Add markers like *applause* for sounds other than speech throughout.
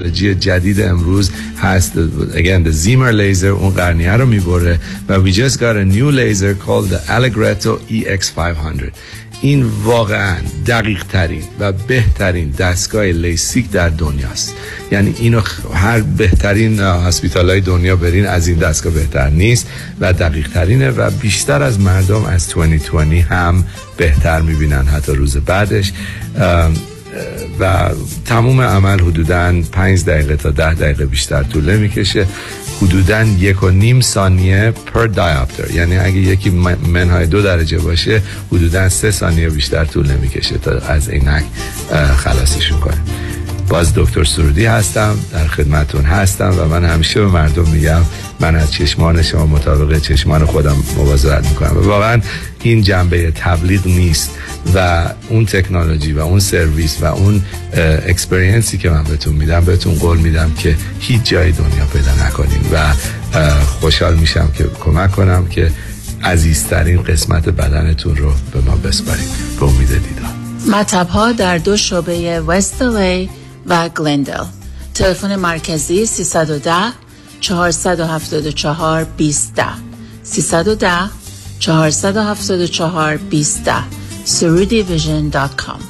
تکنولوژی جدید امروز هست. Again the Zimmer laser اون قرنیه رو می‌بره و we just got a new laser called the Allegretto EX500 این واقعا دقیق ترین و بهترین دستگاه لیسیک در دنیاست یعنی اینو هر بهترین هسپیتال های دنیا برین از این دستگاه بهتر نیست و دقیق ترینه و بیشتر از مردم از 2020 هم بهتر می‌بینن حتی روز بعدش. و تموم عمل حدودا 5 دقیقه تا 10 دقیقه بیشتر طول می‌کشه حدودا یک و نیم ثانیه پر دیاپتر یعنی اگه یکی منهای دو درجه باشه حدودا سه ثانیه بیشتر طول نمی‌کشه تا از عینک خلاصشون کنه. باز دکتر سرودی هستم در خدمتون هستم و من همیشه به مردم میگم من از چشمان شما مطابق چشمان خودم مواظبت می‌کنم. و واقعا این جنبه تبلیغ نیست و اون تکنولوژی و اون سرویس و اون experience ی که من بهتون میدم بهتون قول میدم که هیچ جای دنیا پیدا نکنین و خوشحال میشم که کمک کنم که عزیزترین قسمت بدنتون رو به ما بسپاریم به امید دیدار. مطب ها در دو شعبه وست و گلندل تلفن مرکزی 310 474 20 310 474 20 surudivision.com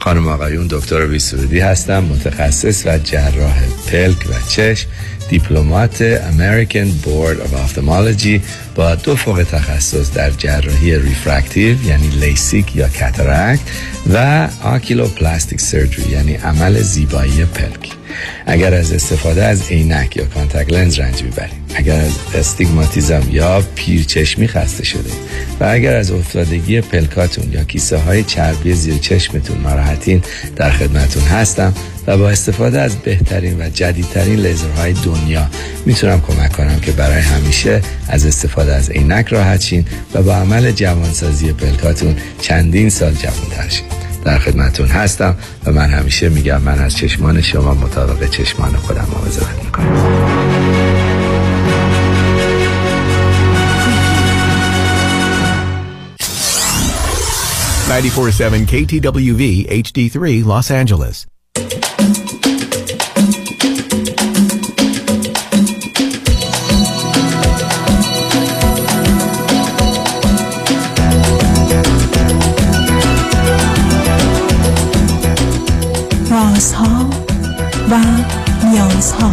خانم آقایون دکتر ویسرودی هستم متخصص و جراح پلک و چشم. Diplomate American Board of Ophthalmology با دو فوق تخصص در جراحی refractive یعنی لیسیک یا cataract و oculoplastic surgery یعنی عمل زیبایی پلک. اگر از استفاده از عینک یا contact lens رنج می‌برید اگر از استیگماتیزم یا پیرچشمی خسته شده و اگر از افتادگی پلکاتون یا کیسه های چربی زیر چشمتون ناراحتین در خدمتون هستم و با استفاده از بهترین و جدیدترین لیزرهای دنیا. می‌تونم کمک کنم که برای همیشه از استفاده از عینک راحت شین و با عمل جوانسازی پلکاتون چندین سال جوانتر شین. در خدمتون هستم و من همیشه میگم من از چشمان شما مطابق چشمان خودم مواظبت می‌کنم. 94.7 KTWV HD3 Los Angeles. و نیازها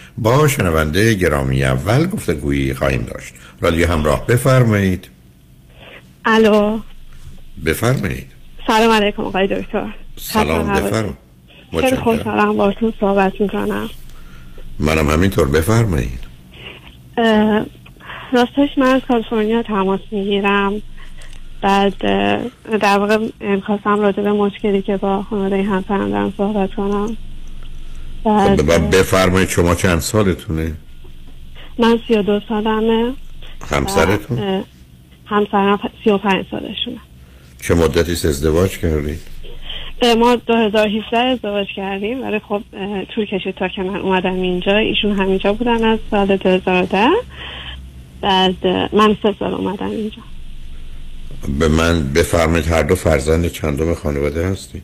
با شنونده گرامی اول گفتگویی خواهیم داشت. رادیو همراه بفرمایید. الو. بفرمایید. سلام علیکم آقای دکتر. سلام بفرمایید. خیلی خوشحالم باهاتون صحبت می‌کنم. منم همینطور بفرمایید. راستش من از کالیفرنیا تماس می‌گیرم. بعد در واقع خواستم راجع به مشکلی که با خانواده همسرم دارم صحبت کنم. بعد بفرمایید شما چند سالتونه؟ من سی و دو سالمه. همسرتون؟ همسرم سی و پنج سالشونه. چه مدتی ازدواج کردید ما 2017 ازدواج کردیم ولی خب طول کشید تا که من اومدم اینجا. ایشون همینجا بودن از سال 2010 بعد من سه سال اومدم اینجا. به من بفرمایید هر دو فرزند چندم خانواده هستی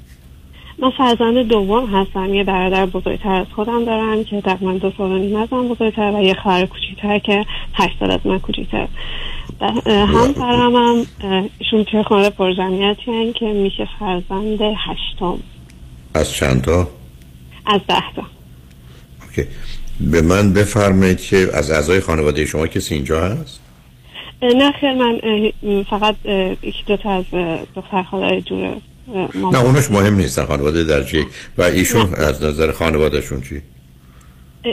من فرزند دوم هستم. یه برادر بزرگتر از خودم دارم که تقریبا دو سال و نیم ازم بزرگتر و یه خواهر کوچیکتر که هشت سال از من کوچیکتر. همسرم هم ایشون توی خانواده پرجمعیتی که میشه فرزند هشتم. از چند تا؟ از ده تا. اوکی. به من بفرمایید که از اعضای خانواده شما کسی اینجا هست؟ نه خیر من فقط یکی دو تا از دختر خالای دور اه، نه اونش مهم نیست خانواده درجه یک. و ایشون از نظر خانوادهشون چی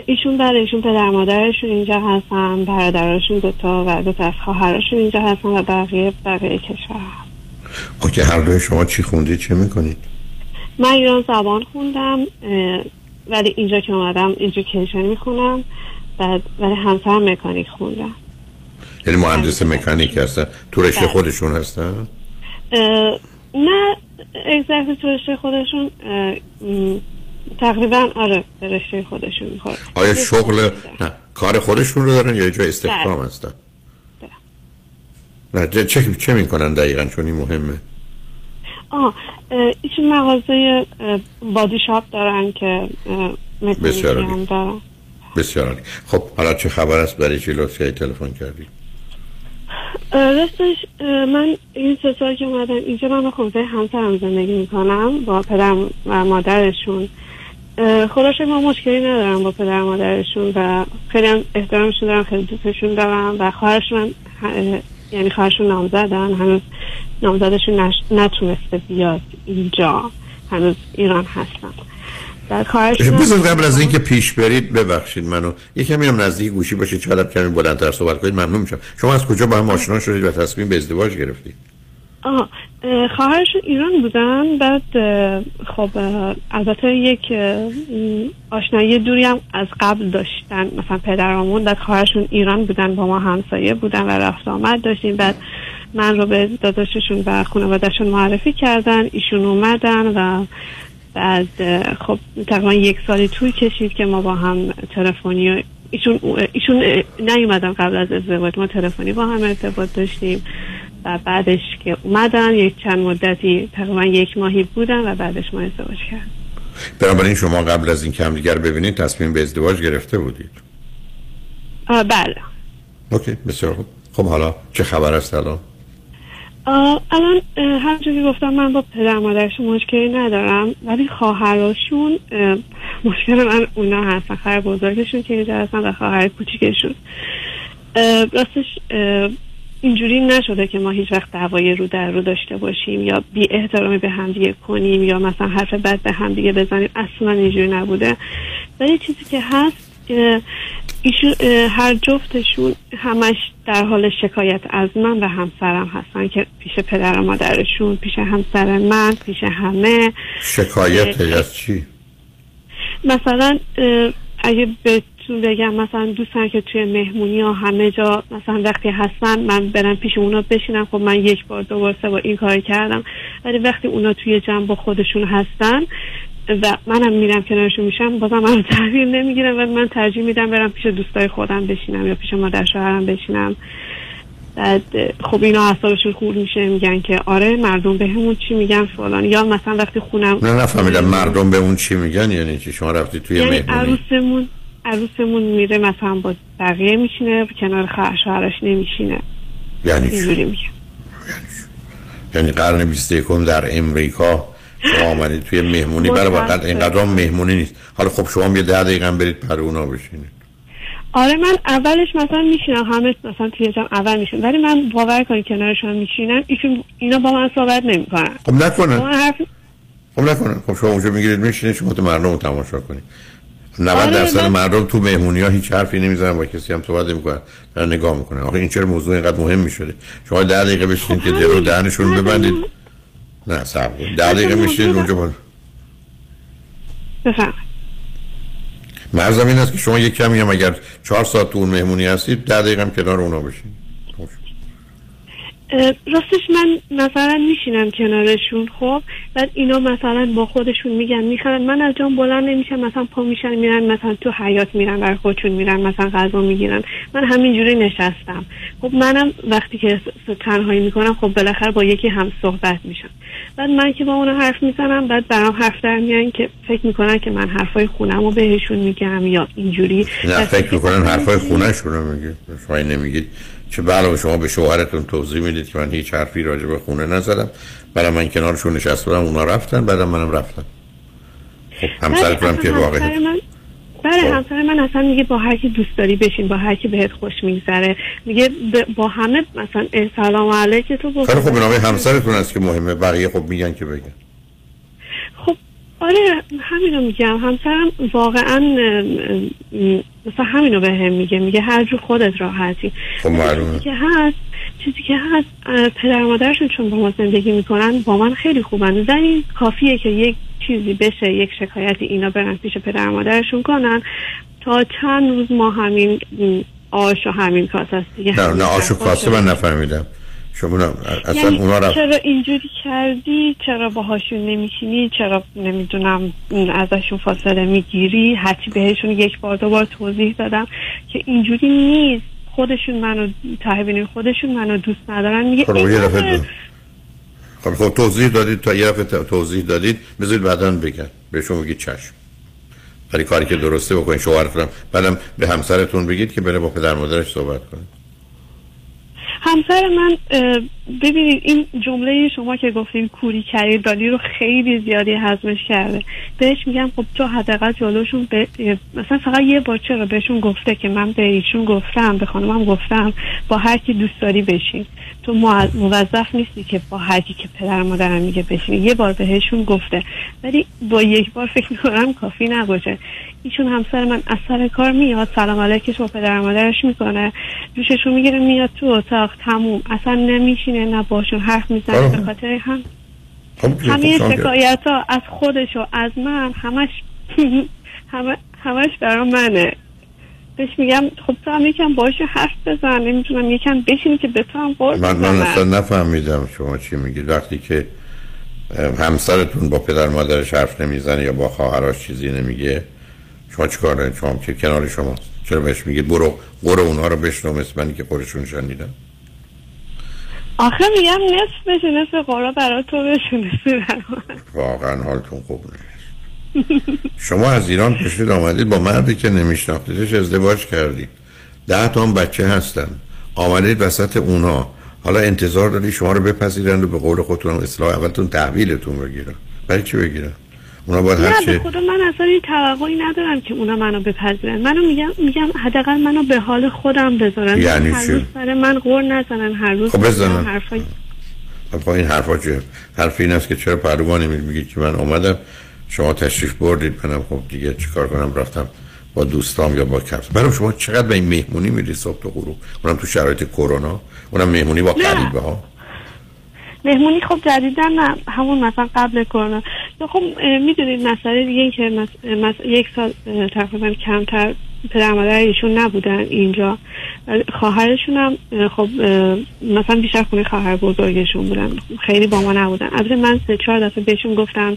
ایشون بله ایشون پدر مادرشون اینجا هستن برادرشون دوتا و دوتا از خواهرشون اینجا هستن و بقیه بقیه کشور. اوکی هر دوی شما چی خوندید چه می‌کنید من ایران زبان خوندم ولی اینجا که اومدم ایژوکیشن می‌خونم بعد ولی همسرم مکانیک خوندم یعنی مهندس مکانیک هستن تو رشته بله. خودشون هستن نه اگزکت تو رشته خودشون تقریبا آره به رشته خودشون می‌خوره آیا شغل نه کار خودشون رو دارن یا یه جای استخدام بله. هستن نه چه- چه می‌کنن دقیقا؟ چون این مهمه. آه ایشون مغازه بادی شاپ دارن که بسیار بسیار. خب حالا چه خبر است؟ برای چی لطفی تلفن کردی؟ راستش من این سه سال که اومدم اینجا من با خانواده همسرم زندگی می‌کنم با پدر و مادرشون. شکر ما مشکلی ندارم با پدر و مادرشون و خیلی هم احترامشون دارم خیلی دوستشون دارم و خواهرشون هم اه، یعنی خواهرشون نامزدن هنوز نامزدشون نش... نتونسته بیاد اینجا هنوز ایران هستن. هم- بذار قبل از اینکه پیش برید ببخشید منو. یکم هم نزدیک گوشی باشید چقدر کمی بلندتر صحبت کنید ممنون میشم. شما از کجا با هم آشنا شدید و تصمیم به ازدواج گرفتید؟ آه اه، خواهرشون ایران بودن بعد خب البته یک آشنایی دوری هم از قبل داشتن. مثلا پدرامون بعد خواهرشون ایران بودن با ما همسایه بودن و رفت آمد داشتیم. بعد من رو به داداششون و خانوادهشون معرفی کردن ایشون اومدن و بعد خب تقریبا یک سالی طول کشید که ما با هم تلفنی ایشون ایشون نیومدن قبل از ازدواج ما تلفنی با هم ارتباط داشتیم و بعدش که اومدن یک چند مدتی تقریبا یک ماهی بودن و بعدش ما ازدواج کردیم. بنابراین شما قبل از این که همدیگر ببینید تصمیم به ازدواج گرفته بودید. بله. اوکی بسیار خوب. خب حالا چه خبر است الان؟ الان که گفتم من با پدر مادرشون مشکلی ندارم ولی خواهراشون اه، مشکل من اونا هستن خواهر بزرگشون که اینجا هستن و خواهر کوچیکشون. راستش اینجوری نشده که ما هیچ وقت دعوای رو در رو داشته باشیم یا بی احترامی به همدیگه کنیم یا مثلا حرف بد به همدیگه بزنیم. اصلا اینجوری نبوده. ولی چیزی که هست ایشون هر جفتشون همش در حال شکایت از من و همسرم هستن که پیش پدر و مادرشون پیش همسر من پیش همه. شکایت از چی؟ مثلا اگه بهتون بگم مثلا دوستان که توی مهمونی ها همه جا مثلا وقتی هستن من برم پیش اونا بشینم. خب من یک بار دو بار سه بار این کار کردم. ولی وقتی اونا توی جمع با خودشون هستن و منم میرم کنارشون میشم بازم من تحویل نمی‌گیرم و من ترجیح میدم برم پیش دوستای خودم بشینم یا پیش مادر شوهرم بشینم. بعد خب اینا اعصابشون خورد میشه میگن که آره مردم بهمون چی میگن فلان. یا مثلا وقتی خونم نه نفهمیدم مردم به اون چی میگن یعنی چی؟ شما رفتی توی یعنی مهمونی. عروسمون عروسمون میره مثلا با بقیه میشینه کنار خواهر شوهرش نمیشینه. یعنی چی؟ میگه یعنی قرن 21 در امریکا شما آمدید توی مهمونی. برای متأسفم. وقت اینقدر هم مهمونی نیست. حالا خب شما یه ده دقیقه هم برید پر اونا بشینید. آره من اولش مثلا میشینم. همه مثلا توی جمع اول میشین ولی من باور کنی کنارشون میشینم ایشون اینا با من صحبت نمی‌کنن. خب نکنن. حرف خب نکنن. خب شما اونجا می‌گیرید میشینید شما تو مردم رو تماشا کنید. 90 آره، درصد مردم تو مهمونی ها هیچ حرفی نمی‌زنن با کسی هم صحبت نمی‌کنن. دارن نگاه می‌کنن. آخه این چرا موضوع اینقدر مهم می‌شده؟ شما ده دقیقه بشینید که دل و دهنشون ببندید. نه صبر کنید ده دقیقه موضوع- اونجا با... بفهم مرزم این است که شما یک کمی هم اگر چهار ساعت تو اون مهمونی هستید ده دقیقه هم کنار اونا. اه، راستش من مثلا میشینم کنارشون خب؟ بعد اینا مثلا با خودشون میگن می‌خرن من از جام بلند نمیشم مثلا پا میشن میرن مثلا تو حیات میرن برای خودشون میرن مثلا غذا می‌گیرن. من همینجوری نشستم. خب منم وقتی که تنهایی می‌کنم خب بالاخره با یکی هم صحبت میشم. بعد من که با اونا حرف می‌زنم بعد برام حرف در میان که فکر می‌کنن که من حرفای خونم رو بهشون میگم یا اینجوری نه فکر می‌کنن حرفای خونهشون رو این نمیگید چه بله شما به شوهرتون توضیح می‌دید که من هیچ حرفی راجع به خونه نزدم. برای من کنارشون نشست بودم اونا رفتن بعدم منم رفتم. خب همسرتون هم که بله، واقعا همسر من بله خب. همسر من اصلا میگه با هر کی دوست داری بشین با هر کی بهت خوش میگذره. میگه با همه مثلا سلام علیک تو خیلی خب نامه همسرتون است که مهمه. بقیه خب میگن که بگن. خب آره همینو میگم. همسرم واقعا مثلا همینو به هم میگه میگه هر جو خودت راحتی. خب معلومه. چیزی که هست چیزی که هست پدر و مادرشون چون با ما زندگی می‌کنن با من خیلی خوبن. زنی کافیه که یک چیزی بشه یک شکایتی اینا برن پیش پدر و مادرشون کنن. تا چند روز ما همین آش و همین کاسه است دیگه. نه نه آشو حرفا کاسه. من نفهمیدم. شما اصلا یعنی اونا رفت چرا اینجوری کردی؟ چرا باهاشون نمیشینی؟ چرا نمی‌دونم ازشون فاصله می‌گیری؟ هرچی بهشون یک بار دو بار توضیح دادم که اینجوری نیست. خودشون منو تحبین خودشون منو دوست ندارن. میگه خب. خب خب توضیح دادید تا یه دفعه ت- توضیح دادید. بذارید بعدا بگن. بهشون بگید چشم. ولی کاری که درسته بکنید. شوهرتون هم بعدم به همسرتون بگید که بره با پدر مادرش صحبت کنه. همسر من ببینید این جمله شما که گفتیم کوری کردی دالی رو خیلی زیادی هضمش کرده. بهش میگم خب تو حداقل جلوشون به مثلا فقط یه بار چرا بهشون گفته که من به ایشون گفتم به خانمم گفتم با هر کی دوست داری بشین. تو مو- موظف نیستی که با هر کی که پدر و مادرم میگه بشین یه بار بهشون گفته. ولی با یک بار فکر می‌کنم کافی نباشه. ایشون همسر من از سر کار میاد سلام علیکش با پدر و مادرش می‌کنه. دوششون می‌گیره میاد تو اتاق. تموم. اصلا نمیشینه نه باشون حرف می‌زنه. آه. به خاطر هم خب همه شکایت ها از خودش و از من همش *laughs* همه همش برا منه. بهش میگم خب تو هم یکم باش حرف بزن نمی‌تونم یکم بشینی که به تو هم قول من من. اصلا نفهمیدم شما چی میگید وقتی که همسرتون با پدر مادرش حرف نمی‌زنه یا با خواهرش چیزی نمیگه شما چیکار دارید شما که کنار شما؟ چرا بهش میگید برو برو اونها رو بشنو؟ مثل منی که خودشون شنیدن. آخه میگم نصف بشه نصف قرا برای تو بشونه واقعا حالتون خوب نیست. شما از ایران پشت آمدید با مردی که نمیشناختیدش ازدواج کردید ده تا هم بچه هستن. آمدید وسط اونا. حالا انتظار داری شما رو بپذیرن و به قول خودتون اصلاح اولتون تحویلتون بگیرن. برای چی بگیرن؟ اونا باید هر چه خدا من اصلا این توقعی ندارم که اونا منو بپذیرن. منو میگم میگم حداقل منو به حال خودم بذارن. یعنی هر؟ روز سر من غور نزنن هر روز خب بزنن. حرفای خب این حرفا چیه حرف این است که چرا پهلوان نمی میگید که من اومدم؟ شما تشریف بردید منم خب دیگه چیکار کنم رفتم با دوستام یا با کفس برای شما چقدر به این مهمونی میری صبح تا غروب؟ اونم تو شرایط کرونا؟ اونم مهمونی با نه. غریبه ها؟ مهمونی خب جدیدن نه همون مثلا قبل کرونا. خب می‌دونید مسئله دیگه این که مس- مس- یک سال تقریبا کمتر پدر و مادر ایشون نبودن اینجا. خواهرشون هم خب مثلا بیشتر خونه خواهر بزرگشون بودن. خیلی با ما نبودن. البته من سه چهار دفعه بهشون گفتم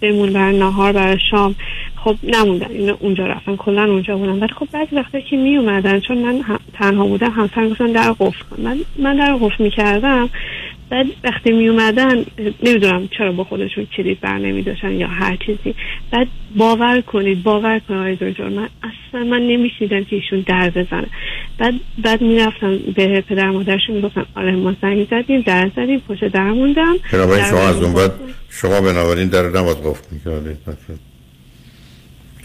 بمون برای نهار برای شام. خب نموندن. اینا اونجا رفتن. کلا اونجا بودن. ولی خب بعضی وقتا که می اومدن چون من هم- تنها بودم همسرم گفتن در قفل کن. من من در قفل می‌کردم. بعد وقتی می اومدن نمی‌دونم چرا با خودشون کلید بر نمی داشتن یا هر چیزی. بعد باور کنید باور کنید آقای من اصلا من نمیشنیدم که ایشون در بزنه. بعد بعد می‌رفتم به پدر مادرشون می‌گفتم آره ما زنگ زدیم در زدیم پشت در موندم بنابراین شما از اون. بعد شما بنابراین در رو نباید قفل می‌کردید.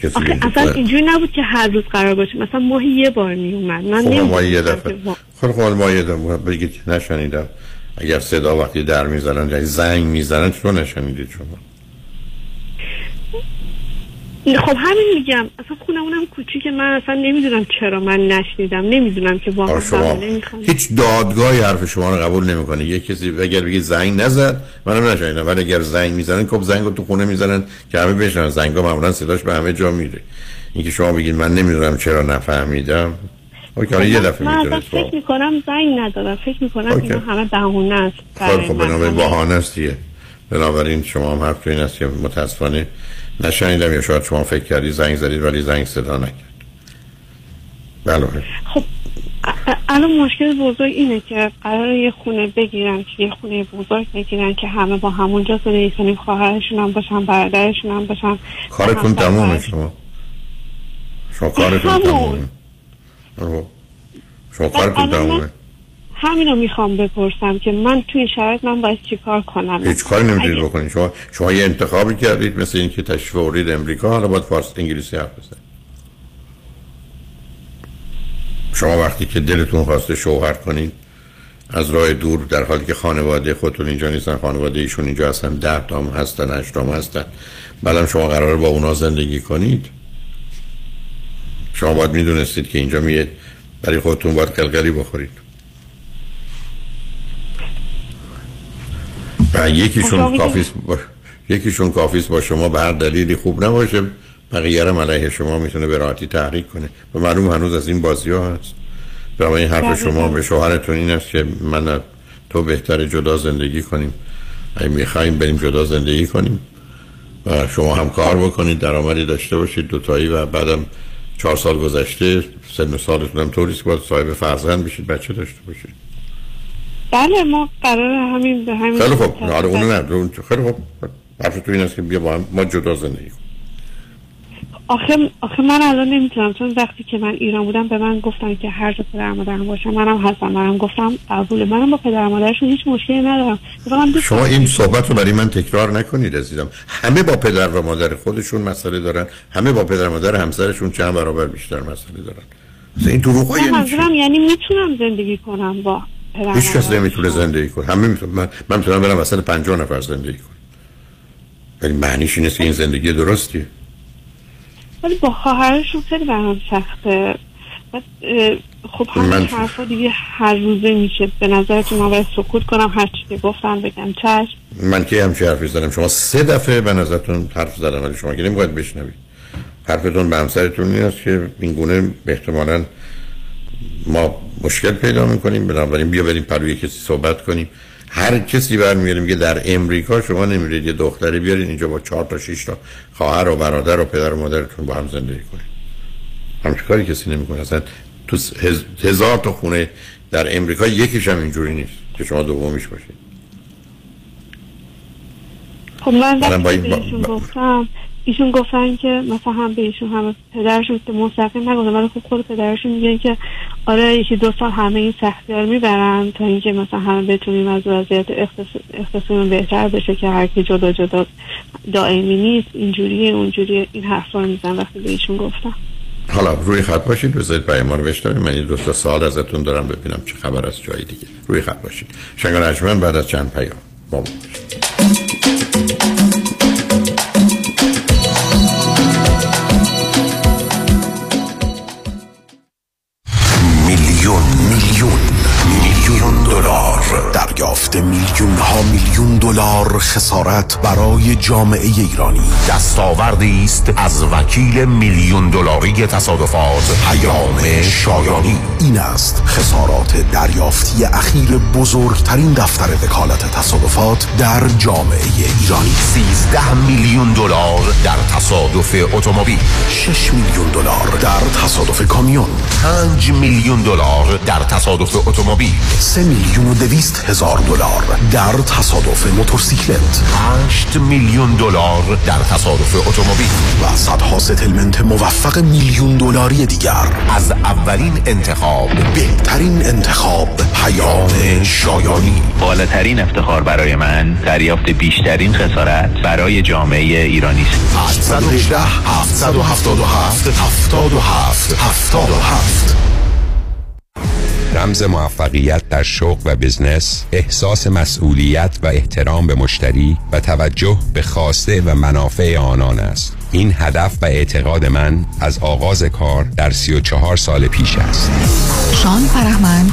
کسی آخه که- اصلا اینجوری نبود که هر روز قرار باشه. مثلا ماهی یه بار می اومد من خب ما نمی‌دونستم یه دفعه. خب خب ما یه دفعه بگید نشنیدم. اگر صدا وقتی در می‌زنن یا زنگ می‌زنن چطور نشنیدید شما؟ خب همین میگم. اصلا خونه اونم کوچیکه من اصلا نمی‌دونم چرا من نشنیدم. نمی‌دونم که واقعا شما. هیچ دادگاهی حرف شما رو قبول نمی‌کنه یه کسی اگر بگی زنگ نزد منم نشنیدم. ولی اگر زنگ می‌زنن خب زنگ رو تو خونه می‌زنن که همه بشنن زنگا معمولا صداش به همه جا میره. اینکه شما بگید من نمی‌دونم چرا نفهمیدم. اوکی حالا یه دفعه من اصلا فکر می‌کنم زنگ ندادم فکر می‌کنم اوکی. اینا همه بهونه است خب من. بنابراین بهانه است دیگه بنابراین شما هم حرف این است که متاسفانه نشنیدم یا شاید شما فکر کردی زنگ زدید ولی زنگ صدا نکرد بله خب ا- ا- الان مشکل بزرگ اینه که قرار یه خونه بگیرن که یه خونه بزرگ بگیرن که همه با همونجا زندگی کنیم خواهرشون هم باشن برادرشون هم باشن کارتون تمومه. شما شما کارتون. تمومه. شما کارتون الان من- تمومه همین رو می‌خوام بپرسم که من توی این شرایط من باید چیکار کنم؟ هیچ کاری نمی‌تونید بکنید شما شما یه انتخابی کردید مثل اینکه تشریف آورید امریکا حالا باید فارس انگلیسی حرف بزنید. شما وقتی که دلتون خواسته شوهر کنید از راه دور در حالی که خانواده خودتون اینجا نیستن خانواده ایشون اینجا هستن ده تام هستن هشت تام هستن. بعدم شما قراره با اونا زندگی کنید. شما باید می‌دونستید که اینجا میید برای خودتون باید قلقلی بخورید. و یکیشون کافیست با یکیشون کافیست با شما به هر دلیلی خوب نباشه. بقیه هم علیه شما می‌تونه به راحتی تحریک کنه. و معلوم هنوز از این بازی ها هست. و این حرف. شما به شوهرتون این است که من تو بهتر جدا زندگی کنیم. اگه می‌خوایم بریم جدا زندگی کنیم. و شما هم کار بکنید. درآمدی داشته باشید. دوتایی و بعدم چهار سال گذشته سن و سالتون هم طوریست که باید صاحب فرزند بشید بچه داشته باشید. بله ما قرار همین به همین خیلی خوب. حالا اونو نه خیلی خوب. حرف تو این است که بیا با هم ما جدا زندگی کنیم. آخه آخه من الان نمی‌تونم چون وقتی که من ایران بودم به من گفتن که هر جا پدر مادرم باشم منم هستم منم گفتم قبوله. منم با پدر مادرشون هیچ مشکلی ندارم. شما. این صحبت رو برای من تکرار نکنید عزیزم. همه با پدر و مادر خودشون مسئله دارن. همه با پدر و مادر همسرشون چند برابر بیشتر مسئله دارن. این دروغ یعنی یعنی می‌تونم زندگی کنم با پدر هیچ کس. نمی‌تونه زندگی کنه. همه می‌تونه من من می‌تونم برم وسط 50 نفر زندگی کنم. ولی معنیش اینه که این زندگی درستیه. ولی با خواهرشون خیلی برام سخته. خب همین من- حرفا دیگه هر روزه میشه. به نظرتون من باید سکوت کنم هر چی که گفتم بگم چشم. من که همچی حرفی زدم. شما سه دفعه به نظرتون حرف زدم ولی شما که نمی‌خواید بشنوید. حرفتون به همسرتون این است که این گونه احتمالا ما مشکل پیدا می‌کنیم. بنابراین بیا بریم پروی کسی صحبت کنیم. هر کسی برمیاره میگه در امریکا شما نمیرید یه دختری بیارید اینجا با چهار تا شش تا خواهر و برادر و پدر و مادرتون با هم زندگی کنید. همچین کاری کسی نمی‌کنه. اصلا تو هز- هزار تا خونه در امریکا یکیش هم اینجوری نیست که شما دومیش باشید. خب من وقتی با- بهشون با- گفتم ایشون گفتن که مثلا هم به ایشون هم پدرشون که مستقیم نگفتن ولی خب خود پدرشون میگه که آره یکی دو سال همه این سختی می‌برن تا اینکه مثلا همه بتونیم از وضعیت اقتص- اقتصادی بهتر بشه که هر کی جدا جدا دائمی نیست اینجوریه اونجوریه این حرفا رو میزن وقتی به ایشون گفتم حالا روی خط باشید بذارید برای ما رو من یه دو تا سوال ازتون دارم ببینم چه خبر از جای دیگه. روی خط باشید شنگان بعد از چند پیام. با دریافت میلیون ها میلیون دلار خسارت برای جامعه ایرانی. دستاوردی است از وکیل میلیون دلاری تصادفات. پیام شایانی. این است خسارات دریافتی اخیر بزرگترین دفتر وکالت تصادفات در جامعه ایرانی. 13 میلیون دلار در تصادف اتومبیل. 6 میلیون دلار در تصادف کامیون. 5 میلیون دلار در تصادف اتومبیل. 3 میلیون و دویست هزار دلار در تصادف موتورسیکلت. 8 میلیون دلار در تصادف اتومبیل. و صدها ستلمنت موفق میلیون دلاری دیگر. از اولین انتخاب بهترین انتخاب پیام شایانی. بالاترین افتخار برای من دریافت بیشترین خسارت برای جامعه ایرانی. است 818 777 77 77 رمز موفقیت در شغل و بزنس احساس مسئولیت و احترام به مشتری و توجه به خواسته و منافع آنان است. این هدف و اعتقاد من از آغاز کار در 34 سال پیش است. شان فرهمند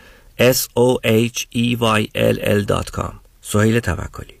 s o h e y l l.com سهیل توکلی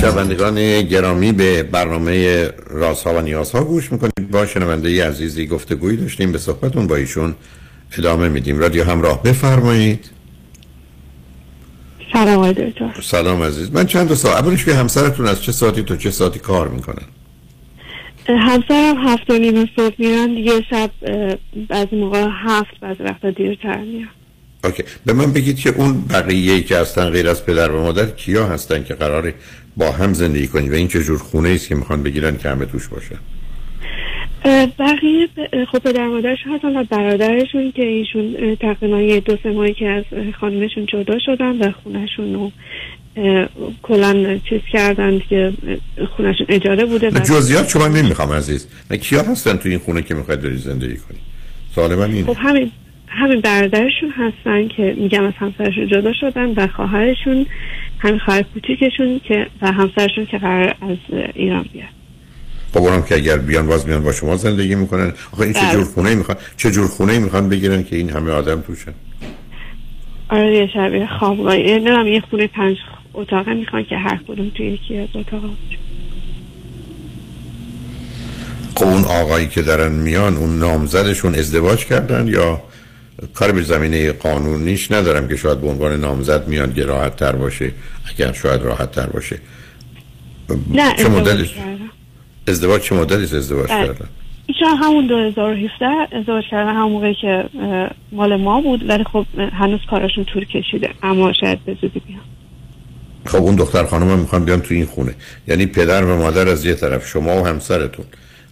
شنوندگان گرامی به برنامه رازها و نیازها گوش می‌کنید. با شنونده عزیزی گفتگویی داشتیم به صحبتون با ایشون ادامه میدیم. رادیو همراه بفرمایید. سلام آقای دکتر. سلام عزیز. من چند سال اولش که همسرتون از چه ساعتی تا چه ساعتی کار می‌کنن؟ همسرم هفت و نیم صبح میرن دیگه شب بعضی موقع هفت بعضی وقتا دیرتر میرن اوکی. به من بگید که اون بقیه که هستن غیر از پدر و مادر کیا هستن که قراره با هم زندگی کنید و این چه جور خونه است که می‌خوان بگیرن که همه توش باشه بقیه خب پدر مادرش هستن و برادرشون که ایشون تقریبا یه دو سه ماهی که از خانمشون جدا شدن و خونهشون رو کلا چیز کردن که خونهشون اجاره بوده و جزئیات شما نمی‌خوام عزیز. نه کیا هستن تو این خونه که می‌خواید بری زندگی کنی؟ سوال من اینه. خب همین همین برادرشون هستن که میگم از همسرشون جدا شدن و خواهرشون همین خواهر کوچیکشون که و همسرشون که قرار از ایران بیاد. خب اونم که اگر بیان باز میان با شما زندگی می‌کنن. آخه این چه بله. جور خونه می‌خوان چه جور خونه می‌خوان بگیرن که این همه آدم توشن؟ آره یه شبیه خوابگاه یه نمی‌دونم یه خونه پنج اتاقه می‌خوان که هر کدوم توی یکی از اتاقا خب اون آقایی که دارن میان اون نامزدشون ازدواج کردن یا کار به زمینه قانونیش ندارم که شاید به عنوان نامزد میان که راحت تر باشه. اگر شاید راحت تر باشه. نه چه کردن. ازدواج چه مدلی ازدواج بله. کردن؟ ایشان همون 2017 ازدواج کردن همون موقعی که مال ما بود ولی خب هنوز کاراشون طول کشیده. اما شاید به زودی بیان. خب اون دختر خانم هم می‌خوان بیان تو این خونه. یعنی پدر و مادر از یه طرف شما و همسرتون.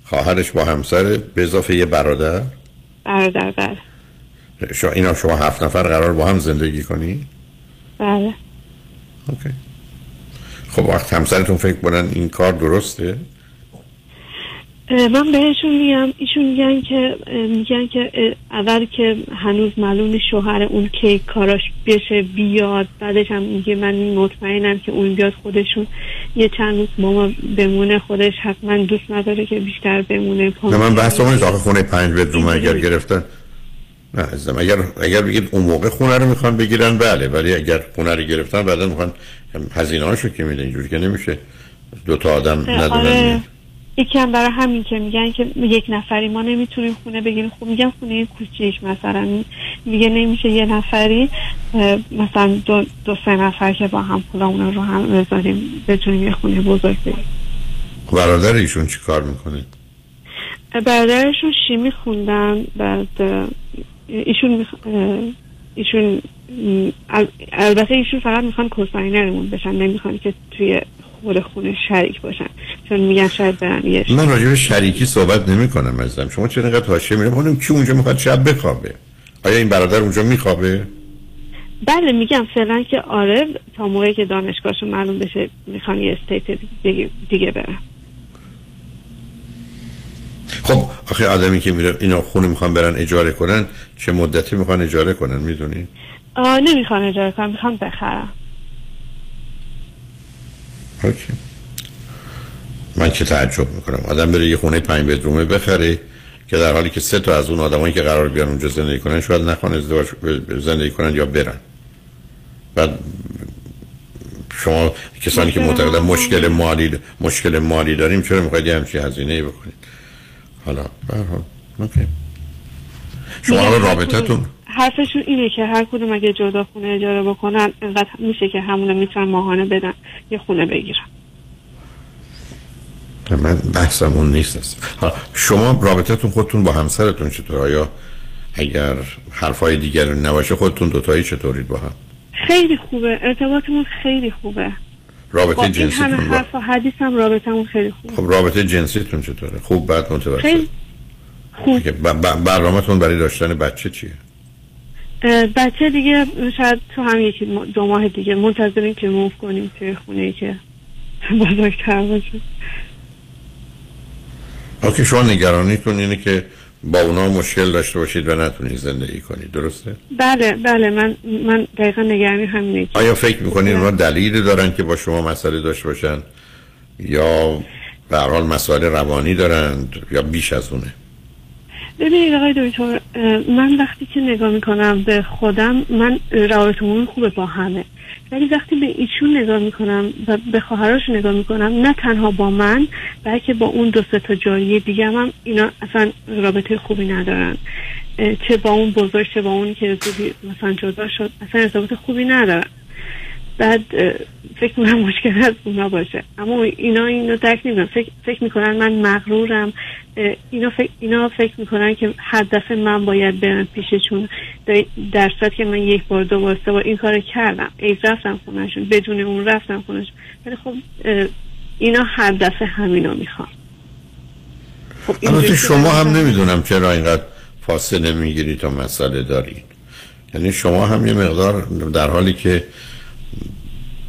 خواهرش با همسر به اضافه یه برادر؟ برادر بله. شما اینا شما هفت نفر قرار با هم زندگی کنی؟ بله. خب وقت همسرتون فکر کنن این کار درسته؟ من بهشون میگم ایشون میگن که میگن که اول که هنوز معلوم شوهر اون که کاراش بشه بیاد. بعدش هم میگه من مطمئنم که اون بیاد خودشون. یه چند روز ماما بمونه خودش حتما دوست نداره که بیشتر بمونه. نه من بحث اون آخه خونه پنج بدروم اگر گرفتن. نه عزیزم اگر اگر بگید اون موقع خونه رو می‌خوان بگیرن بله ولی اگر خونه رو گرفتن بعدا می‌خوان هزینه هاشو که میده اینجوری که نمیشه. دو تا آدم ندونن آره. یکی هم برای همین که میگن که یک نفری ما نمی‌تونیم خونه بگیریم. خب میگن خونه کوچیک مثلا میگه نمیشه یه نفری مثلا دو, دو سه نفر که با هم پولامون رو هم بذاریم بتونیم یه خونه بزرگ بگیریم برادر ایشون چی کار می‌کنه؟ برادرشون شیمی خوندن بعد ایشون ایشون البته ایشون فقط می‌خوان کوساینرمون بشن نمی‌خوان که توی خود خونه شریک باشن. چون میگن شاید برن یه من راجع به شریکی صحبت نمی کنم عزیزم شما چرا اینقدر حاشیه میره ببینیم کی اونجا می‌خواد شب بخوابه؟ آیا این برادر اونجا میخوابه؟ بله میگم فعلا که آره تا موقعی که دانشگاهشون معلوم بشه می‌خوان یه استیت دیگه, دیگه برن. خب آخه آدمی که میره اینا خونه می‌خوان برن اجاره کنن چه مدتی می‌خوان اجاره کنن می‌دونی؟ نمی‌خوان اجاره کنن می‌خوان بخرن. اوکی. من که تعجب می‌کنم. آدم بره یه خونه پنج بدرومه بخره که در حالی که سه تا از اون آدمایی که قرار بیان اونجا زندگی کنن شاید نخوان ازدواج زندگی کنن یا برن. بعد شما کسانی که معتقدن مشکل مالی. مشکل مالی داریم چرا می‌خواید همچین هزینه ای بکنید؟ حالا اوکی. شما رابطتون؟ کدوم- حرفشون اینه که هر کدوم اگه جدا خونه اجاره بکنن انقدر میشه که همونو می‌تونن ماهانه بدن یه خونه بگیرن. من بحثم اون نیست شما رابطتون خودتون با همسرتون چطور آیا اگر حرفای دیگر نباشه خودتون دوتایی چطورید با هم؟ خیلی خوبه. ارتباطمون خیلی خوبه. رابطه جنسیتون همه با حرف و حدیث هم رابطمون خیلی خوبه خب رابطه جنسیتون چطوره؟ خوب بعد متوسط؟ خیلی خوب. برنامه‌تون برای داشتن بچه چیه؟ بچه دیگه شاید تو هم یکی دو ماه دیگه منتظریم که موف کنیم توی خونه ای که *laughs* بزرگتر باشه. اوکی شما نگرانیتون اینه که با اونا مشکل داشته باشید و نتونید زندگی کنید. درسته؟ بله بله من من دقیقا نگرانی همینه آیا فکر می‌کنید اونا دلیلی دارن که با شما مسئله داشته باشن؟ یا به حال مسائل روانی دارند؟ یا بیش از اونه؟ ببینید آقای دکتر من وقتی که نگاه می‌کنم به خودم من روابطمون خوبه با همه. ولی وقتی به ایشون نگاه می‌کنم و به خواهراشو نگاه می‌کنم نه تنها با من بلکه با اون دو سه تا جاری دیگه هم اینا اصلا رابطه خوبی ندارن. چه با اون بزرگ چه با اون که مثلا جدا شد اصلا ارتباط خوبی ندارن. بعد فکر می‌کنم مشکل از اونا باشه. اما اینا اینو درک نمی‌کنن. فکر, فکر می‌کنن من مغرورم. اینا فکر, اینا فکر می‌کنن که هر دفعه من باید برم پیششون. در- صورتی که من یک بار دو بار سه بار این کار کردم. ای رفتم خونهشون. بدون اون رفتم خونهشون. ولی خب اینا هر دفعه همینو می‌خوان. خب البته شما هم نمی‌دونم چرا اینقدر فاصله می‌گیرید تا مسئله دارید. یعنی شما هم یه مقدار در حالی که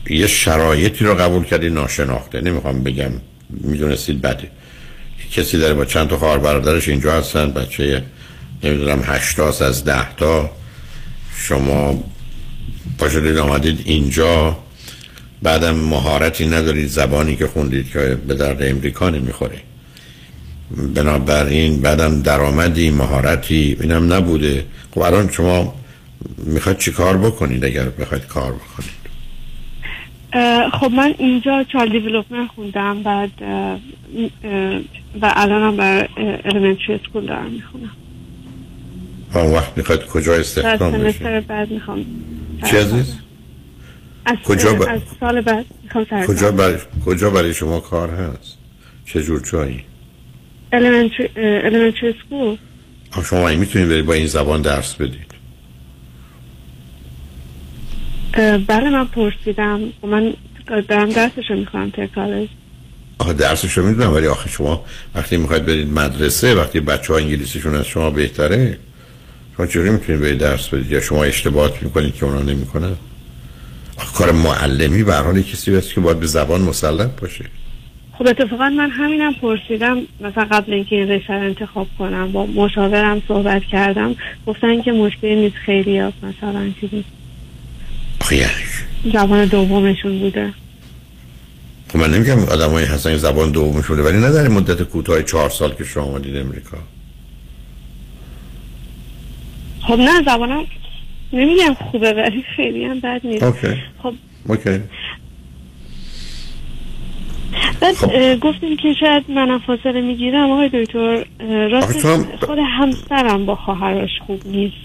یه شرایطی رو قبول کردی ناشناخته. نمی‌خوام بگم می‌دونستید بده کسی داره با چند تا خواهر برادرش اینجا هستن بچه نمی‌دونم هشتاست از ده تا. شما پاشدید آمدید اینجا. بعدم مهارتی ندارید زبانی که خوندید که به درد امریکا نمی‌خوره. بنابراین بعدم درآمدی مهارتی اینم نبوده. خب الان شما می‌خواید چی کار بکنید اگر بخواید کار بکنید؟ خب من اینجا چال دیولوپمنت خوندم بعد و الانم برای elementary اسکول دارم می‌خونم. اون وقت می‌خواید کجا استخدام بشید بعد می‌خوام. چی عزیز؟ از, کجا ب- از سال بعد می‌خوام کجا برای, کجا برای شما کار هست؟ چه جور جایی؟ Elementary, elementary school. آه، شما این می‌تونید برید با این زبان درس بدید اه، بله من پرسیدم. و من دارم درسشو می‌خوام کالج. آخه درسشو می‌دونم ولی آخه شما وقتی می‌خواید برید مدرسه وقتی بچه ها انگلیسیشون از شما بهتره شما چجوری می‌تونید برید درس بدید؟ یا شما اشتباهات می‌کنید که اونا نمی‌کنن؟ آخه کار معلمی به حال کسی هست که باید به زبان مسلط باشه. خب اتفاقا من همینم پرسیدم مثلا قبل اینکه این رشته انتخاب کنم با مشاورم صحبت کردم گفتن که مشکلی نیست خیلی مثلا چیزی. جوان دومشون بوده. خب من نمیگم آدم های هستن زبان دوم شده ولی نه در مدت کوتاه چهار سال که شما آمدید امریکا. خب نه زبانم نمیگم خوبه ولی خیلی هم بد نیست. اوکی. خب. اوکی. بعد اه، گفتیم که شاید منم فاصله می‌گیرم. آقای دکتر تو خود همسرم با خواهرش خوب نیست.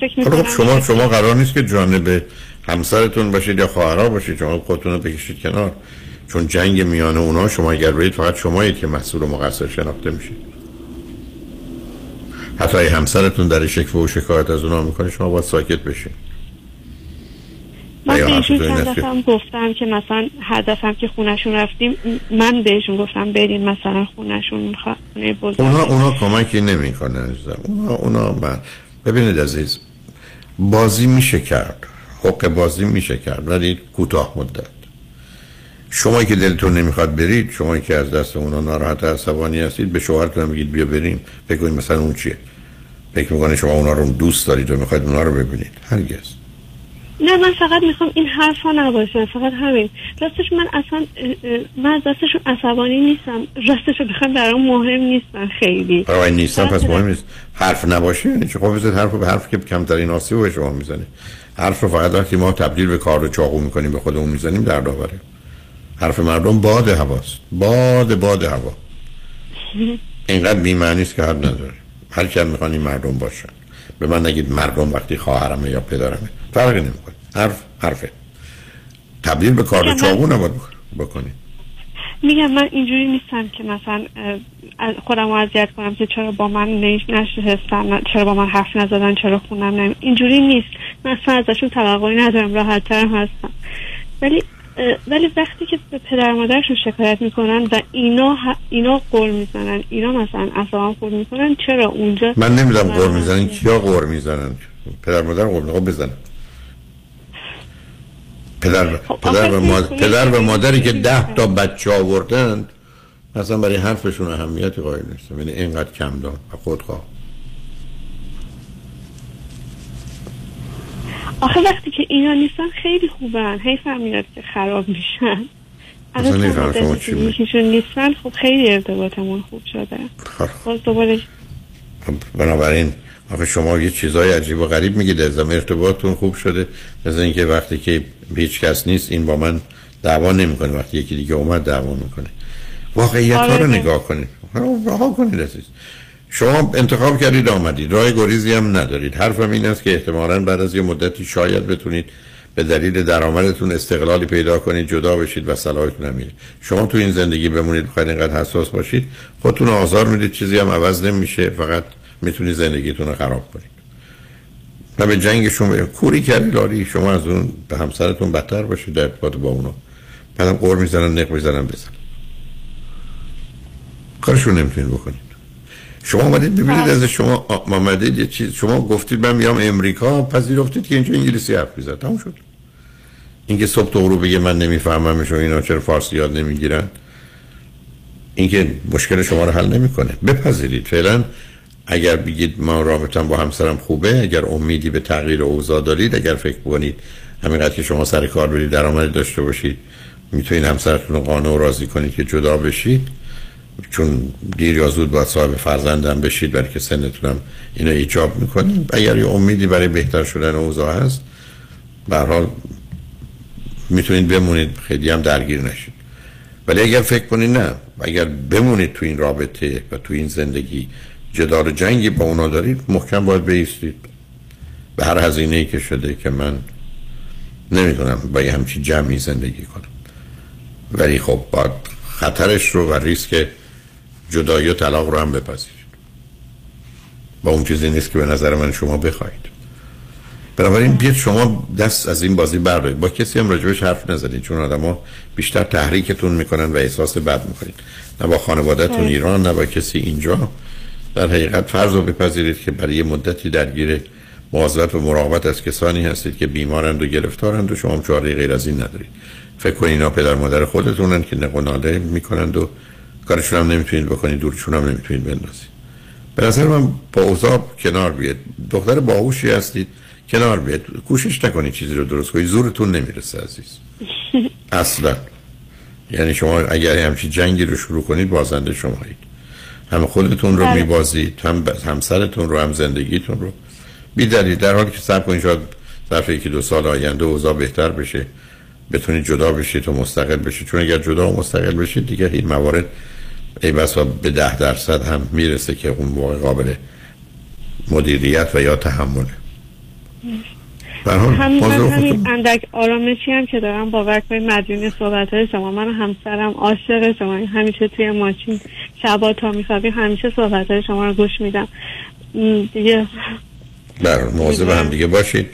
فکر خب شما شما قرار نیست که جانب همسرتون باشید یا خواهرها باشید شما خودتون رو بکشید کنار. چون جنگ میان اونا شما اگر برید فقط شمایید که مسئول و مقصر شناخته میشید. حتی همسرتون در شکوه و شکایت از اونا می‌کنه شما باید ساکت بشید من بهشون چند دفعه گفتم که مثلا هم که خونشون رفتیم من بهشون گفتم بریم مثلا خونشون خونه بزرگ. اونا اونا کمکی نمی‌کنه عزیزم. اونا اونا من ببینید عزیز بازی میشه کرد. حق بازی میشه کرد ولی کوتاه مدت. شما که دلتون نمی‌خواد برید شما که از دست اونا ناراحت عصبانی هستید به شوهرتون هم بگید بیا بریم. فکر کنید مثلا اون چیه؟ فکر می‌کنه شما اونا رو دوست دارید و می‌خواید اونا رو ببینید. هرگز. نه من فقط می‌خوام این حرف ها نباشه فقط همین. راستش من اصلا من از دستشون عصبانی نیستم. راستش رو بخوام برام مهم نیستن خیلی. برای نیستم پس مهم نیست. حرف نباشه یعنی چه خب حرف به حرف که کمترین آسیب به شما می‌زنه. حرف رو فقط وقتی ما تبدیل به کار و چاقو می‌کنیم به خودمون می‌زنیم در داوره. حرف مردم باد هواست. باد باد هوا. اینقدر بی‌معنی است که حد نداره. هر کی می‌خوان این مردم باشن. به من نگید مردم وقتی خواهرمه یا پدرمه. فرقی نمی‌کنه. حرف حرفه. تبدیل به کار چاقو نباید بکنید میگم من اینجوری نیستم که مثلا خودم رو اذیت کنم که چرا با من نش- نشستن چرا با من حرف نزدن چرا خونم نمی اینجوری نیست. من اصلا ازشون توقعی ندارم راحت ترم هستم. ولی ولی وقتی که به پدر مادرشون شکایت می‌کنن و اینا ه- اینا قول می‌زنن اینا مثلا اصلا قول می‌کنن چرا اونجا من نمی‌دونم قور می‌زنن کیا قور می‌زنن؟ پدر مادر قور بزنن. پدر پدر و مادر پدر و مادری که ده تا بچه آوردن اصلا برای حرفشون اهمیتی قائل نیستم یعنی اینقدر کم دار و خودخواه آخه وقتی که اینا نیستن خیلی خوبن. حیفم میاد که خراب میشن. اصلا نیستن خب خیلی ارتباطمون خوب شده. باز دوباره خب، بنابراین آخه شما یه چیزای عجیب و غریب میگید از ارتباطتون خوب شده. مثل اینکه وقتی که هیچ کس نیست این با من دعوا نمی‌کنه. وقتی یکی دیگه اومد دعوا می‌کنه. واقعیت ها رو آره. نگاه کنید. رها کنید عزیز. شما انتخاب کردید آمدید. راه گریزی هم ندارید. حرفم این است که احتمالاً بعد از یه مدتی شاید بتونید به دلیل درآمدتون استقلالی پیدا کنید جدا بشید و صلاحتون هم میره شما تو این زندگی بمونید بخواید اینقدر حساس باشید خودتون آزار می‌دید. چیزی هم عوض نمیشه. فقط می‌تونید زندگیتون رو خراب کنید و به جنگشون به کوری کردی لاری شما از اون به همسرتون بدتر باشید در ارتباط با اونا. بعدم قور می‌زنن نق می‌زنن بزن کارشون نمی‌تونید بکنید. شما آمدید ببینید از شما آمدید یه چیز شما گفتید من میام امریکا پذیرفتید که اینجا انگلیسی حرف می‌زد. تموم شد. اینکه صبح تو غروب بگه من نمیفهممش و اینا چرا فارسی یاد نمی‌گیرن اینکه مشکل شما رو حل نمی‌کنه. بپذیرید. فعلا اگر بگید ما رابطم با همسرم خوبه اگر امیدی به تغییر اوضاع دارید اگر فکر کنید همینقدر که شما سر کار برید درآمدی داشته باشید می‌تونید همسرتون رو قانع و راضی کنید که جدا بشید. چون دیر یا زود باید صاحب فرزندم بشید برای که سنتونم اینو ایجاب می‌کنید اگر یه امیدی برای بهتر شدن اوضاع هست به حال می‌تونید بمونید خیلی هم درگیر نشید. ولی اگر فکر کنید نه اگر بمونید تو این رابطه و تو این زندگی جدال و جنگی با اونا دارید محکم باید بیستید. به هر هزینه ای که شده که من نمی‌دونم با یه همچین جمعی زندگی کنم. ولی خب باید خطرش رو و ریسک جدایی و طلاق رو هم بپذیرید. با اون چیزی نیست که به نظر من شما بخواید بنابراین بیاد شما دست از این بازی بردارید با کسی هم راجبش حرف نزنید چون آدما بیشتر تحریکتون می‌کنن و احساس بد می‌کنید. نه با خانوادهتون خیلی. ایران نه با کسی اینجا. در حقیقت فرض رو بپذیرید که برای مدتی درگیر مواظبت و مراقبت از کسانی هستید که بیمارند و گرفتارند و شما چاره غیر از این ندارید. فکر کنید اینا پدر مادر خودتونن که نقناله می‌کنند و کارشون هم نمی‌تونید بکنید دورشون هم نمی‌تونید بندازید. به نظر من با اوضاع کنار بیاد دختر باهوشی هستید کنار بیاد کوشش نکنید چیزی رو درست کنید. زورتون نمی‌رسه عزیز. *laughs* اصلا. یعنی شما اگر همچین جنگی رو شروع کنید بازنده شمایید هم خودتون رو بله. میبازید هم همسرتون رو هم زندگیتون رو بیدارید در حالی که سب کنید شاید ظرف یکی دو سال آینده اوضاع بهتر بشه بتونید جدا بشید و مستقل بشید. چون اگر جدا و مستقل بشید دیگه این موارد ای بسا به ده درصد هم می‌رسه که اون موقع قابل مدیریت و یا تحمله همین همین اندک آرامشی هم که دارم باور کنید مدیون صحبت های شما. من و همسرم عاشق شما. همیشه توی ماشین. شبا تا میخوابیم همیشه صحبت های شما رو گوش میدم. دیگه بر به هم دیگه باشید.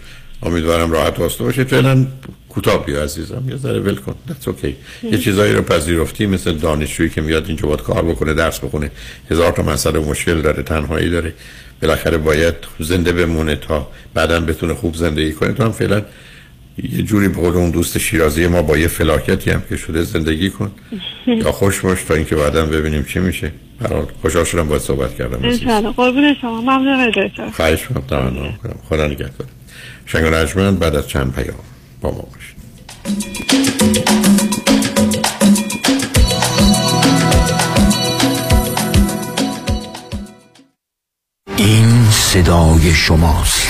امیدوارم راحت واسطه باشید فعلا کوتاه بیا عزیزم. یه ذره ول کن. That's okay. یه چیزایی رو پذیرفتی مثل دانشجویی که میاد اینجا باید کار بکنه درس بخونه. هزار تا مسئله و مشکل داره تنهایی داره. بالاخره باید زنده بمونه تا بعدا بتونه خوب زندگی کنه. تو هم فعلا یه جوری به قول اون دوست شیرازی ما با یه فلاکتی هم که شده زندگی کن. *laughs* یا خوش باش تا اینکه بعدا ببینیم چی میشه. برحال خوشحال شدم باید صحبت کردم عزیز. انشاءالله. قربون شما. ممنون دکتر خواهش کنم خدا نگهدار. شنگ و نجمن بعد از چند پیام با ما باشید. این صدای شماست.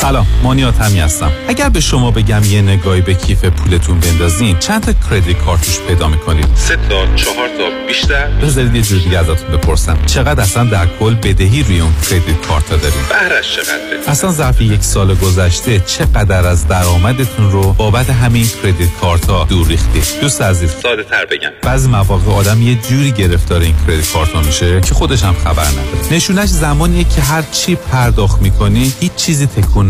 سلام مانیات همی هستم. اگر به شما بگم یه نگاهی به کیف پولتون بندازین چند تا کردیت کارتوش پیدا می‌کنید؟ سه تا چهار تا بیشتر؟ بذارید یه جور دیگه ازتون بپرسم. چقدر اصلا در کل بدهی روی اون کردیت کارت ها داریم بهرش چقدره اصلا ظرف یک سال گذشته چقدر از درآمدتون رو بابت همین کردیت کارت ها دور ریختید؟ دوست عزیز. ساده تر بگم. بعضی مواقع آدم یه جوری گرفتار این کردیت کارت ها میشه که خودش هم خبر نداره. نشونش زمانیه که هر چی پرداخت می‌کنی هیچ چیزی تکون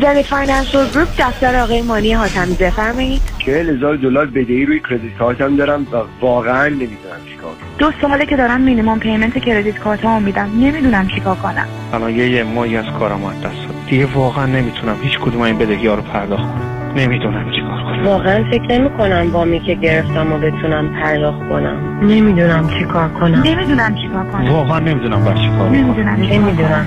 زنی Financial Group دفتر آقای مانی حاتمی بفرمایید. چهل هزار دلار بدهی روی کردیت کارتم دارم و واقعا نمی‌دونم چیکار کنم. دو ساله که دارم مینیمم پیمنت کردیت کارت ها میدم. نمی‌دونم چیکار کنم. الان یه یه ماهی از کارم از دست داد دیگه واقعا نمی‌تونم هیچ کدوم این بدهی ها رو پرداخت کنم. نمی‌دونم چیکار کنم. واقعا فکر نمی کنم وامی که گرفتم و بتونم پرداخت کنم. نمی‌دونم چی کار کنم. نمی‌دونم چیکار کنم. واقعا نمی‌دونم باید چیکار کنم نمی‌دونم نمی‌دونم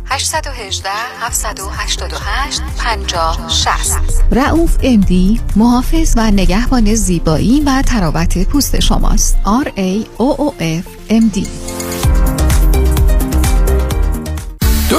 818 788 50 60 رعوف امدی محافظ و نگهبان زیبایی و تراوت پوست شماست. R A O O F MD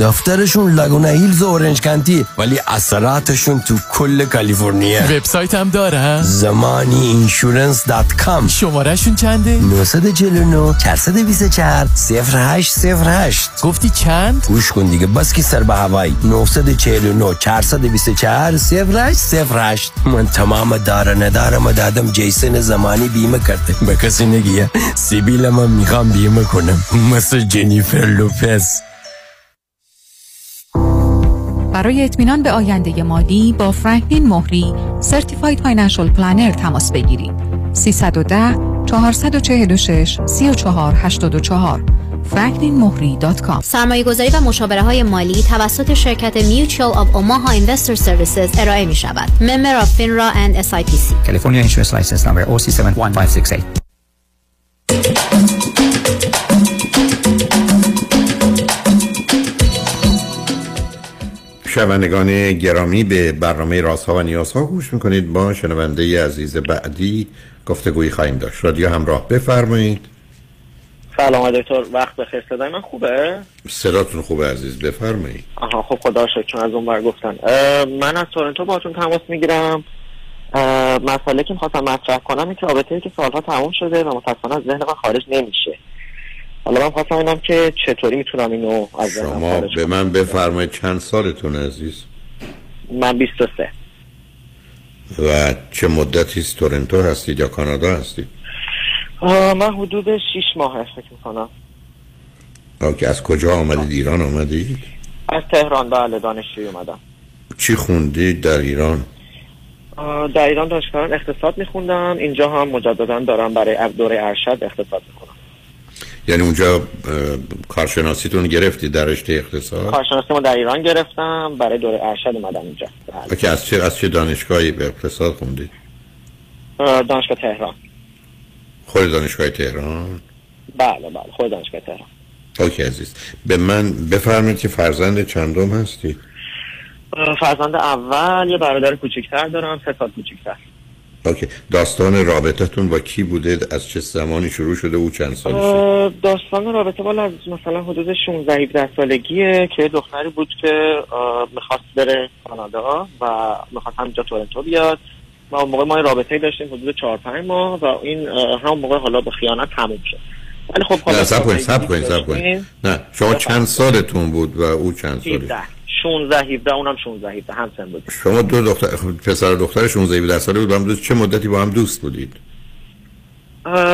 دفترشون لاگونا هیلز و اورنج کانتی ولی اثراتشون تو کل کالیفرنیا. وبسایت هم داره زمانی insurance dot com شماره شون چنده 949 424 0808 گفتی چند؟ گوش کن دیگه بس کی سر به هوایی. 949 424 0808 من تمام دار و ندارم دادم جیسن زمانی بیمه کرده. به کسی نگیه سیبیل من می‌خوام بیمه کنم. مثل جنیفر لوپز. برای اطمینان به آینده مالی با فرانکلین مهری certified financial planner تماس بگیرید 310 446 3484 franklinmohri.com سرمایه گذاری و مشاوره های مالی توسط شرکت Mutual of Omaha Investor Services ارائه می شود. Member of FINRA and SIPC. California Insurance License Number OC71568. شنوندگان گرامی به برنامه رازها و نیازها گوش می‌کنید. با شنونده عزیز بعدی گفتگویی خواهیم داشت. رادیو همراه بفرمایید. سلام دکتر. وقت بخیر صدای من خوبه؟ صداتون خوبه عزیز بفرمایید. آها خب خدا شکر چون از اون بر گفتن. من از تورنتو باتون تماس می‌گیرم. مسئله که می‌خواستم مطرح کنم این که رابطه که سالها تموم شده و متاسفانه از ذهن من خارج نمیشه. حالا من خواستم اینم که چطوری می‌تونم اینو از شما به من بفرمایید چند سالتون عزیز؟ من 23 و چه مدتی است؟ تورنتو هستید یا کانادا هستید؟ من حدود 6 ماه فکر می‌کنم. که از کجا آمدید؟ ایران آمدید؟ از تهران بله دانشجوی اومدم. چی خوندید در ایران؟ در ایران دانشگاهان اقتصاد میخوندم. اینجا هم مجددا دارم برای دوره ارشد اقتصاد می‌کنم. یعنی اونجا کارشناسیتون گرفتید در رشته اقتصاد؟ کارشناسی ما در ایران گرفتم برای دوره ارشد اومدم اینجا. بله. که از چه از چه دانشگاهی به اقتصاد خوندید؟ دانشگاه تهران. خود دانشگاه تهران؟ بله بله خود دانشگاه تهران. اوکی عزیز. به من بفرمایید که فرزند چندم هستید آه، فرزند اول یه برادر کوچکتر دارم سه سال کوچکتر. اوکی. داستان رابطتون با کی بوده؟ از چه زمانی شروع شده او چند سالشه داستان رابطه بالا از مثلا حدود 16 17 سالگیه که دختری بود که می‌خواست بره کانادا و می‌خواست همینجا تورنتو بیاد. و اون موقع ما رابطه داشتیم حدود 4 5 ماه و این همون موقع حالا به خیانت تموم شد. ولی خب حالا نه سب کنید سب کنید سب کنید. نه شما چند سالتون بود و او چند ساله 17 16 17 اونم 16 17 هم سن بود. شما دو دختر پسر و دختر 16 17 ساله بود با هم دوست چه مدتی با هم دوست بودید؟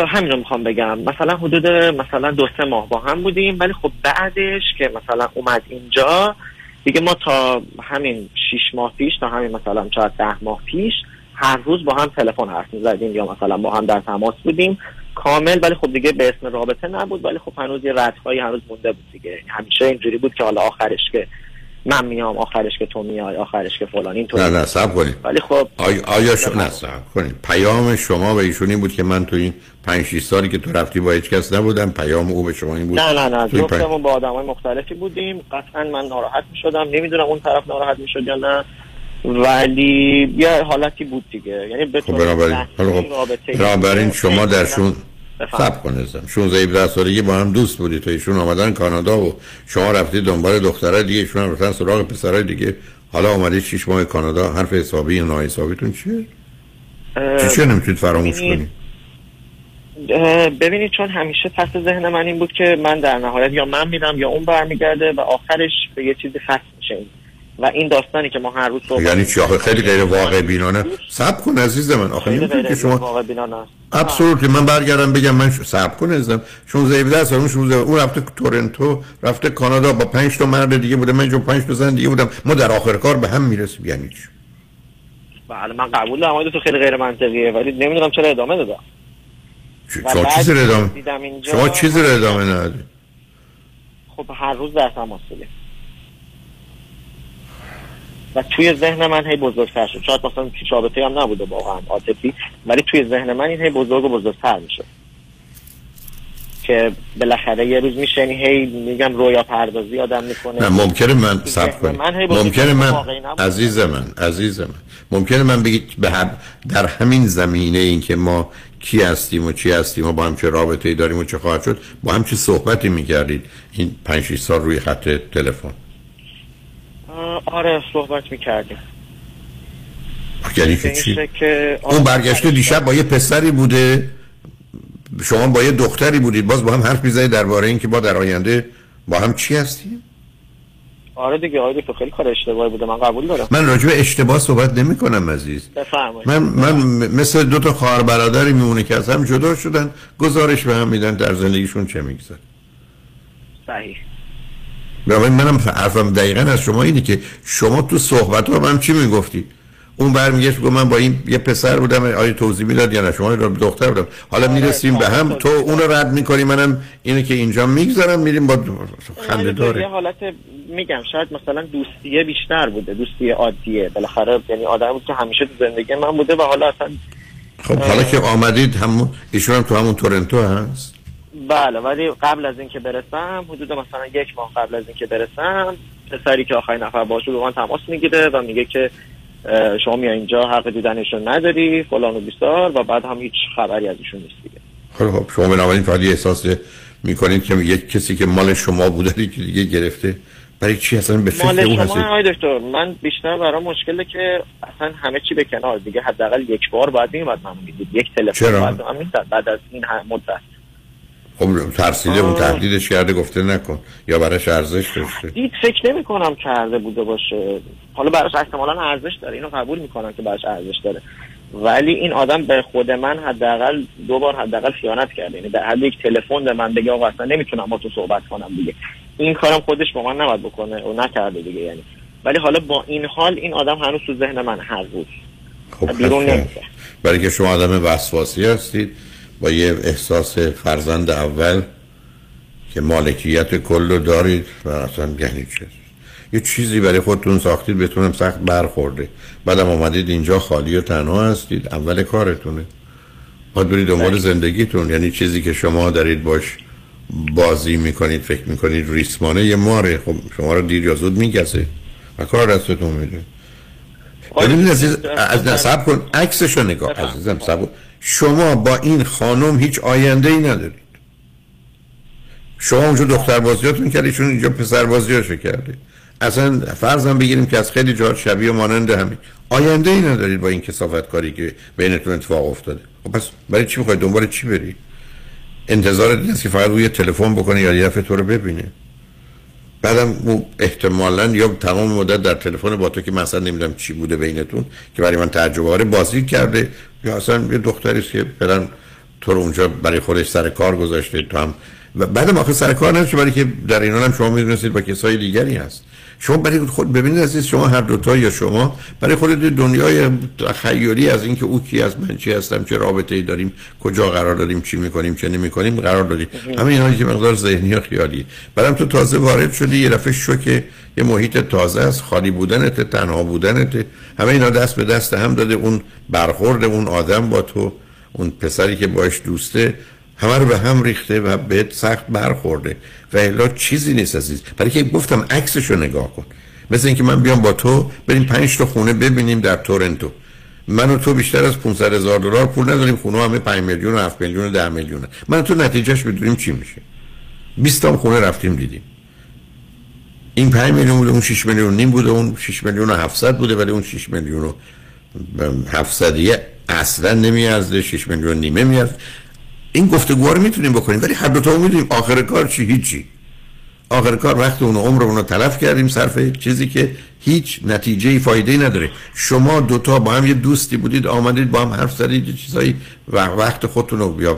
همین رو می‌خوام بگم. مثلا حدود مثلا دو سه ماه با هم بودیم ولی خب بعدش که مثلا اومد اینجا دیگه ما تا همین شیش ماه پیش تا همین مثلا شاید ده ماه پیش هر روز با هم تلفن حرف می‌زدیم یا مثلا با هم در تماس بودیم. کامل ولی خب دیگه به اسم رابطه نبود ولی خب هنوز یه ردهایی هنوز مونده بود دیگه. همیشه اینجوری بود که حالا آخرش که من میام آخرش که تو میای آخرش که فلان این نه نه سب کنید. ولی خب آیا, آیا شما نه صبر کنید. پیام شما به ایشون این بود که من تو این 5 6 سالی که تو رفتی با هیچ کس نبودم پیام او به شما این بود. نه نه نه تو جفتمون با آدم های مختلفی بودیم. قطعا من ناراحت می شدم نمی‌دونم اون طرف ناراحت می شد یا نه. ولی یه حالتی بود دیگه. یعنی به خب بنابراین. خب شما در شون بفهم. سب کن ازم 16 17 سالگی با هم دوست بودید تا ایشون آمدن کانادا و شما رفتید دنبال دختره دیگه. ایشون هم رفتن سراغ پسرای دیگه. حالا آمدید 6 ماه کانادا. حرف حسابی یا ناحسابیتون چیه؟ چی چه نمی‌تونید فراموش کنید؟ ببینید چون همیشه پس ذهن من این بود که من در نهایت یا من میرم یا اون برمیگرده و آخرش به یه چیزی ختم میشه و این داستانی که ما هر روز صحبت یعنی چی؟ آخه خیلی غیر واقع بینانه. سب کن عزیز من. آخه غیر که شما واقع بینانه. ابسولوتلی من برگردم بگم من صبر کن ازم 16 17 سال اون 16 اون رفته تورنتو رفته کانادا با 5 تا مرد دیگه بوده. من جو 5 تا زن دیگه بودم. ما در آخر کار به هم می‌رسیم. یعنی چی؟ بله من قبول دارم. دکتر خیلی غیر منطقیه ولی نمی‌دونم چرا ادامه دادم شما چیزی ادامه شما چیزی ادامه ندادی؟ خب هر روز در تماس بودیم و توی ذهن من هی بزرگتر شد. شاید مثلا پیش رابطه هم نبوده واقعا عاطفی ولی توی ذهن من این هی بزرگ و بزرگتر میشه که بالاخره یه روز میشنی هی میگم رویا پردازی آدم می‌کنه. نه ممکنه من صبر کنم ممکنه من. عزیز من عزیز من. ممکنه من بگید به هر در همین زمینه این که ما کی هستیم و چی هستیم و با هم چه رابطه ای داریم و چه خواهد شد با هم چه صحبتی می‌کردید این 5 6 سال روی خط تلفن؟ آره صحبت می‌کردیم. یعنی که چی؟ که اون برگشته دیشب با یه پسری بوده شما با یه دختری بودید باز با هم حرف می‌زنید درباره اینکه با در آینده با هم چی هستیم؟ آره دیگه آره دیگه خیلی کار اشتباهی بوده من قبول دارم. من راجع به اشتباه صحبت نمی کنم عزیز. بفرمایید. من من مثل دو تا خواهر برادری میمونه که از هم جدا شدن گزارش به هم میدن در زندگیشون چه میگذره. صحیح. بنابراین منم حرفم دقیقا از شما اینه که شما تو صحبت ها هم چی می‌گفتی اون برمیگشت گفت من با این یه پسر بودم آیا توضیح می‌داد یا نه؟ شما دختر بودم. حالا می‌رسیم به هم. تو اون رو رد می‌کنی منم اینه که اینجا می‌گذارم میریم با خنده یه داره. حالت میگم شاید مثلا دوستیه بیشتر بوده دوستی عادیه. بالاخره یعنی آدم بود که همیشه تو زندگی من بوده و حالا اصلا خب حالا که آمدید همون ایشون هم تو همون تورنتو هست؟ بله ولی قبل از اینکه برسم حدود مثلا یک ماه قبل از اینکه برسم پسری که آخرین نفر باشه به من تماس می‌گیره و میگه که شما میای اینجا حق دیدنشون نداری فلان و بیسار و بعد هم هیچ خبری از ایشون نیست دیگه. خب شما بنابراین فقط احساس می‌کنید که یک کسی که مال شما بوده *laughs* که دیگه گرفته. برای چی اصلا به فکر مال شما آقای دکتر من بیشتر برام مشکله که اصلا همه چی به کنار. دیگه حداقل یک بار باید میومد من می‌دید یک تلفن بعد از این مدت. خب ترسیده اون تهدیدش کرده گفته نکن. یا براش ارزش داشته. دید فکر نمی کنم کرده بوده باشه. حالا براش احتمالا ارزش داره. اینو قبول می‌کنم که براش ارزش داره. ولی این آدم به خود من حداقل دو بار حداقل خیانت کرده. یعنی در حد یک تلفن به من بگه آقا اصلا نمی‌تونم با تو صحبت کنم دیگه. این کارم خودش با من نباید بکنه و نکرده دیگه یعنی. ولی حالا با این حال این آدم هنوز تو ذهن من هر روز. خب بیرون خب. نمیره. برای که شما آدم وسواسی هستید با یه احساس فرزند اول که مالکیت کل رو دارید و اصلا یعنی چه؟ یه چیزی برای خودتون ساختید بتونم سخت برخورده. بعدم آمدید اینجا خالی و تنها هستید. اول کارتونه. باید برید دنبال زندگیتون. یعنی چیزی که شما دارید باش بازی می‌کنید فکر می‌کنید ریسمانه یه ماره. خب شما رو دیر یا زود میگسه و کار دستتون میده. ببینید از نصب کن. عکسش رو نگاه عزیزم صبر شما با این خانم هیچ آینده ای ندارید. شما اونجا دختر بازیاتون کردید چون اینجا پسر بازیاشو کرده اصلا فرضم بگیریم که از خیلی جهات شبیه و مانند همین. آینده ای ندارید با این کسافت کاری که بینتون اتفاق افتاده. خب پس برای چی می‌خواید دنبال چی بری انتظار است که فقط روی تلفن بکنه یا یه دفعه تو رو ببینه. بعدم احتمالا یا تمام مدت در تلفن با تو که مثلا نمی‌دونم چی بوده بینتون که برای من تعجب آوره بازی کرده. یا اصلا یه دختری که فعلا تو رو اونجا برای خودش سر کار گذاشته تو هم و بعدم آخه سر کار نمیشه برای که در این حال هم شما می‌دونستید با کسای دیگری هست. شما برای خود ببینید عزیز شما هر دوتا یا شما برای خود دنیای تخیلی از اینکه او کی است من چی هستم چه رابطه ای داریم کجا قرار داریم چی می‌کنیم چه نمی‌کنیم قرار دادیم همه اینا که مقدار ذهنی و خیالی. برام تو تازه وارد شدی یه دفعه شوکه یه محیط تازه است خالی بودنت تنها بودنت. همه اینا دست به دست هم داده اون برخورد اون آدم با تو اون پسری که باش دوسته. همه رو به هم ریخته و بهت سخت برخورده. و الا چیزی نیست عزیز. برای که گفتم عکسش رو نگاه کن. مثل اینکه من بیام با تو بریم پنج تا خونه ببینیم در تورنتو. من و تو بیشتر از 500 هزار دلار پول نداریم. خونه همه 5 میلیون و 7 میلیون و 10 میلیون. من و تو نتیجهش بدونیم چی میشه. 20 تا خونه رفتیم دیدیم. این 5 میلیون بوده اون 6 میلیون نیم بوده اون 6 میلیون و 700 بوده ولی اون 6 میلیون و 700 اصلا نمیارزه 6 میلیون نیمه میارزه. این گفتگوها رو می‌تونیم بکنیم ولی هر دو تا می‌دونیم آخر کار چی هیچی. آخر کار وقت اون عمر اونو تلف کردیم صرف چیزی که هیچ نتیجه فایده نداره. شما دوتا با هم یه دوستی بودید آمدید با هم حرف زدید یه چیزایی وقت خودتون رو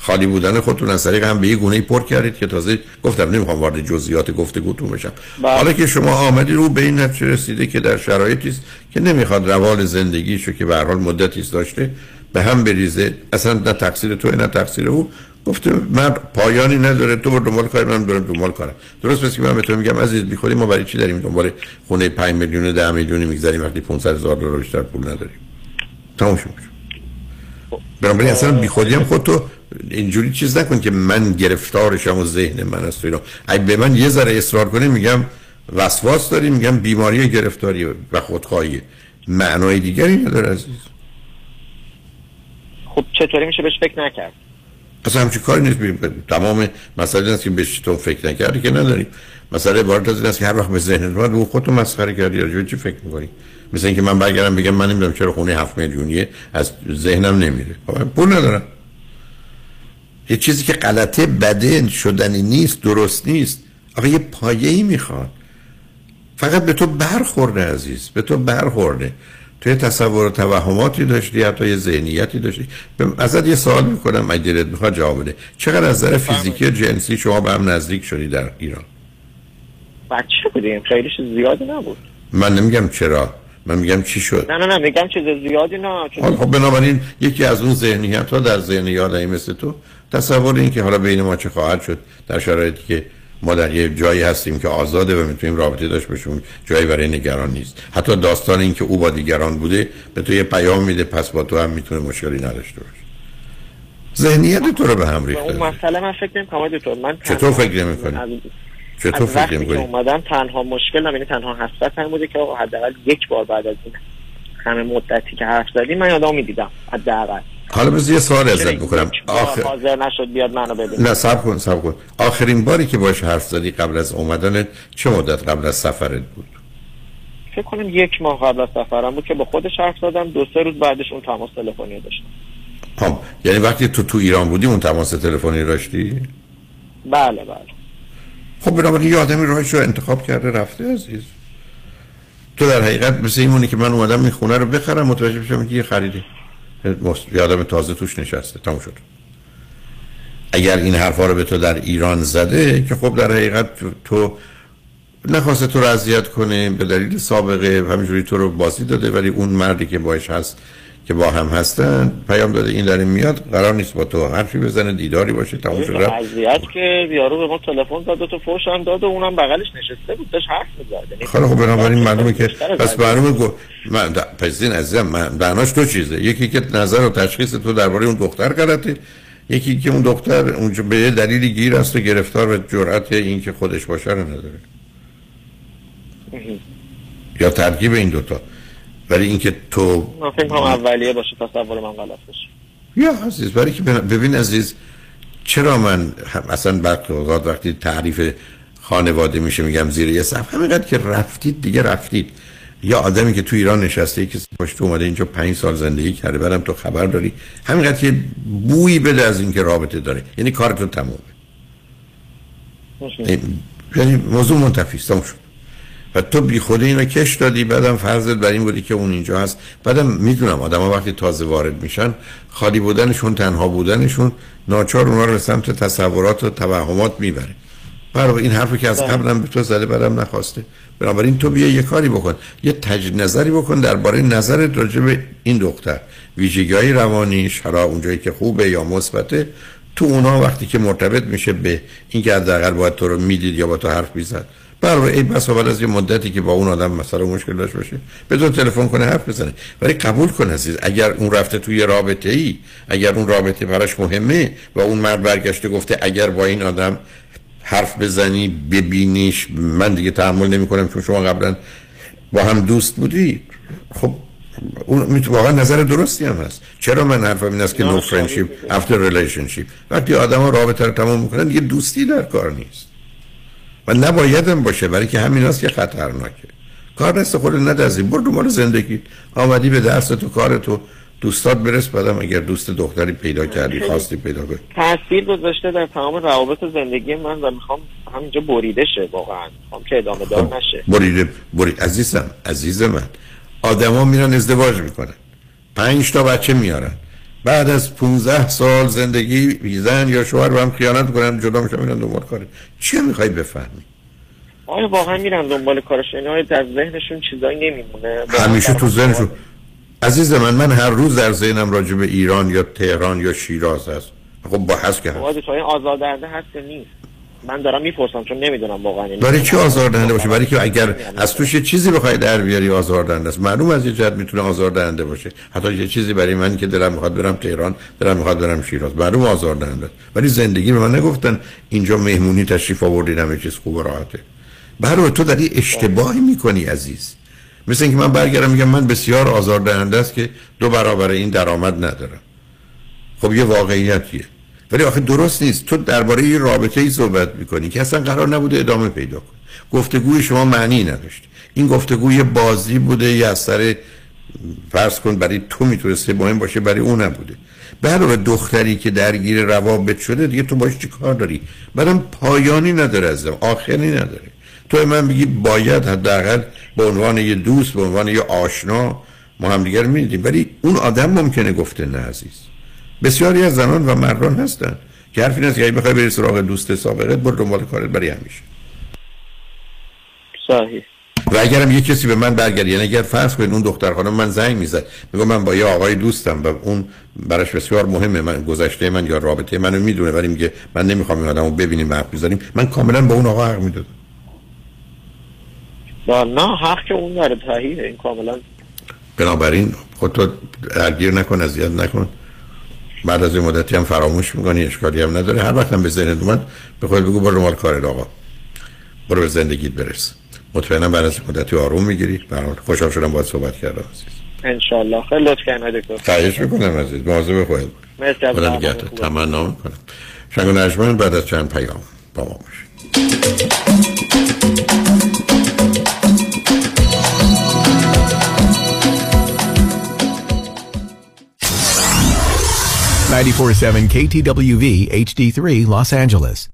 خالی بودن خودتون از طریق هم به یه گونه پر کردید که تازه گفتم نمی‌خوام وارد جزئیات گفتگوتون بشم. حالا که شما آمدید رو به این نتیجه رسیده که در شرایطی است که نمی‌خواد روال زندگیشو که به هر حال مدتی است داشته به هم بریزه. اصلا نه تقصیر تو نه تقصیر او. گفته من پایانی نداره تو برو دنبال کار من برم دنبال کارم. درست پس که من به تو میگم عزیز بی ما برای چی داریم دنبال خونه 5 میلیون 10 میلیونی می‌گذاریم وقتی 500 هزار دلار بیشتر پول نداریم؟ تمام شد. بنابراین اصلا بی خودی هم خود تو اینجوری چیز نکن که من گرفتارشم و ذهن من است اینا. اگه به من یه ذره اصرار کنی میگم وسواس داری میگم بیماری گرفتاری و خودخواهی. معنای دیگری نداره عزیز. خب چطوری میشه بهش فکر نکرد؟ اصلا همچی کاری نیست بیم تمام مسئله است که بهش تو فکر نکردی که نداری. مسئله عبارت از این است که هر وقت به ذهن اومد او خودتو مسخره کردی یا چی فکر می‌کنی؟ مثل اینکه من برگردم بگم من نمی‌دونم چرا خونه 7 میلیونیه از ذهنم نمیره. خب، پول ندارم. یه چیزی که غلطه بده شدنی نیست درست نیست. آقا یه پایه ای می‌خواد. فقط به تو برخورده عزیز به تو برخورده. توی تصور و توهماتی داشتی حتی یه ذهنیتی داشتی. ازت یه سوال می‌کنم اگه دلت می‌خواد جواب بده. چقدر از نظر فیزیکی و جنسی شما به هم نزدیک شدی در ایران؟ بچه بودیم خیلی زیادی نبود. من نمیگم چرا من میگم چی شد. نه نه نه میگم چیز زیادی نه چیز... خب بنابراین یکی از اون ذهنیت ها در ذهن یادایی مثل تو تصور این که حالا بین ما چه خواهد شد در شرایطی که ما در یه جایی هستیم که آزاده و می‌تونیم رابطه داشت باشیم. جایی برای نگران نیست. حتی داستان این که او با دیگران بوده به تو یه پیام میده پس با تو هم می‌تونه مشکلی نداشته باشه. ذهنیت تو رو به هم ریخته. اون مسئله من فکر نمی کنم من چطور فکر نمی کنی؟ چطور فکر نمی کنی؟ اومدم تنها مشکل نمینه تنها حسرت هم بوده که حداقل یک بار بعد از این همه مدتی که حرف زدیم من یادم می‌دیدم حداقل. حالا بذار یه سوال ازت بکنم. آخر حاضر نشد بیاد منو ببینه؟ نه صبر کن صبر کن. آخرین باری که باش حرف زدی قبل از اومدن چه مدت قبل از سفرت بود؟ فکر کنم یک ماه قبل از سفرم بود که با خودش حرف زدم. دو سه روز بعدش اون تماس تلفنی داشتم. هم. یعنی وقتی تو تو ایران بودی اون تماس تلفنی داشتی؟ بله بله. خب بنابراین یه آدمی راهش رو انتخاب کرده رفته عزیز. تو در حقیقت مثل ایمونی که من اومدم این خونه رو بخرم متوجه بشم که یه خریدی یادم تازه توش نشسته. تموم شد. اگر این حرفا رو به تو در ایران زده که خب در حقیقت تو نخواسته تو رو اذیت کنه به دلیل سابقه همینجوری تو رو بازی داده ولی اون مردی که باش هست که با هم هستن پیام داده این داره میاد قرار نیست با تو حرفی بزنه دیداری باشه تموم شد رفت. اذیت که یارو به ما تلفن داد تو فوش هم داد و اونم بغلش نشسته بود داشت حرف می‌زد. یعنی خب خب بنابراین معلومه که پس معلومه گو من پس این عزیزم من بناش تو چیزه؟ یکی که نظر و تشخیص تو درباره اون دختر غلطه یکی که اون دختر اونجا به یه دلیلی گیر است و گرفتار به جرأت این که خودش باشه رو نداره. یا ترکیب این دوتا. ولی اینکه تو من فکر کنم اولیه باشه تصور من غلط باشه یا عزیز برای که ببین عزیز چرا من اصلا وقت وقتی تعریف خانواده میشه میگم زیر یه صف؟ همینقدر که رفتید دیگه رفتید. یا آدمی که تو ایران نشسته که تو اومده اینجا پنج سال زندگی کرده برم تو خبر داری؟ همینقدر که بویی بده از اینکه رابطه داره. یعنی کارتو تمومه. یعنی موضوع منتفی شد. و تو بی خود اینو کش دادی بعدم فرضت بر این بودی که اون اینجا هست. بعدم می‌دونم آدم ها وقتی تازه وارد میشن خالی بودنشون تنها بودنشون ناچار اونا رو به سمت تصورات و توهمات می‌بره. برای این حرفی که از بله. قبلم به تو زده برام نخواسته. بنابراین تو بیا یه کاری بکن یه تج نظری بکن درباره نظرت راجع به این دختر. ویژگی های روانیش حالا اونجایی که خوبه یا مثبته تو اونا وقتی که مرتبط میشه به اینکه حداقل باید تو رو می‌دید یا با تو حرف می‌زد. برای این بعد از یه مدتی که با اون آدم مثلا مشکل داشت باشه بدون تلفن کنه حرف بزنه. ولی قبول کن عزیز اگر اون رفته توی رابطه ای اگر اون رابطه براش مهمه و اون مرد برگشته گفته اگر با این آدم حرف بزنی ببینیش من دیگه تحمل نمی کنم چون شما قبلا با هم دوست بودی. خب اون واقعا نظر درستی هم هست. چرا من حرفم این است که no friendship after relationship وقتی آدم ها رابطه رو تمام می‌کنن یه دوستی در کار نیست. و نبایدم باشه برای که همین هست که خطرناکه. کار دست خود ندازی برو دنبال زندگی. آمدی به درس تو کار تو. دوستات برس بعدم اگر دوست دختری پیدا کردی خواستی پیدا کنی. تاثیر گذاشته در تمام روابط زندگی من و می‌خوام همینجا بریده شه واقعا. می‌خوام که ادامه دار نشه. بریده برید عزیزم عزیز من. آدما میرن ازدواج می‌کنن. پنج تا بچه میارن. بعد از 15 سال زندگی زن یا شوهر با هم خیانت کنن جدا میشن میرن دنبال کاره چی می‌خوای بفهمی؟ آیا واقعا میرن دنبال کارش. اینا آیا در ذهنشون چیزایی نمیمونه؟ همیشه تو ذهنشون. عزیز من من هر روز در ذهنم راجع به ایران یا تهران یا شیراز هست. خب با هست که هست. این آزاردهنده هست نیست؟ من دارم می‌پرسم چون نمی‌دونم واقعا این برای چی. آزاردهنده باشه؟ برای که اگر از توش یه چیزی بخوای در بیاری آزاردهنده است. معلوم از یه جهت می‌تونه آزاردهنده باشه. حتی یه چیزی برای من که دلم می‌خواد برم تهران دلم می‌خواد برم شیراز. معلوم آزاردهنده است. ولی زندگی به من نگفتن اینجا مهمونی تشریف آوردین همه چیز خوب و راحته. برای تو داری اشتباهی می‌کنی عزیز. مثل اینکه من برگردم میگم من بسیار آزاردهنده است که دو برابر این درآمد ندارم. خب یه واقعیتیه. ولی آخه درست نیست. تو درباره یه رابطه ای صحبت می‌کنی که اصلا قرار نبوده ادامه پیدا کن گفتگوی شما معنی نداشت. این گفتگوی بازی بوده یه اثر فرض کن برای تو می‌تونسته مهم باشه برای اون نبوده. علاوه دختری که درگیر روابط شده دیگه تو باش چی کار داری؟ بعدم پایانی نداره ازم آخری نداره. تو من بگی باید حداقل به عنوان یه دوست به عنوان یه آشنا ما هم دیگر میدیم ولی اون آدم ممکنه گفته نه عزیز. بسیاری از زنان و مردان هستن که حرف این است که اگه بخوای بری سراغ دوست سابقت برو دنبال کارت برای همیشه صحیح. و اگرم یه کسی به من برگرد یعنی اگر فرض کنید اون دختر خانم من زنگ می‌زد میگم من با یه آقای دوستم و اون براش بسیار مهمه من گذشته من یا رابطه منو می‌دونه ولی میگه من نمی‌خوام این آدمو ببینیم حرف بزنیم من کاملا با اون آقا حق می‌دادم. با نه حق که اون داره این کاملا. بنابراین خودتو درگیر نکن اذیت نکن. بعد از این مدتی هم فراموش می‌کنی اشکالی هم نداره. هر وقت هم به ذهنت اومد به خود بگو برو مال کار آقا. برو به زندگیت برس. مطمئنم بعد از مدتی آروم می‌گیری. برای خوشحال شدم باید صحبت کردم انشالله خیلی لطف کردن دکتر. خواهش می‌کنم عزیز. مواظب خودت. مرسی از خدا نگهدار. تمنا می‌کنم. شنگ و بعد از چند پیام با ما باشید 947 KTWV HD3 Los Angeles.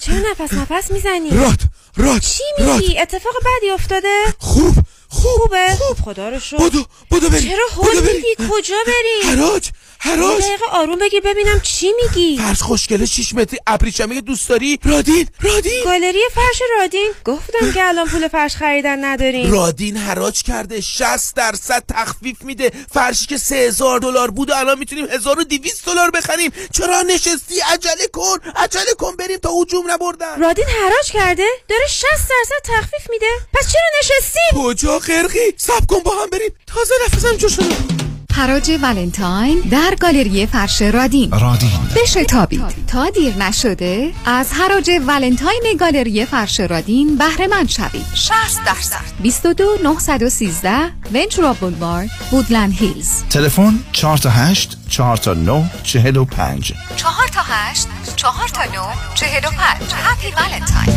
چرا نفس نفس می‌زنی؟ رات رات چی میگی؟ اتفاق بدی افتاده؟ خوب خوبه؟ خوب خدا رو شکر بدو بدو بریم چرا هول میدی؟ کجا بریم؟ حراج یه حراج دقیقه آروم بگی ببینم چی میگی؟ فرش خوشگله 6 متری ابریشمی دوست داری؟ رادین رادین. گالری فرش رادین. گفتم که الان پول فرش خریدن نداریم. رادین حراج کرده. 60 درصد تخفیف میده. فرشی که 3000 دلار بود و الان می‌تونیم 1200 دلار بخریم. چرا نشستی؟ عجله کن. عجله کن بریم تا هجوم نبردن. رادین حراج کرده؟ داره 60 درصد تخفیف میده؟ پس چرا نشستی؟ کجا قرقی سب کن با هم بریم. تازه نفسم جو شده. حراج ولنتاین در گالری فرش رادین. رادین. بشتابید. تا دیر نشده از حراج ولنتاین گالری فرش رادین بهره مند شوید. 60 درصد. 22 913 ونچورا بولوارد وودلند هیلز تلفن 4 تا 8 4 تا 9 45 4 تا 8 4 تا 9 45 هپی ولنتاین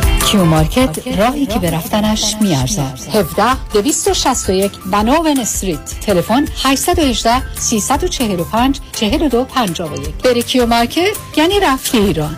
Q Market راهی که به رفتنش میارزد. 17 261 Vanowen Street. تلفن 818 345 42 51 بری Q Market یعنی رفتی ایران.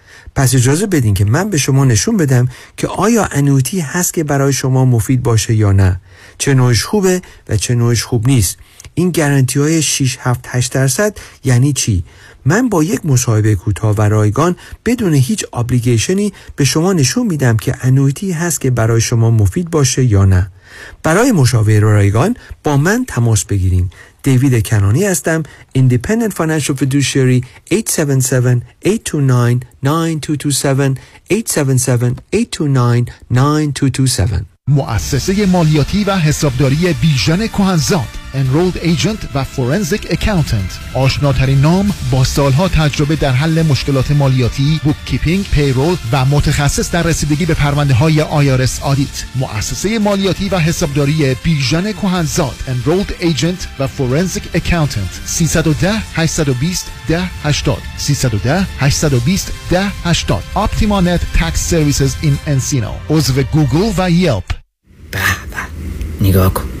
پس اجازه بدین که من به شما نشون بدم که آیا انویتی هست که برای شما مفید باشه یا نه. چه نوعش خوبه و چه نوعش خوب نیست. این گارانتی های 6 7 8 درصد یعنی چی؟ من با یک مصاحبه کوتاه و رایگان بدون هیچ ابلیگیشنی به شما نشون میدم که انویتی هست که برای شما مفید باشه یا نه. برای مشاوره رایگان با من تماس بگیریم دیوید کنانی هستم Independent Financial Fiduciary 877-829-9227 877-829-9227 مؤسسه مالیاتی و حسابداری بیژن کهنزاد Enrolled Agent و Forensic Accountant. آشناترین نام با سالها تجربه در حل مشکلات مالیاتی بوک کیپینگ، پیرول و متخصص در رسیدگی به پرونده های آیارس آدیت مؤسسه مالیاتی و حسابداری بیژن کهنزاد. Enrolled Agent و Forensic Accountant. 310 820 1080 310 820 1080 OptimaNet Tax Services in Encino. عضو گوگل و Yelp نگاه کن.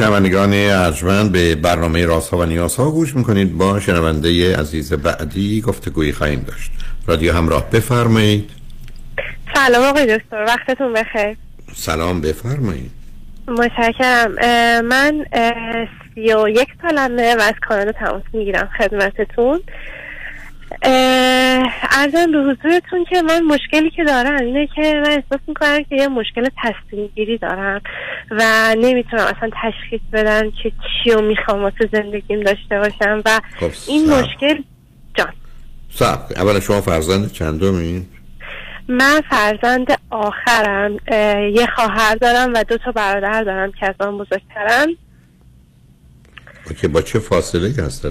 شنوندگان ارجمند به برنامه راست ها و نیاز ها گوش می‌کنید. با شنونده عزیز بعدی گفتگویی خواهیم داشت. رادیو همراه بفرمایید. سلام آقای دکتر وقتتون بخیر. سلام بفرمایید. متشکرم. من سی و یک سالمه و از کانادا تماس می‌گیرم خدمتتون. ارزم به حضورتون که من مشکلی که دارم اینه که من احساس می‌کنم که یه مشکل تصمیم گیری دارم و نمی‌تونم اصلا تشخیص بدم که چی رو می‌خوام واسه زندگیم داشته باشم و خب، این. مشکل جان. سب. اول شما فرزند چندمین من فرزند آخرم. یه خواهر دارم و دو تا برادر دارم که از آن بزرگترم که با چه فاصله هستن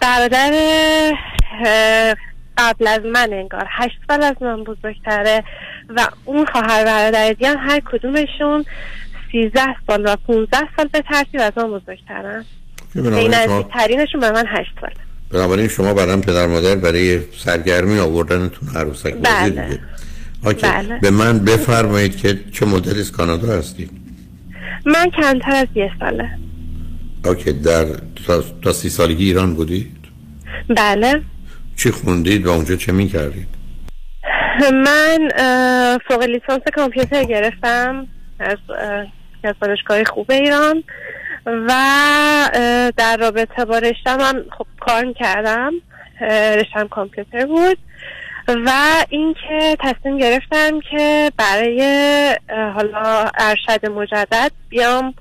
برادر قبل از من انگار. هشت سال از من بزرگتره و اون خواهر برادر دیگه هر کدومشون سیزده سال و 15 سال به ترتیب از من بزرگترن. این نزدیکترینشون به من هشت سال بنابراین شما برام پدر مادر برای سرگرمی آوردنتون عروسک بازی بله. بله. به من بفرمایید که چه مدلی از کانادا هستید من کمتر از یه ساله. اوکی در تا, تا سی سالگی ایران بودید؟ بله. چی خوندید و اونجا چه می‌کردید؟ من اه، فوق لیسانس کامپیوتر گرفتم از از دانشگاه خوب ایران و در رابطه با رشتم هم خب کار کردم رشتم کامپیوتر بود و اینکه تصمیم گرفتم که برای حالا ارشد مجدد بیام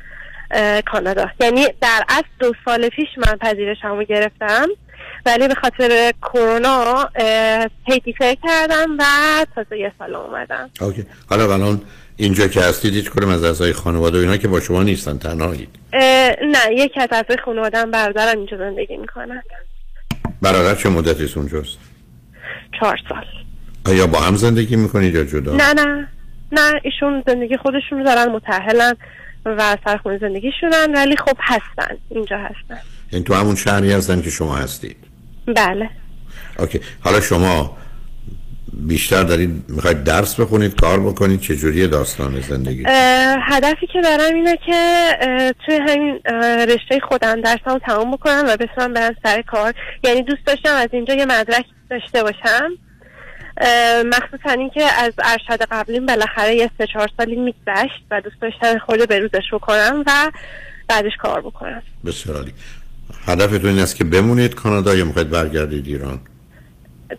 کانادا. یعنی در اصل دو سال پیش من پذیرشم رو گرفتم ولی به خاطر کرونا هی کردم و تازه یه سال اومدم. اوکی. حالا الان اینجا که هستید هیچ کدوم از اعضای خانواده و اینا که با شما نیستن تنهایید اه، نه یکی از اعضای خانواده‌ام برادرم اینجا زندگی می‌کنن. برادر چه مدتی است اونجاست؟ چهار سال. آیا با هم زندگی می‌کنید یا جدا؟ نه نه. نه ایشون زندگی خودشون رو دارن متحلن و سرخونه زندگیشونن ولی خب هستن. اینجا هستن. این تو همون شهری هستن که شما هستید؟ بله. اوکی. حالا شما بیشتر دارید می‌خواید درس بخونید کار بکنید چه جوری داستان زندگی؟ هدفی که دارم اینه که توی همین رشته خودم درسم رو تمام بکنم و بتونم برم سر کار. یعنی دوست داشتم از اینجا یه مدرک داشته باشم. مخصوصا اینکه از ارشد قبلیم بالاخره یه سه چهار سالی میگذشت و دوست داشتم خود به روزش بکنم و بعدش کار بکنم بسیار عالی. هدفتون این است که بمونید کانادا یا می‌خواید برگردید ایران؟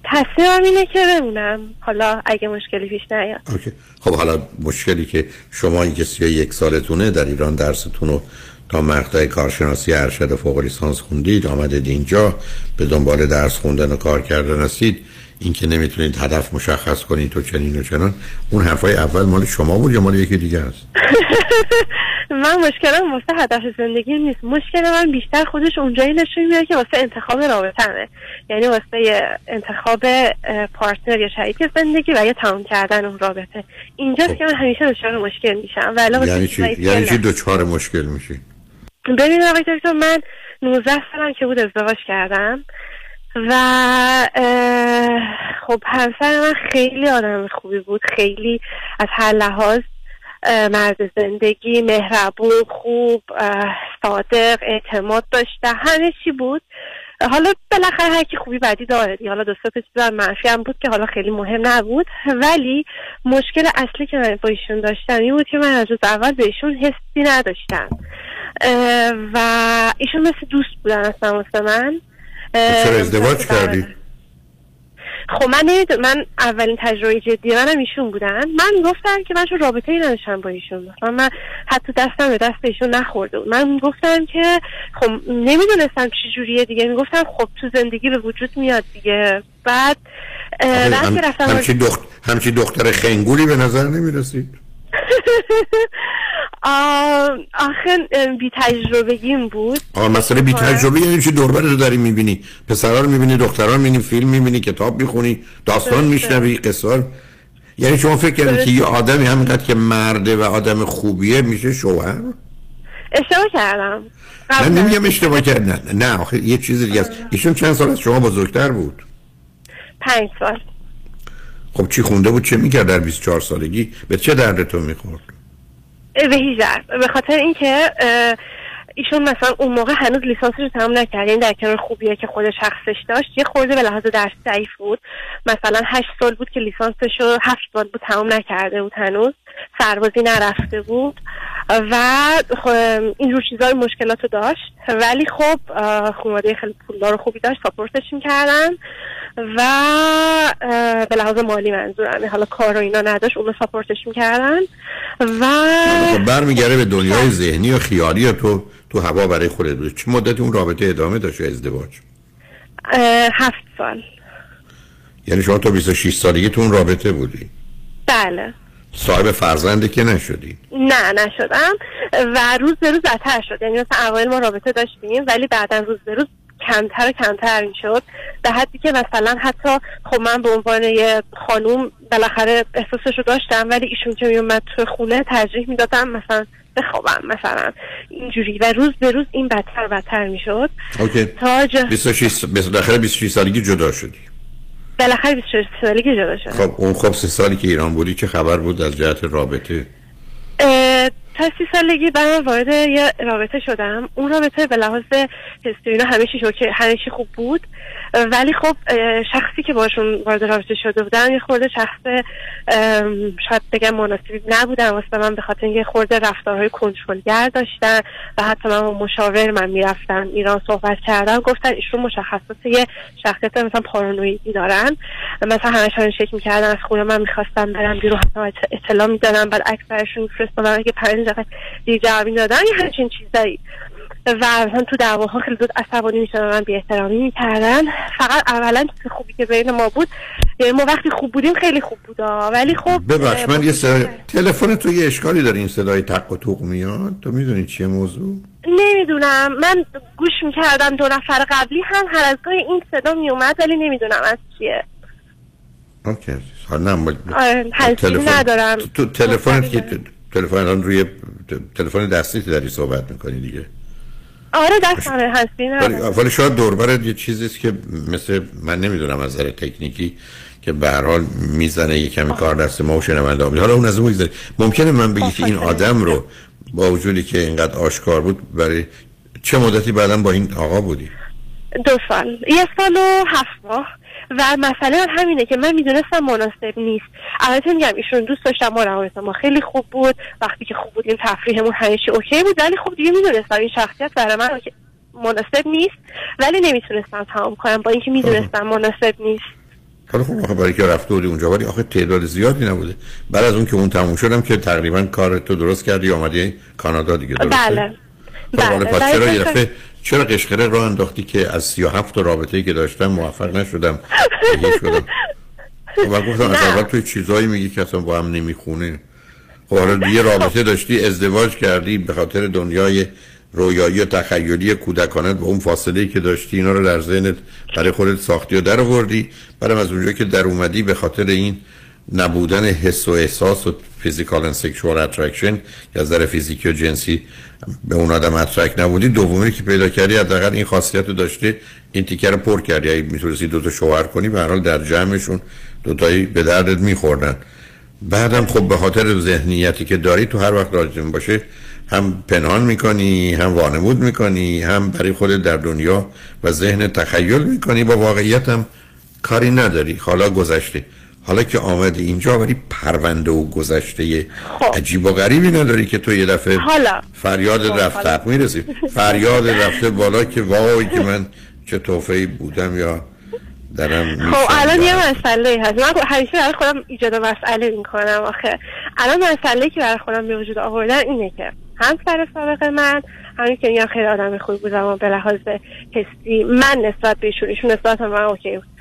تصمیمم اینه که بمونم. حالا اگه مشکلی پیش نیاد. اوکی. خب حالا مشکلی که شما این که سی یک سالتونه در ایران درستون رو تا مقطع کارشناسی ارشد فوق لیسانس خوندید آمدید اینجا به دنبال درس خوندن و کار کردن هستید. این که نمی‌تونید هدف مشخص کنید تو چنین و چنان اون حرفای اول مال شما بود یا مال یکی دیگه است؟ *laughs* من مشکلم واسه هدف زندگی نیست. مشکل من بیشتر خودش اونجایی نشون میده که واسه انتخاب رابطمه یعنی واسه انتخاب پارتنر یا شریک زندگی و یا تمام کردن اون رابطه. اینجاست که من همیشه دچار مشکل میشم. ولی واسه یعنی چی؟ یعنی. چی دوچار مشکل میشی؟ ببین آقای دکتر من 19 سالم که بود ازدواج کردم. و خب همسر من خیلی آدم خوبی بود خیلی از هر لحاظ مرد زندگی مهربون خوب صادق اعتماد داشته همه چی بود. حالا بالاخره هر کی خوبی بدی داره. حالا دو سه چیز منفی هم بود که حالا خیلی مهم نبود. ولی مشکل اصلی که من با ایشون داشتم این بود که من از اول به ایشون حسی نداشتم. و ایشون مثل دوست بودن اصلا واسه من. چرا ازدواج مثل کردید خب من من اولین تجربه جدی منم ایشون بودن. من گفتم که من چون رابطه ای نداشتم با ایشون. مثلا من حتی دستم به دست ایشون نخورده من گفتم که خب نمی‌دونستم چی جوریه دیگه. می‌گفتم خب تو زندگی به وجود میاد دیگه. بعد هم... رفتم همچی, دخت... همچی دختر خنگولی به نظر نمی‌رسید؟ *laughs* آخه بی تجربگیم بود. آقا مسئله بی تجربه یعنی چی؟ دوربر رو داری می‌بینی. پسرها رو می‌بینی دخترها رو می‌بینی فیلم می‌بینی کتاب می‌خونی داستان میشنوی قصار یعنی شما فکر کردید که یه آدمی همینقدر که مرده و آدم خوبیه میشه شوهر؟ اشتباه کردم. من نمیگم اشتباه کرد نه نه آخه یه چیز دیگه است. ایشون چند سال از شما بزرگتر بود؟ پنج سال. خب چی خونده بود؟ چه می‌کرد در 24 سالگی؟ به چه دردتون می‌خورد؟ به هیچ. به خاطر اینکه ایشون مثلا اون موقع هنوز لیسانسش رو تمام نکرد یعنی در کنار خوبیه که خود شخصش داشت. یه خورده به لحاظ درس ضعیف بود. مثلا هشت سال بود که لیسانسش رو هفت سال بود تمام نکرده بود هنوز. سربازی نرفته بود و خب اینجور چیزای مشکلات رو داشت. ولی خب خانواده خیلی پولدار و خوبی داشت ساپورتش می‌کردن و به لحاظ مالی منظورم یعنی حالا کار و اینا نداشت اونو ساپورتش می‌کردن و خب برمیگره به دنیای ذهنی و خیالی یا تو تو هوا برای خودت. بود چه مدتی اون رابطه ادامه داشت یا ازدواج؟ هفت سال. یعنی شما تا 26 سالگی تو اون رابطه بودی؟ بله. صاحب فرزنده که نشدی؟ نه نشدم. و روز به روز بدتر شد. یعنی مثلا اوایل ما رابطه داشتیم ولی بعدا روز به روز کمتر و کمتر می‌شد. به حدی که مثلا حتی خب من به عنوان یه خانوم بالاخره احساسش رو داشتم ولی ایشون که میومد تو خونه ترجیح می‌دادم مثلا بخوابم مثلا اینجوری. و روز به روز این بدتر و بدتر می‌شد. اوکی. تا جا- 26 بالاخره 26 سالگی جدا شدی. بالاخره 26 سالگی جدا شدم. خب اون خب سه سالی که ایران بودی چه خبر بود از جهت رابطه؟ تا سی سالگی من وارد یه رابطه شدم. اون رابطه به لحاظ اینا همه شوکه همه خوب بود. ولی خب شخصی که باشون وارد رابطه شده بودم یه خورده شخص شاید بگم مناسبی نبودن واسه من به خاطر اینکه خورده رفتارهای کنترلگر داشتن و حتی من مشاور من می‌رفتم ایران صحبت کردم. گفتن ایشون مشخصات یه شخصیت مثلا پارانویدی دارن. مثلا همین شکل می‌کردن از خونه من می‌خواستم برم بیرون حتی اط- اطلاع می‌دادم بعد عکس برشون میفرستادم اگه پنج دقیقه دیگه جواب می‌دادن یه همچین چیزایی. و مثلا تو دعواها خیلی زود عصبانی می‌شدن من بی احترامی می‌کردن. فقط اولا چیز خوبی که بین ما بود یعنی ما وقتی خوب بودیم خیلی خوب بودا. ولی خب ببخش من یه سر تلفن تو یه اشکالی داره این صدای تق و توق میاد؟ تو می‌دونی چیه موضوع؟ نمی‌دونم. من گوش می‌کردم دو نفر قبلی هم هر از گاهی این صدا میومد ولی نمی‌دونم از چیه. اوکی نه آره، هنسفری تلفن- ندارم. تو- تلفنت که تلفن روی تلفن دستی داری صحبت می‌کنی دیگه. آره دستمه هستی ولی ندارم ولی شاید دوربرت یه چیزی است که مثل من نمی‌دونم از نظر تکنیکی که به هر حال می‌زنه یه کمی کار دست ما و شنونده. حالا اون از اون بگذاریم ممکنه من بگی که این آدم رو با وجودی که اینقدر آشکار بود برای چه مدتی بعدا با این آقا بودی؟ دو سال. یه سال و هفت ماه. و مسئله هم همینه که من می‌دونستم مناسب نیست. البته میگم ایشون دوست داشتم ما روابط ما خیلی خوب بود. وقتی که خوب بودیم تفریحمون همیشه اوکی بود. ولی خب دیگه می‌دونستم این شخصیت برای من مناسب نیست. ولی نمی‌تونستم تمام کنم با اینکه می‌دونستم مناسب نیست. حالا خب آخه برای که رفته بودی اونجا ولی آخه تعداد زیادی نبوده. بعد از اون که اون تموم شدم که تقریبا کار تو درست کردی آمدی کانادا دیگه درسته؟ بله. خب بله. پس چرا یه چرا قشقره راه انداختی که از 37 تا رابطه‌ای که داشتم موفق نشدم؟ شدم. من گفتم از اول توی چیزایی میگی که اصلا با هم نمی‌خونه. خب حالا یه رابطه داشتی ازدواج کردی به خاطر دنیای رویایی و تخیلی کودکانت با اون فاصله ای که داشتی اینا رو در ذهنت برای خودت ساختی و در آوردی. بعدم از اونجا که در اومدی به خاطر این نبودن حس و احساس و فیزیکال and sexual attraction یا از نظر فیزیکی و جنسی به اون آدم اترک نبودی دومی که پیدا کردی حداقل این خاصیت رو داشته این تیکه رو پر کردی. اگه می‌تونستی دو تا شوهر کنی به حال در جمعشون دو تایی به دردت میخوردن. بعدم خب به خاطر ذهنیتی که داری تو هر وقت راجم باشه هم پنهان می‌کنی هم وانمود می‌کنی هم برای خودت در دنیا و ذهن تخیل می‌کنی. با واقعیت هم کاری نداری. حالا گذشته. حالا که آمدی اینجا ولی پرونده و گذشته عجیب و غریبی نداری که تو یه دفعه حالا. فریاد خب، رفته حالا. می‌رسی. فریاد رفته بالا که وای که من چه توفهی بودم یا درم خب. الان یه مسئله هست. من همیشه برای خودم ایجاد مسئله می‌کنم آخه. الان مسئله که برای خودم به وجود آوردن اینه که همسر سابق من همین که میگم خیلی آدم خوبی بود اما به لحاظ حسی من نسبت به ایشون ایشون نسبت من اوکی بود.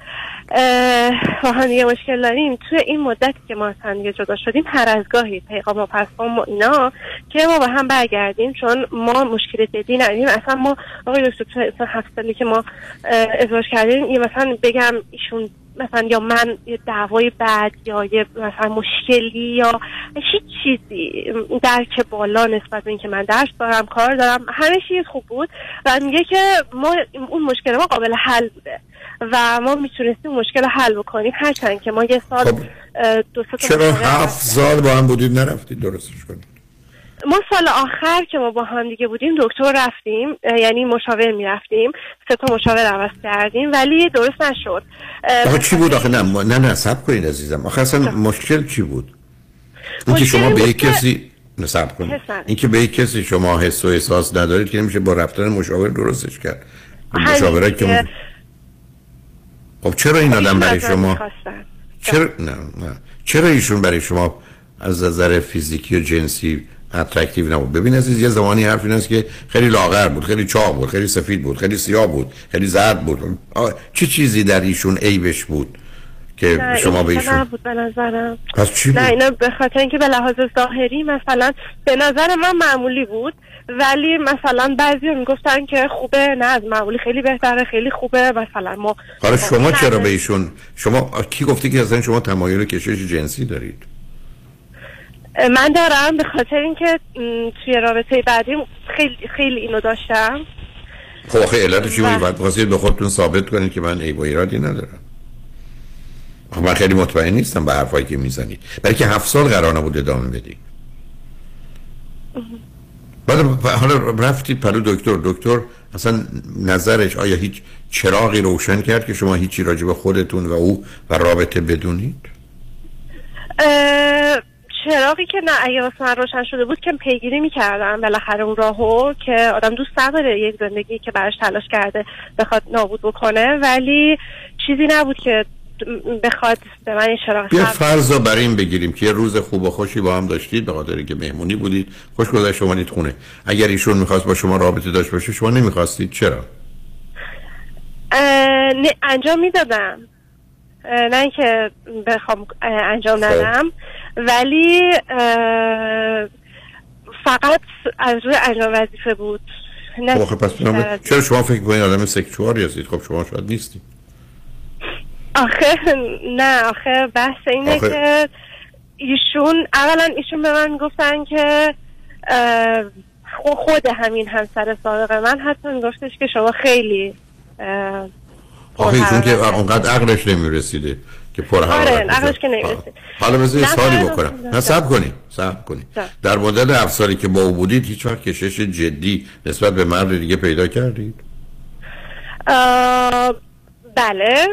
با هم مشکل داریم. توی این مدتی که ما از هم جدا شدیم هر از گاهی پیغام و پسام و اینا که ما با هم برگردیم چون ما مشکل جدی نداریم. اصلا ما آقای دکتر اصلا هفت سالی که ما ازدواج کردیم یه مثلا بگم ایشون مثلا یا من یه دعوای بد یا یه مثلا مشکلی یا هیچ چیزی درک بالا نسبت به اینکه من درس دارم کار دارم همه چیز خوب بود. و میگه که ما اون مشکل ما قابل حل بوده. و ما می‌تونستیم مشکل حل بکنیم. هرچند که ما یه سال اه، دو سه چرا هفت سال با هم بودید؟ نرفتید درستش کنید. ما سال آخر که ما با هم دیگه بودیم دکتر رفتیم یعنی مشاور می‌رفتیم. سه تا مشاور عوض کردیم ولی درست نشد. آخه چی بود آخه؟ نه نه نه سب کنید عزیزم. آخه اصلا مشکل چی بود؟ اینکه شما به یک کسی نصب کنید. اینکه به یک کسی شما حس و احساس ندارید که نمیشه با رفتن مشاور درستش کرد. مشاوره که خب چرا این آدم برای شما. چرا نه نه. چرا ایشون برای شما از نظر فیزیکی و جنسی attractive نبود؟ ببین عزیز یه زمانی حرف این است که خیلی لاغر بود خیلی چاق بود خیلی سفید بود خیلی سیاه بود خیلی زرد بود. چه چیزی در ایشون عیبش بود؟ که نه شما به ایشون نبود به نظرم. پس چی نه بود؟ اینا به خاطر اینکه به لحاظ ظاهری مثلا به نظر من معمولی بود ولی مثلا بعضی می‌گفتن که خوبه نه از معمولی خیلی بهتره خیلی خوبه مثلا ما حالا شما چرا. به ایشون شما کی گفتی که اصلا شما تمایل کشش جنسی دارید؟ من دارم به خاطر اینکه توی رابطه بعدیم خیلی خیلی اینو داشتم. خب آخه علتش چی. بود؟ باید به خودتون ثابت کنید که من عیب و ایرادی ندارم. من خیلی مطمئن نیستم به حرفایی که می‌زنید برای که هفت سال قرار نبود ادامه بدی. بعد حالا رفتید پلو دکتر. دکتر اصلا نظرش آیا هیچ چراغی روشن کرد که شما هیچی راجع به خودتون و او و رابطه بدونید؟ چراغی که نه اگه واسه من روشن شده بود که پیگیری می‌کردم. بالاخره اون راهو که آدم دوست نداره یک زندگی که براش تلاش کرده بخواد نابود بکنه. ولی چیزی نبود که بخواد به من اشاره بیا فرض رو بر این بگیریم که یه روز خوب و خوشی با هم داشتید به خاطر که مهمونی بودید. خوش گذشت شما خونه. اگر ایشون می‌خواست با شما رابطه داشت باشه شما نمی‌خواستید. چرا؟ نه انجام می‌دادم. نه اینکه بخوام انجام خب. ندم. ولی فقط از روی انجام وظیفه بود. نه. خب پس چرا شما فکر کنید آدم سکشوالی هستید خب شما شاید نیستید. آخه نه آخه بحث اینه آخه- که ایشون اولا ایشون به من گفتن که خود همین همسر سابق من حتی میگفتش که شما خیلی آخه ایشون که اونقدر عقلش نمی‌رسیده که پر آره عقلش. که حالا بذار یه سوالی بکنم. نه، کنید صبر کنید نه. در مدت هفت سالی که با او بودید هیچ وقت کشش جدی نسبت به مرد دیگه پیدا کردید؟ بله.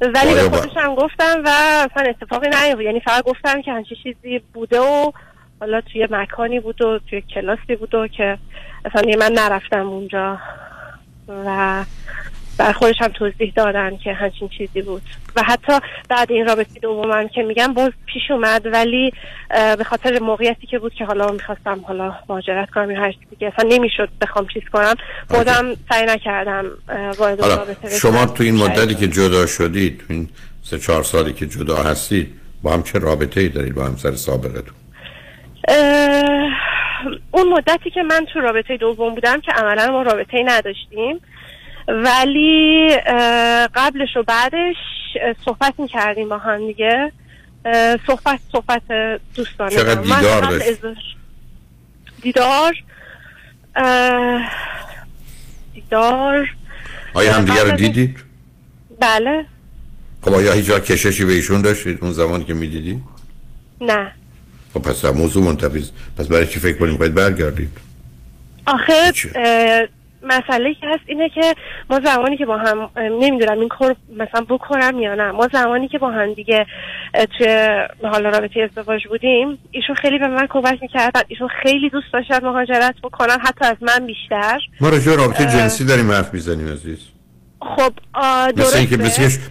ولی به با- خودشم گفتم و اصلا اتفاقی نیفتاد یعنی فقط گفتم که همچین چیزی بوده و حالا توی مکانی بود و توی کلاسی بود و که اصلا من نرفتم اونجا. و بر خودش هم توضیح دادن که همچین چیزی بود. و حتی بعد این رابطه دومم که میگم باز پیش اومد ولی به خاطر موقعیتی که بود که حالا می‌خواستم حالا مهاجرت کنم یا هر چیزی دیگه اصلا نمی‌شد بخوام چیز کنم. خودم سعی نکردم وارد رابطه. شما تو این مدتی که جدا شدید تو این سه چهار سالی که جدا هستید با هم چه رابطه ای دارید با همسر سابقتون؟ اون مدتی که من تو رابطه دوم بودم که عملا ما رابطه ای نداشتیم. ولی قبلش و بعدش صحبت می‌کردیم با هم دیگه. صحبت صحبت دوستانه چقدر دیدار داشت؟ دیدار دیدار آیا هم دیگه رو دیدید بله. خب آیا هیچ کششی به ایشون داشتید اون زمانی که می‌دیدید نه. خب پس موضوع منتفیز پس برای چی فکر کنید باید برگردید؟ آخه مسئله که هست اینه که ما زمانی که با هم نمی‌دونم این کار مثلا بکنم یا نه ما زمانی که با هم دیگه توی حالا رابطه ازدواج بودیم ایشون خیلی به من کمک می‌کردن ایشون خیلی دوست داشتن مهاجرت بکنن حتی از من بیشتر. ما راجع رابطه. جنسی داریم حرف می‌زنیم عزیز. خب مثل اینکه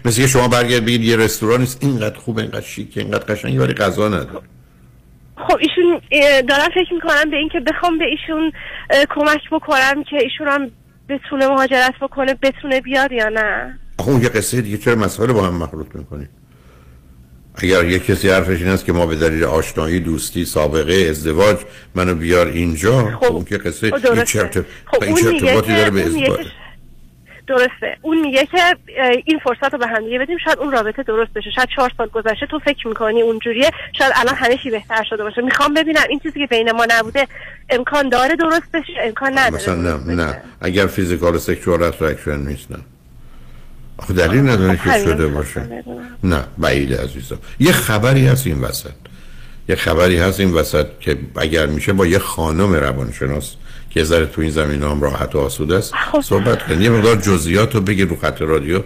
مثل شما برگرد بگید یه رستوران نیست اینقدر خوب اینقدر شیک اینقدر قشنگی ولی غذا نداره. خب ایشون دارم فکر می‌کنم به اینکه بخوام به ایشون کمک بکنم که ایشون هم بتونه مهاجرت بکنه بتونه بیاد یا نه. آخه اون یه قصه دیگه چرا مسائل با هم مخلوط می‌کنید اگر یه کسی حرفش این است که ما به دلیل آشنایی دوستی سابقه ازدواج منو بیار اینجا خب اون که قصه خب این ارتب- خب این که- داره به اون میگه ازدواج؟ که- درسته. اون میگه که این فرصت رو به هم دیگه بدیم. شاید اون رابطه درست بشه. شاید چهار سال گذشته تو فکر می‌کنی اونجوریه. شاید الان همه چی بهتر شده باشه. می‌خوام ببینم این چیزی که بین ما نبوده امکان داره درست بشه امکان نداره مثلا نه نه. اگر physical sexual attraction نیست نه. آخه دلیل نداره که شده باشه. نه بعیده عزیزم. یه خبری هست این وسط. یه خبری هست این وسط که اگر میشه با یه خانم روانشناس که ذره تو این زمین هم راحت و آسوده است. صحبت کنید یه مقدار جزئیات رو بگید رو خط رادیو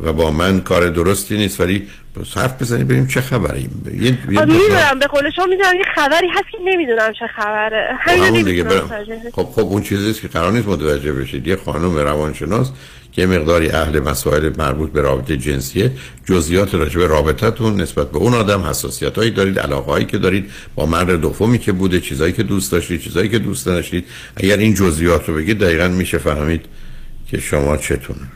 و با من کار درستی نیست ولی حرف بزنید ببینیم چه خبری یه, یه مقدار- می‌دونم. به قول شما می‌دونم یه خبری هست که نمی‌دونم چه خبره. همین همون دیگه. برم. خب خب اون چیزی است که قرار نیست متوجه بشید. یه خانم روانشناس که یه مقداری اهل مسائل مربوط به رابطه جنسیه. جزئیات راجع به رابطتون نسبت به اون آدم حساسیت هایی دارید علاقه هایی که دارید با مرد دومی که بوده چیزایی که دوست داشتید چیزایی که دوست نداشتید. اگر این جزئیات رو بگید دقیقا میشه فهمید که شما چتونه.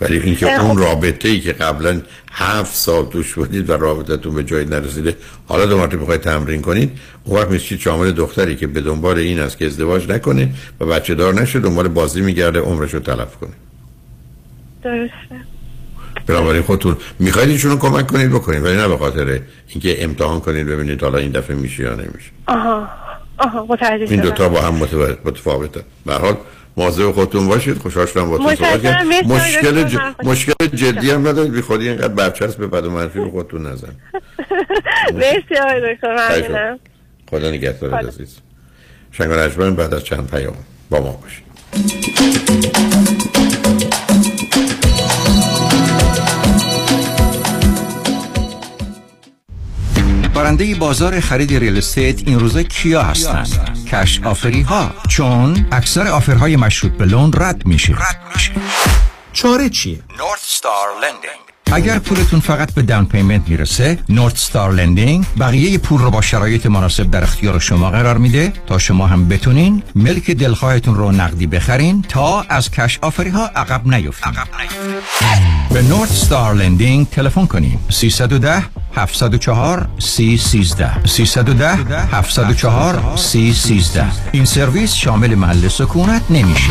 ولی اینکه اه، اون خب. رابطه ای که قبلا هفت سال توش بودید و رابطتون به جایی نرسیده حالا دو مرتبه می‌خواید تمرین کنید اون وقت میشید شامل دختری که به دنبال این است که ازدواج نکنه و بچه دار نشه دنبال بازی میگرده عمرش رو تلف کنه. درسته. بنابراین خودتون می‌خواید ایشون رو کمک کنید بکنید ولی نه به خاطر اینکه امتحان کنید ببینید حالا این دفعه میشه یا نمیشه. آها آها متوجه این. دوتا با هم متفاوت- متفاوته. به حال مواظب خودتون باشید خوشحال شدم با صحبت. کردم. مرسی مشکل. ج... مشکل جدی هم ندارید. بی خودی اینقدر برچسب به بد و منفی رو خودتون نزن. *laughs* مرسی آقای دکتر. خدا نگهدار خدا. عزیز. شنگ بعد از چند پیام با ما باشید. برنده بازار خرید real estate این روزا کیا هستند cash offer ی ها چون اکثر offer های مشروط به loan رد میشه. چاره چیه؟ North Star Lending. اگر پولتون فقط به down payment می‌رسه North Star Lending بقیه پول رو با شرایط مناسب در اختیار شما قرار میده تا شما هم بتونین ملک دلخواهتون رو نقدی بخرین تا از cash offer ی ها عقب نیفتین. به North Star Lending تلفن کنین. 310 704 3013 310 704 3013 این سرویس شامل محل سکونت نمیشه.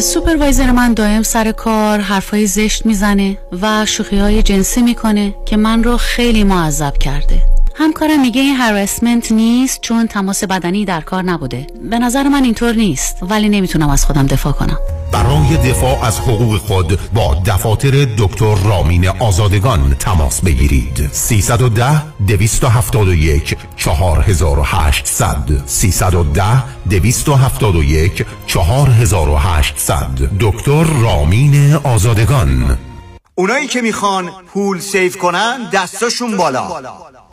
supervisor من دائم سر کار حرفای زشت می‌زنه و شوخی های جنسی می‌کنه که من رو خیلی معذب کرده. همکارم میگه این harassment نیست چون تماس بدنی در کار نبوده. به نظر من اینطور نیست ولی نمی‌تونم از خودم دفاع کنم. برای دفاع از حقوق خود با دفاتر دکتر رامین آزادگان تماس بگیرید. 310 271 4800 310 271 4800 دکتر رامین آزادگان. اونایی که می‌خوان پول save کنن دستاشون بالا.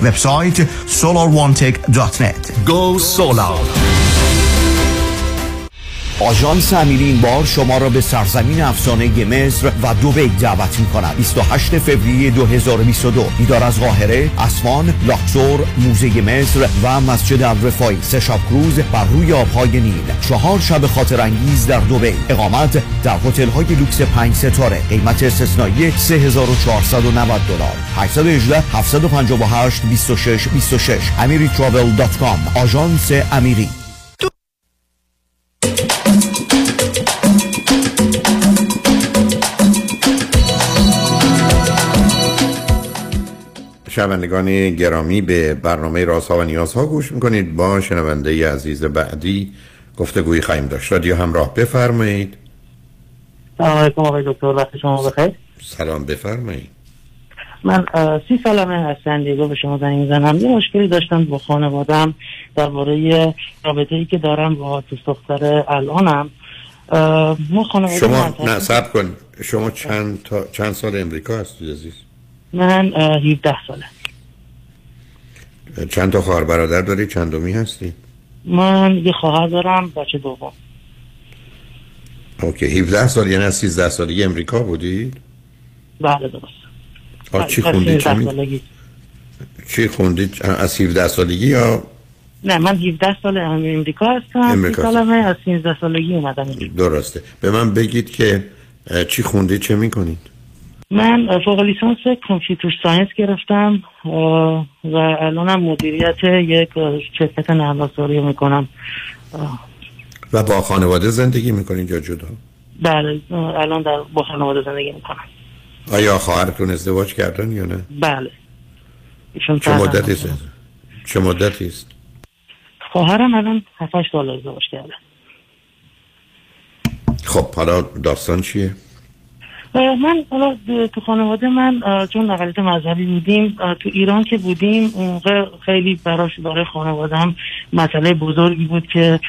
Website solarone.net. Go Solar! آژانس امیری این بار شما را به سرزمین افسانه مصر و دوبی دعوت می کند 28 فوریه 2022 دیدار از قاهره اسوان لاکسور موزه مصر و مسجد الرفای سه شب کروز بر روی آبهای نیل. چهار شب خاطر انگیز در دوبی اقامت در هتل های لوکس 5 ستاره. قیمت استثنایی 3490 دلار. 818 758 26 26 amiritravel.com آژانس امیری. شنوندگان گرامی به برنامه رازها و نیازها گوش می‌کنید. با شنونده عزیز بعدی گفتگوی خواهیم داشت. رادیو همراه بفرمایید. سلام علیکم آقای دکتر. وقت شما بخیر. سلام بفرمایید. من سی سالمه از سندیگو به شما زنگ می‌زنم. یه مشکلی داشتم با خانوادم درباره رابطه ای که دارم با دوست دختر الانم ما خانواده شما نه سب کن. شما چند, تا... چند سال امریکا هستید عزیز؟ من 17 ساله. چند تا خواهر برادر داری؟ چند دومی هستی؟ من یه خواهر دارم بچه دوم. اوکی 17 سال یعنی از 13 سالگی امریکا بودید بله درست. آه چی خوندید چی, چی خوندید از 17 سالگی یا نه من 17 سال امریکا هستم. امریکا سالم از 13 سالگی اومدم. درسته. به من بگید که چی خوندید چه می‌کنید؟ من فوق لیسانس کامپیوتر ساینس گرفتم و الانم مدیریت یک شرکت نرم می‌کنم و با خانواده زندگی می‌کنید یا جدا؟ بله الان در با خانواده زندگی می‌کنم آیا خواهرتون ازدواج کردن یا نه؟ بله ایشون چه مدتی است؟ چه مدتی است؟ خواهرم الان 7 سال ازدواج کرده خب حالا داستان چیه؟ من حالا تو خانواده من چون اقلیت مذهبی بودیم تو ایران که بودیم خیلی براش برای خانوادم مسئله بزرگی بود که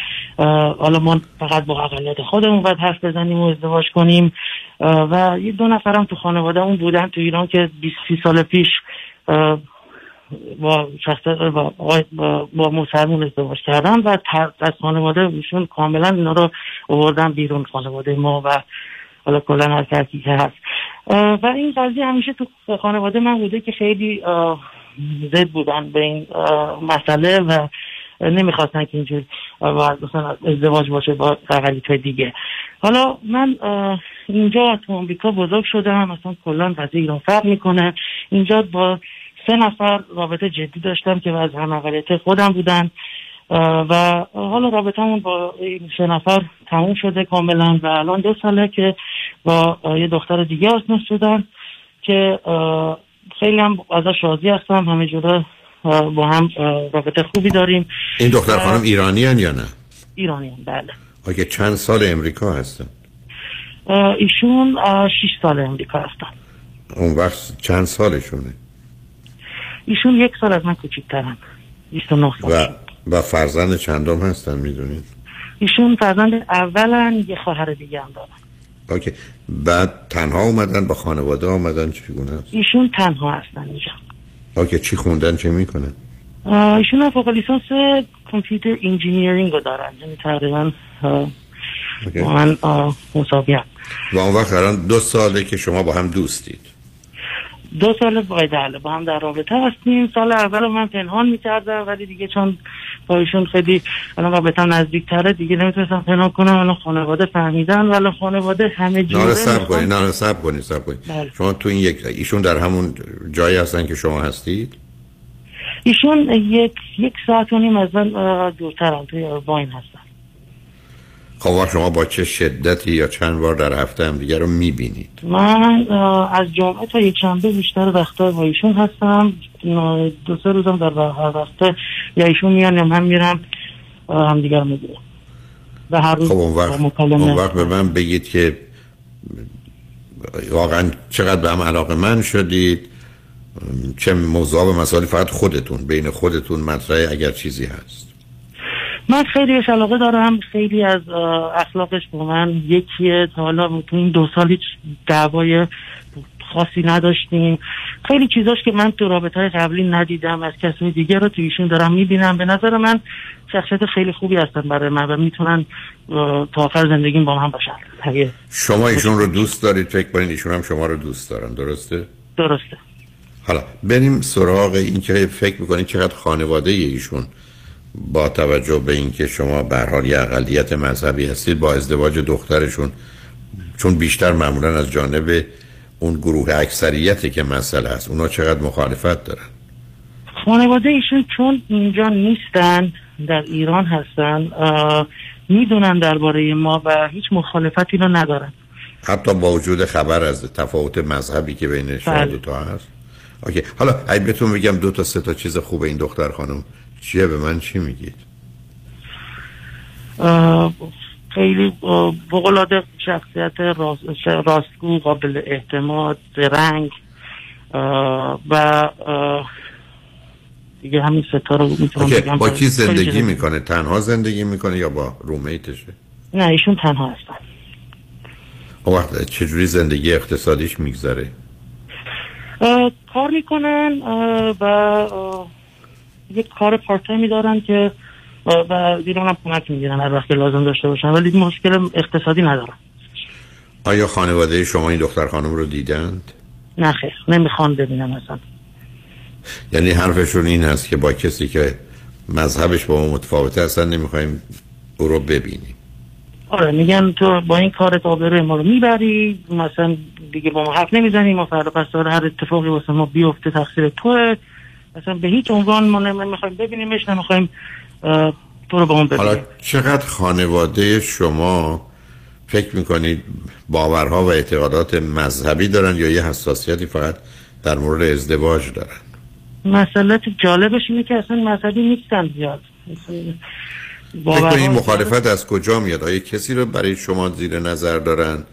حالا ما فقط با اقلیت خودمون باید حرف بزنیم و ازدواج کنیم. و یه دو نفرم تو خانوادهمون بودن تو ایران که 20 سال پیش با شخص با, با, با مسلمون ازدواج کردن و از خانواده ایشون کاملا اینا رو آوردن بیرون خانواده ما و حالا کلا هر که هست. و این قضیه همیشه تو خانواده من بوده که خیلی ضد بودن به این مسئله و نمی‌خواستن که اینجور مثلا ازدواج باشه با اقلیت دیگه. حالا من اینجا تو آمریکا بزرگ شدم مثلا کلا قضیه ایران فرق می‌کنه. اینجا با سه نفر رابطه جدی داشتم که از هم خودم بودن. و حالا رابطمون با این سه نفر تموم شده کاملا و الان دو ساله که با یه دختر دیگه آشنا شدم که خیلی هم ازش راضی هستم. همه جوره اه، با هم رابطه خوبی داریم. این دختر خانم ایرانی هن یا نه؟ ایرانی هم بله. آگه چند سال امریکا هستن؟ ایشون شیش سال امریکا هستن. اون وقت چند سالشونه؟ ایشون یک سال از من کوچیکترن. 29 سال. و و فرزند چندم هستن می‌دونید؟ ایشون فرزند اولن یه خواهر دیگه هم دارن. Okay. بعد تنها اومدن با خانواده آمدن چگونه؟ ایشون تنها هستن اینجا. Okay چی خوندن چه می‌کنن؟ ایشون هم فوق لیسانس کامپیوتر engineering رو دارن یعنی تقریبا من. و اون وقت الان دو ساله که شما با هم دوستید. دو سال بله با هم در رابطه هستیم. سال اول رو من پنهان می‌کردم ولی دیگه چون با ایشون خیلی الان رابطه نزدیک تره دیگه نمی‌تونستم پنهان کنم. الان خانواده فهمیدن ولی خانواده همه جوره نه سب کنید نه سب کنید سب کنید. بله. شما تو این یک ایشون در همون جایی هستن که شما هستید؟ ایشون یک یک ساعت و نیم از من اه، دورترم توی واین هستن. خب شما با چه شدتی یا چند بار در هفته هم دیگه رو می‌بینید؟ من از جمعه تا یک شنبه بیشتر وقتا با ایشون هستم. دو سه روزم در هر وقته یا ایشون میان یا من میرم هم دیگر می‌گیرم و هر روز خب اون وقت, اون وقت به من بگید که واقعا چقدر به هم علاقه من شدید. چه موضوع و مسائل فقط خودتون بین خودتون مطرح اگر چیزی هست. من خیلی بهش علاقه دارم خیلی از اخلاقش با من یکیه. تا حالا تو این دو سال هیچ دعوای خاصی نداشتیم. خیلی چیزاش که من تو رابطه های قبلی ندیدم از کسای دیگه رو تو ایشون دارم می‌بینم. به نظر من شخصیت خیلی خوبی هستن برای من و می‌تونن تا آخر زندگیم با من باشن. شما ایشون رو دوست دارید فکر کنید ایشون هم شما رو دوست دارن. درسته؟ درسته. حالا بریم سراغ این که فکر می‌کنید چقدر خانواده ایشون. با توجه به اینکه شما به هر حال یه اقلیت مذهبی هستید با ازدواج دخترشون چون بیشتر معمولا از جانب اون گروه اکثریتی که مسئله هست اونا چقدر مخالفت دارن؟ خانواده ایشون چون اینجا نیستن در ایران هستن می‌دونن درباره ما و هیچ مخالفتی رو ندارن. حتی با وجود خبر از تفاوت مذهبی که بین شما بله. دو تا هست. اوکی. حالا اگه بهتون بگم دو تا سه تا چیز خوبه این دختر خانم چیه به من چی میگید؟ خیلی فوق‌العاده شخصیت راست، راستگو قابل اعتماد رنگ و دیگه همین ستا رو می‌تونم بگم. با کی زندگی می‌کنه؟ تنها زندگی می‌کنه یا با رومیتشه نه ایشون تنها هستن. اون وقت چجوری زندگی اقتصادیش میگذره؟ کار می‌کنن و یک کار پارت تایمی دارن که و بیرون هم کمک می‌گیرن هر وقت لازم داشته باشن. ولی مشکل اقتصادی ندارن. آیا خانواده شما این دختر خانم رو دیدند؟ نه خیر. نمی‌خوان ببینم اصلا یعنی حرفشون این هست که با کسی که مذهبش با ما متفاوته اصلا نمی‌خوایم او رو ببینیم. آره میگن تو با این کارت آبروی ما رو می‌بری مثلا دیگه با ما حرف نمی‌زنی ما فردا پس هر اتفاقی واسه ما بیفته تقصیر توه. مثلا به هیچ عنوان ما نمی‌خوایم ببینیمش نمی‌خوایم تو رو با اون حالا چقدر خانواده شما فکر می‌کنید باورها و اعتقادات مذهبی دارن یا یه حساسیتی فقط در مورد ازدواج دارن؟ مسئله جالبش اینه که اصلا مذهبی نیستن زیاد. این مخالفت از کجا میاد؟ آیا کسی رو برای شما زیر نظر دارن؟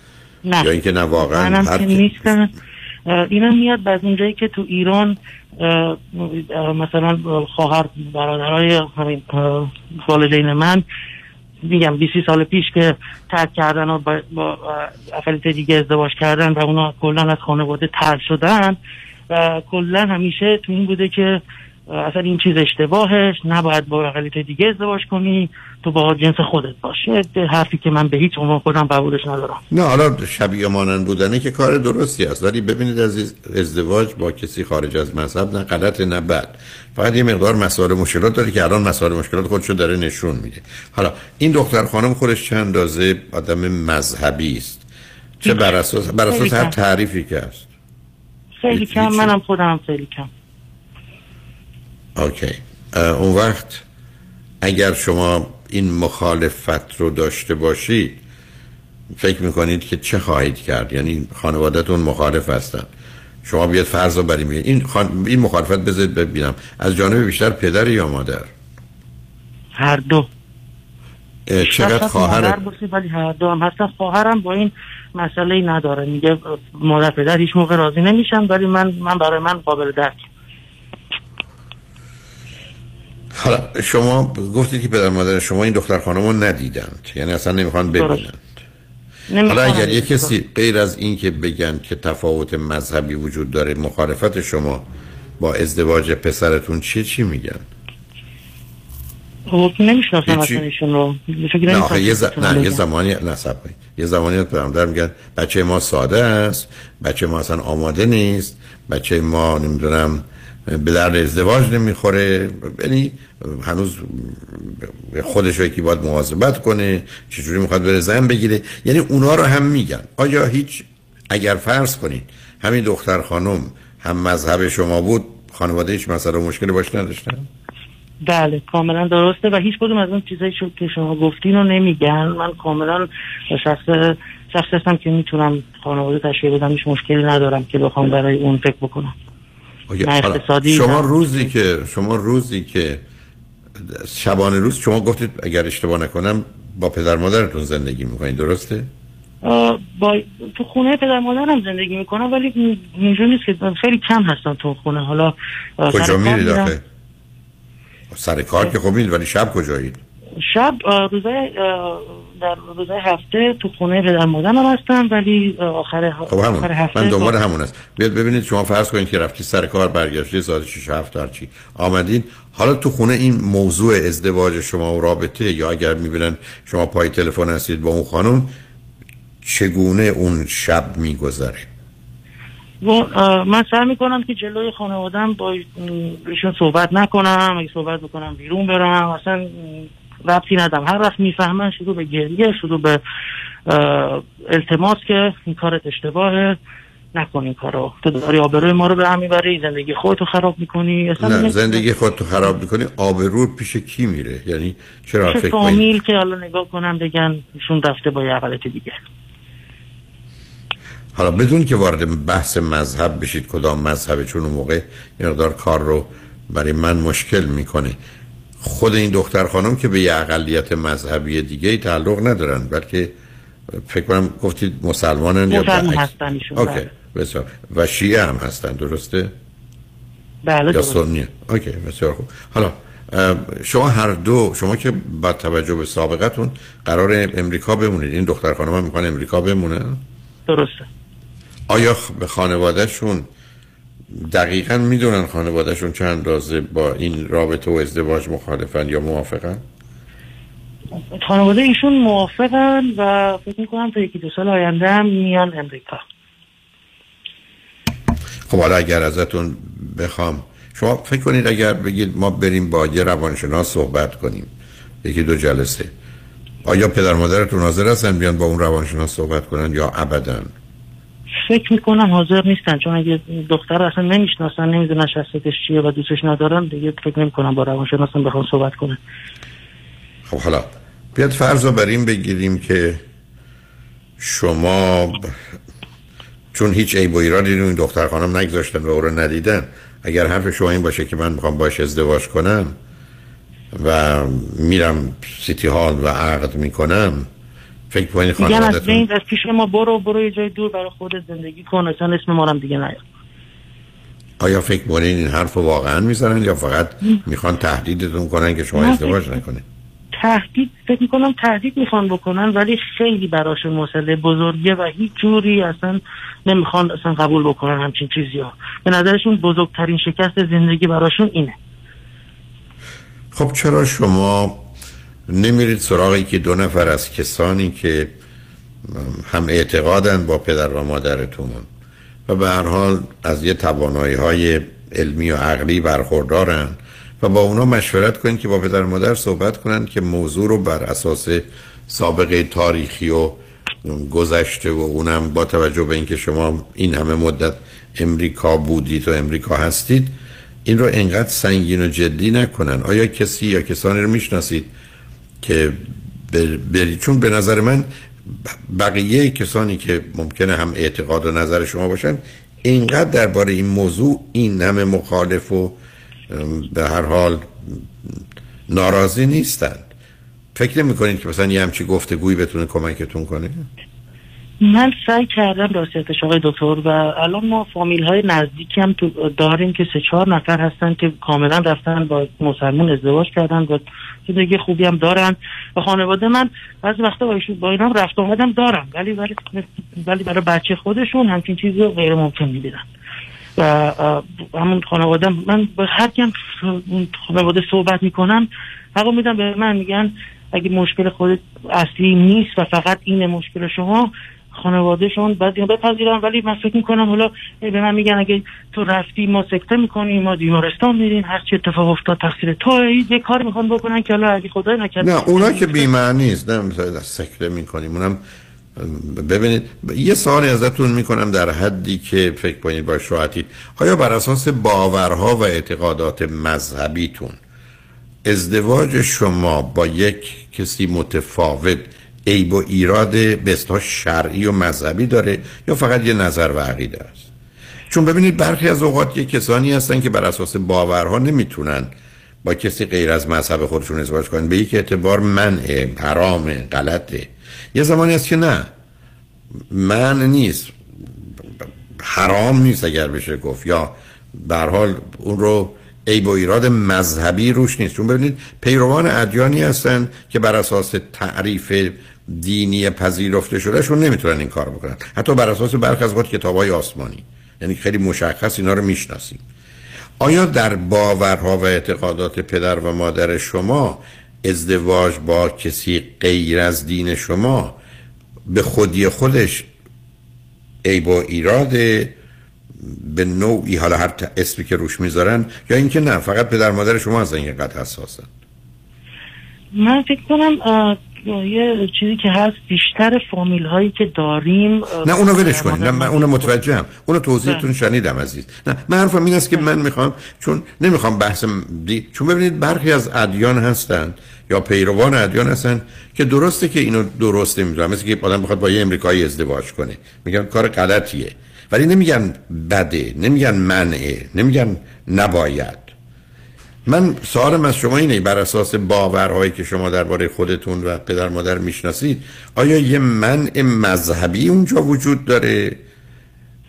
نه. یا اینکه نه واقعا هر نیستن اینم میاد از اونجایی که تو ایران مثلا اه، خواهر برادرای همین والدین من میگم 20 سال پیش که ترک کردن و با, با اه، اقلیت دیگه ازدواج کردن و اونا کلا از خانواده ترک شدن و کلا همیشه تو این بوده که اصلا این چیز اشتباهش نباید با اقلیت دیگه ازدواج کنی تو با جنس خودت باشه حرفی که من به هیچ عنوان خودم قبولش ندارم. نه حالا شبیه مانند بودنه که کار درستی است. ولی ببینید از ازدواج با کسی خارج از مذهب نه غلط نه بد. فقط یه مقدار مسائل مشکلات داره که الان مسائل مشکلات خودشو داره نشون میده. حالا این دختر خانم خودش چند اندازه آدم مذهبی است؟ چه بر اساس بر اساس هر تعریفی که است خیلی کم. منم خودم خیلی کم. اوکی اون وقت اگر شما این مخالفت رو داشته باشید فکر می‌کنید که چه خواهید کرد؟ یعنی خانوادهتون مخالف هستن. شما بیاد فرض رو بریم. این, خان... این مخالفت بذارید ببینم. از جانب بیشتر پدر یا مادر؟ هر دو. چقدر خواهر ولی هر دو هم هستن. خواهرم با این مسئله نداره. میگه مادر پدر هیچ موقع راضی نمیشن ولی من من برای من قابل درک. حالا شما گفتید که پدر مادر شما این دختر خانم رو ندیدند. یعنی اصلا نمی‌خوان ببینند. حالا اگر یه کسی غیر از این که بگن که تفاوت مذهبی وجود داره مخالفت شما با ازدواج پسرتون چی چی میگن؟ خب نمی‌شناسم اصلا ایشون رو. نه یه, ز... نه یه زمانی نه یه زمانی میگن بچه ما ساده است بچه ما اصلا آماده نیست بچه ما نمی‌دونم به درد ازدواج نمی‌خوره. یعنی هنوز خودش یکی باید مواظبت کنه چجوری می‌خواد بره زن بگیره. یعنی اونا رو هم میگن. آیا هیچ اگر فرض کنید همین دختر خانم هم مذهب شما بود خانواده هیچ مسئله مشکلی باش نداشتن؟ بله کاملا درسته و هیچ کدوم از اون چیزایی که شما گفتین رو نمیگن. من کاملا شخص شخص هستم که می‌تونم خانواده تشکیل بدم هیچ مشکلی ندارم که بخوام برای اون فکر بکنم. شما روزی که شما روزی که شبانه روز شما گفتید اگر اشتباه نکنم با پدر مادرتون زندگی می‌کنید درسته؟ با تو خونه پدر مادرم زندگی می‌کنم ولی اینجا نیست که خیلی کم هستم تو خونه حالا کجا میرید آخه؟ سر کار که خب ولی شب کجایید؟ شب روزای در روزای هفته تو خونه پدر مادرم هستم ولی آخر, خب آخر هفته من دنبال همون است. بیاد ببینید شما فرض کنید که رفتی سر کار برگشتی ساعت 6 7 هرچی آمدین. حالا تو خونه این موضوع ازدواج شما و رابطه یا اگر می‌بینن شما پای تلفن هستید با اون خانم چگونه اون شب میگذره؟ من سعی می‌کنم که جلوی خانوادم با ایشون صحبت نکنم اگه صحبت بکنم بیرون برم. اصلا ربطی ندم هر وقت می‌فهمن شروع به گریه شروع به التماس که این کارت اشتباهه نکن این کارو. تو داری آبروی ما رو به هم می‌بری زندگی خودتو خراب می‌کنی. نه زندگی خودتو خراب می‌کنی. آبرو پیش کی میره؟ یعنی چرا فکر فامیل که حالا نگاه کنم بگن ایشون رفته با یه دیگه. حالا بدون که وارد بحث مذهب بشید کدام مذهب چون اون موقع یه کار رو برای من مشکل می‌کنه. خود این دختر خانم که به یه اقلیت مذهبی دیگه ای تعلق ندارن بلکه فکر کنم گفتید مسلمانن یا هستن اوکی بسیار. و شیعه هم هستن درسته؟ بله یا سنیه اوکی بسیار خوب. حالا شما هر دو شما که با توجه به سابقتون قرار امریکا بمونید این دختر خانم هم می‌خوان امریکا بمونه درسته. آیا به خانوادهشون دقیقا می‌دونن خانوادهشون چند اندازه با این رابطه و ازدواج مخالفن یا موافقن؟ خانواده ایشون موافقن و فکر می‌کنم تا یکی دو سال آینده هم میان امریکا. خب حالا اگر ازتون بخوام شما فکر کنید اگر بگید ما بریم با یه روانشناس صحبت کنیم یکی دو جلسه آیا پدر مادرتون حاضر هستن بیان با اون روانشناس صحبت کنن یا ابدا؟ فکر می‌کنم حاضر نیستن چون اگه دختر اصلا نمی‌شناسن نمی‌دونن شخصیتش چیه و دوستش ندارن دیگه فکر نمی‌کنم با روانشناسم بخوام صحبت کنن. خب حالا بیاد فرض رو بر این بگیریم که شما چون هیچ عیب و ایرادی رو این دختر خانم نگذاشتن و او رو ندیدن اگر حرف شما این باشه که من می‌خوام باش ازدواج کنم و میرم سیتی هال و عقد می‌کنم فکر کنید خانوادتون از بین از پیش ما برو برو یه جای دور برای خودت زندگی کن اصلا اسم ما هم دیگه نیار. آیا فکر کنید این حرف واقعا می‌زنن یا فقط می‌خوان تهدیدتون کنن که شما ازدواج نکنید تهدید فکر می‌کنم تهدید می‌خوان بکنن ولی خیلی براشون مسئله بزرگه و هیچ جوری اصلا نمی‌خوان اصلا قبول بکنن همچین چیزی ها. به نظرشون بزرگترین شکست زندگی براشون اینه. خب چرا شما نمیرید سراغی که دو نفر از کسانی که هم اعتقادن با پدر و مادرتون. و به هر حال از یه توانایی های علمی و عقلی برخوردارن و با اونا مشورت کنید که با پدر و مادر صحبت کنند که موضوع رو بر اساس سابقه تاریخی و گذشته و اونم با توجه به اینکه شما این همه مدت امریکا بودید و امریکا هستید این رو انقدر سنگین و جدی نکنن. آیا کسی یا کسانی رو می‌شناسید که برید چون به نظر من بقیه کسانی که ممکنه هم اعتقاد و نظر شما باشن اینقدر درباره این موضوع این همه مخالف و به هر حال ناراضی نیستند فکر نمی کنید که مثلا یه همچی گفتگویی بتونه کمکتون کنه؟ من سعی کردم راستش آقای دکتر و الان ما فامیل های نزدیکی هم تو داریم که سه چهار نفر هستن که کاملا رفتن با مسلمون ازدواج کردن و زندگی خوبی هم دارن. و خانواده من بعضی وقتا با با اینا رفت آمدم دارم ولی ولی ولی برای بچه خودشون همچین چیزی رو غیر ممکن می‌دیدن و همون خانواده من با هر کم خانواده صحبت می‌کنم حقا میدم به من میگن اگه مشکل خود اصلی نیست و فقط این مشکل شما خانوادهشون بعد بپذیرن. ولی من فکر می‌کنم حالا به من میگن اگه تو رفتی ما سکته می‌کنیم ما بیمارستان میریم هر چی اتفاق افتاد تقصیر تو. یه کار می‌خوان بکنن که حالا اگه خدای نکرد نه اونا که بی‌معنی نیست. نه مثلا سکته می‌کنیم. اونم ببینید یه سوالی ازتون می‌کنم در حدی که فکر کنید با شراحتی آیا بر اساس باورها و اعتقادات مذهبیتون ازدواج شما با یک کسی متفاوت عیب و ایراد به شرعی و مذهبی داره یا فقط یه نظر و عقیده است؟ چون ببینید برخی از اوقات یه کسانی هستن که بر اساس باورها نمی‌تونن با کسی غیر از مذهب خودشون ازدواج کنن. به یک اعتبار منع حرام غلطه. یه زمانی هست که نه. من نیست. حرام نیست اگر بشه گفت. یا در حال اون رو عیب و ایراد مذهبی روش نیست. چون ببینید پیروان ادیانی هستن که بر اساس تعریف دینی پذیرفته شده شون نمی‌تونن این کار بکنن. حتی بر اساس برخی از کتاب های آسمانی. یعنی خیلی مشخص اینا رو می‌شناسیم. آیا در باورها و اعتقادات پدر و مادر شما ازدواج با کسی غیر از دین شما به خودی خودش عیب و ایراد به نوعی حالا هر اسمی که روش می‌ذارن یا اینکه نه فقط پدر مادر شما از این قد حساسن؟ من فکر کنم یه چیزی که هست بیشتر فامیل هایی که داریم نه اونو ولش کنید. نه من اونو متوجهم. اونو توضیحتون شنیدم عزیز. نه من حرفم این است که من می‌خوام چون نمی‌خوام بحث دی... چون ببینید برخی از ادیان هستند یا پیروان ادیان هستن که درسته که اینو درست نمی‌دونم مثل که آدم بخواد با یه امریکایی ازدواج کنه. میگن کار غلطیه. ولی نمیگن بده نمیگن منعه نمیگن نباید. من سوالم از شما اینه بر اساس باورهایی که شما درباره خودتون و پدر مادر می‌شناسید آیا یه منع مذهبی اونجا وجود داره؟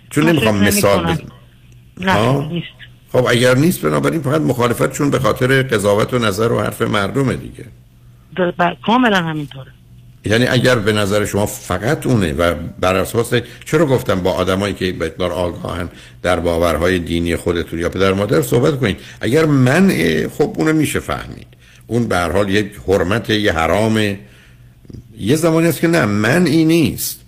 چون نمی‌خوام مثال بزنم. نه نیست. خب اگر نیست بنابراین فقط مخالفت چون به خاطر قضاوت و نظر و حرف مردمه دیگه. کاملا همینطوره. یعنی اگر به نظر شما فقط اونه و بر اساس چرا گفتم با آدمایی که به اقدار آگاهن در باورهای دینی خودتون یا پدر مادر صحبت کنید اگر من خب اونو میشه فهمید. اون به هر حال یک حرمت یه حرام. یه زمانی است که نه من این نیست.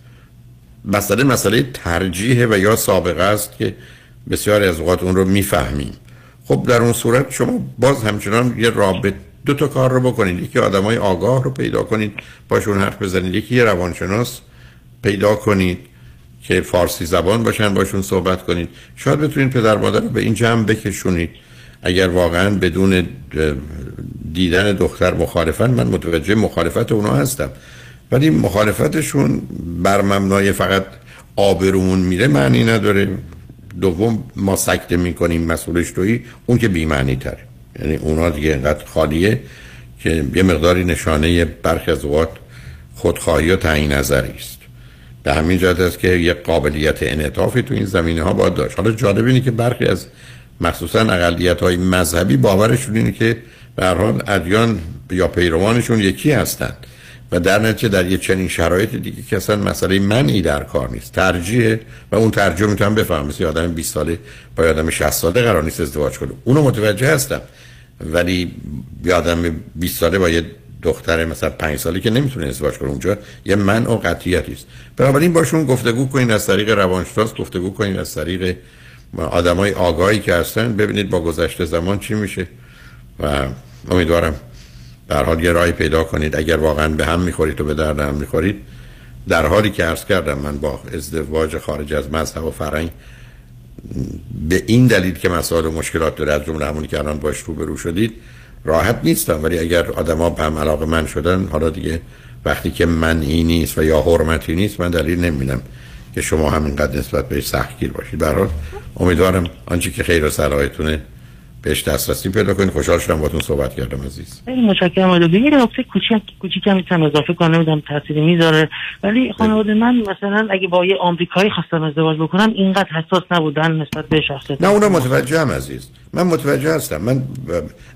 مسئله مسئله ترجیح و یا سابقه است که بسیاری از اوقات اون رو می‌فهمیم. خب در اون صورت شما باز همچنان یه رابط دو تا کار رو بکنید یکی آدمای آگاه رو پیدا کنید باشون حرف بزنید یکی روانشناس پیدا کنید که فارسی زبان باشن باشون صحبت کنید شاید بتونید پدر مادر رو به این جمع بکشونید اگر واقعا بدون دیدن دختر مخالفن من متوجه مخالفت اونا هستم. ولی مخالفتشون بر مبنای فقط آبرومون میره معنی نداره. دوم ما سکته می‌کنیم مسئولش تویی اون که بیمعنی تره. یعنی اونا دیگه اینقدر خالیه که یه مقداری نشانه برخی از اوقات خودخواهی و تعیین نظری است. به همین جهت است که یه قابلیت انعطافی تو این زمینه ها باید داشت. حالا جالب اینه که برخی از مخصوصا اقلیت های مذهبی باورشون اینه که به حال ادیان یا پیروانشون یکی هستند و در نتیجه در یه چنین شرایط دیگه که اصلا مسئله منی در کار نیست. ترجیح و اون ترجیح می‌تونم بفهم مثل آدم 20 ساله با آدم 60 ساله قرار نیست ازدواج کنه. اونو متوجه هستم. ولی یه آدم 20 ساله با یه دختر مثلا 5 ساله که نمی‌تونه ازدواج کنه اونجا یه من و قطعیتی است بنابراین باشون گفتگو کنین از طریق روانشناس گفتگو کنین از طریق آدمای آگاهی که هستن. ببینید با گذشته زمان چی میشه و امیدوارم در حال یه راهی پیدا کنید. اگر واقعا به هم می‌خورید و به درد هم می‌خورید در حالی که عرض کردم من با ازدواج خارج از مذهب و فرهنگ به این دلیل که مسائل و مشکلات داره از جمله همونی که الان باش روبرو شدید راحت نیستم. ولی اگر آدما به هم علاقه من شدن حالا دیگه وقتی که من این نیست و یا حرمتی نیست من دلیل نمی‌بینم که شما همینقدر نسبت بهش سختگیر باشید. برحال امیدوارم آنچه که خیر و صلاحتونه بهش دسترسی پیدا کنید. خوشحال شدم باتون صحبت کردم عزیز. خیلی متشکرم. آقای دکتر یه نکته کوچیک کوچیکم می‌تونم اضافه کنم نمی‌دونم تأثیری می‌ذاره. ولی خانواده من مثلا اگه با یه آمریکایی خواستم ازدواج بکنم اینقدر حساس نبودن نسبت به شخصیت نه اونا متوجه هم عزیز. من متوجه هستم. من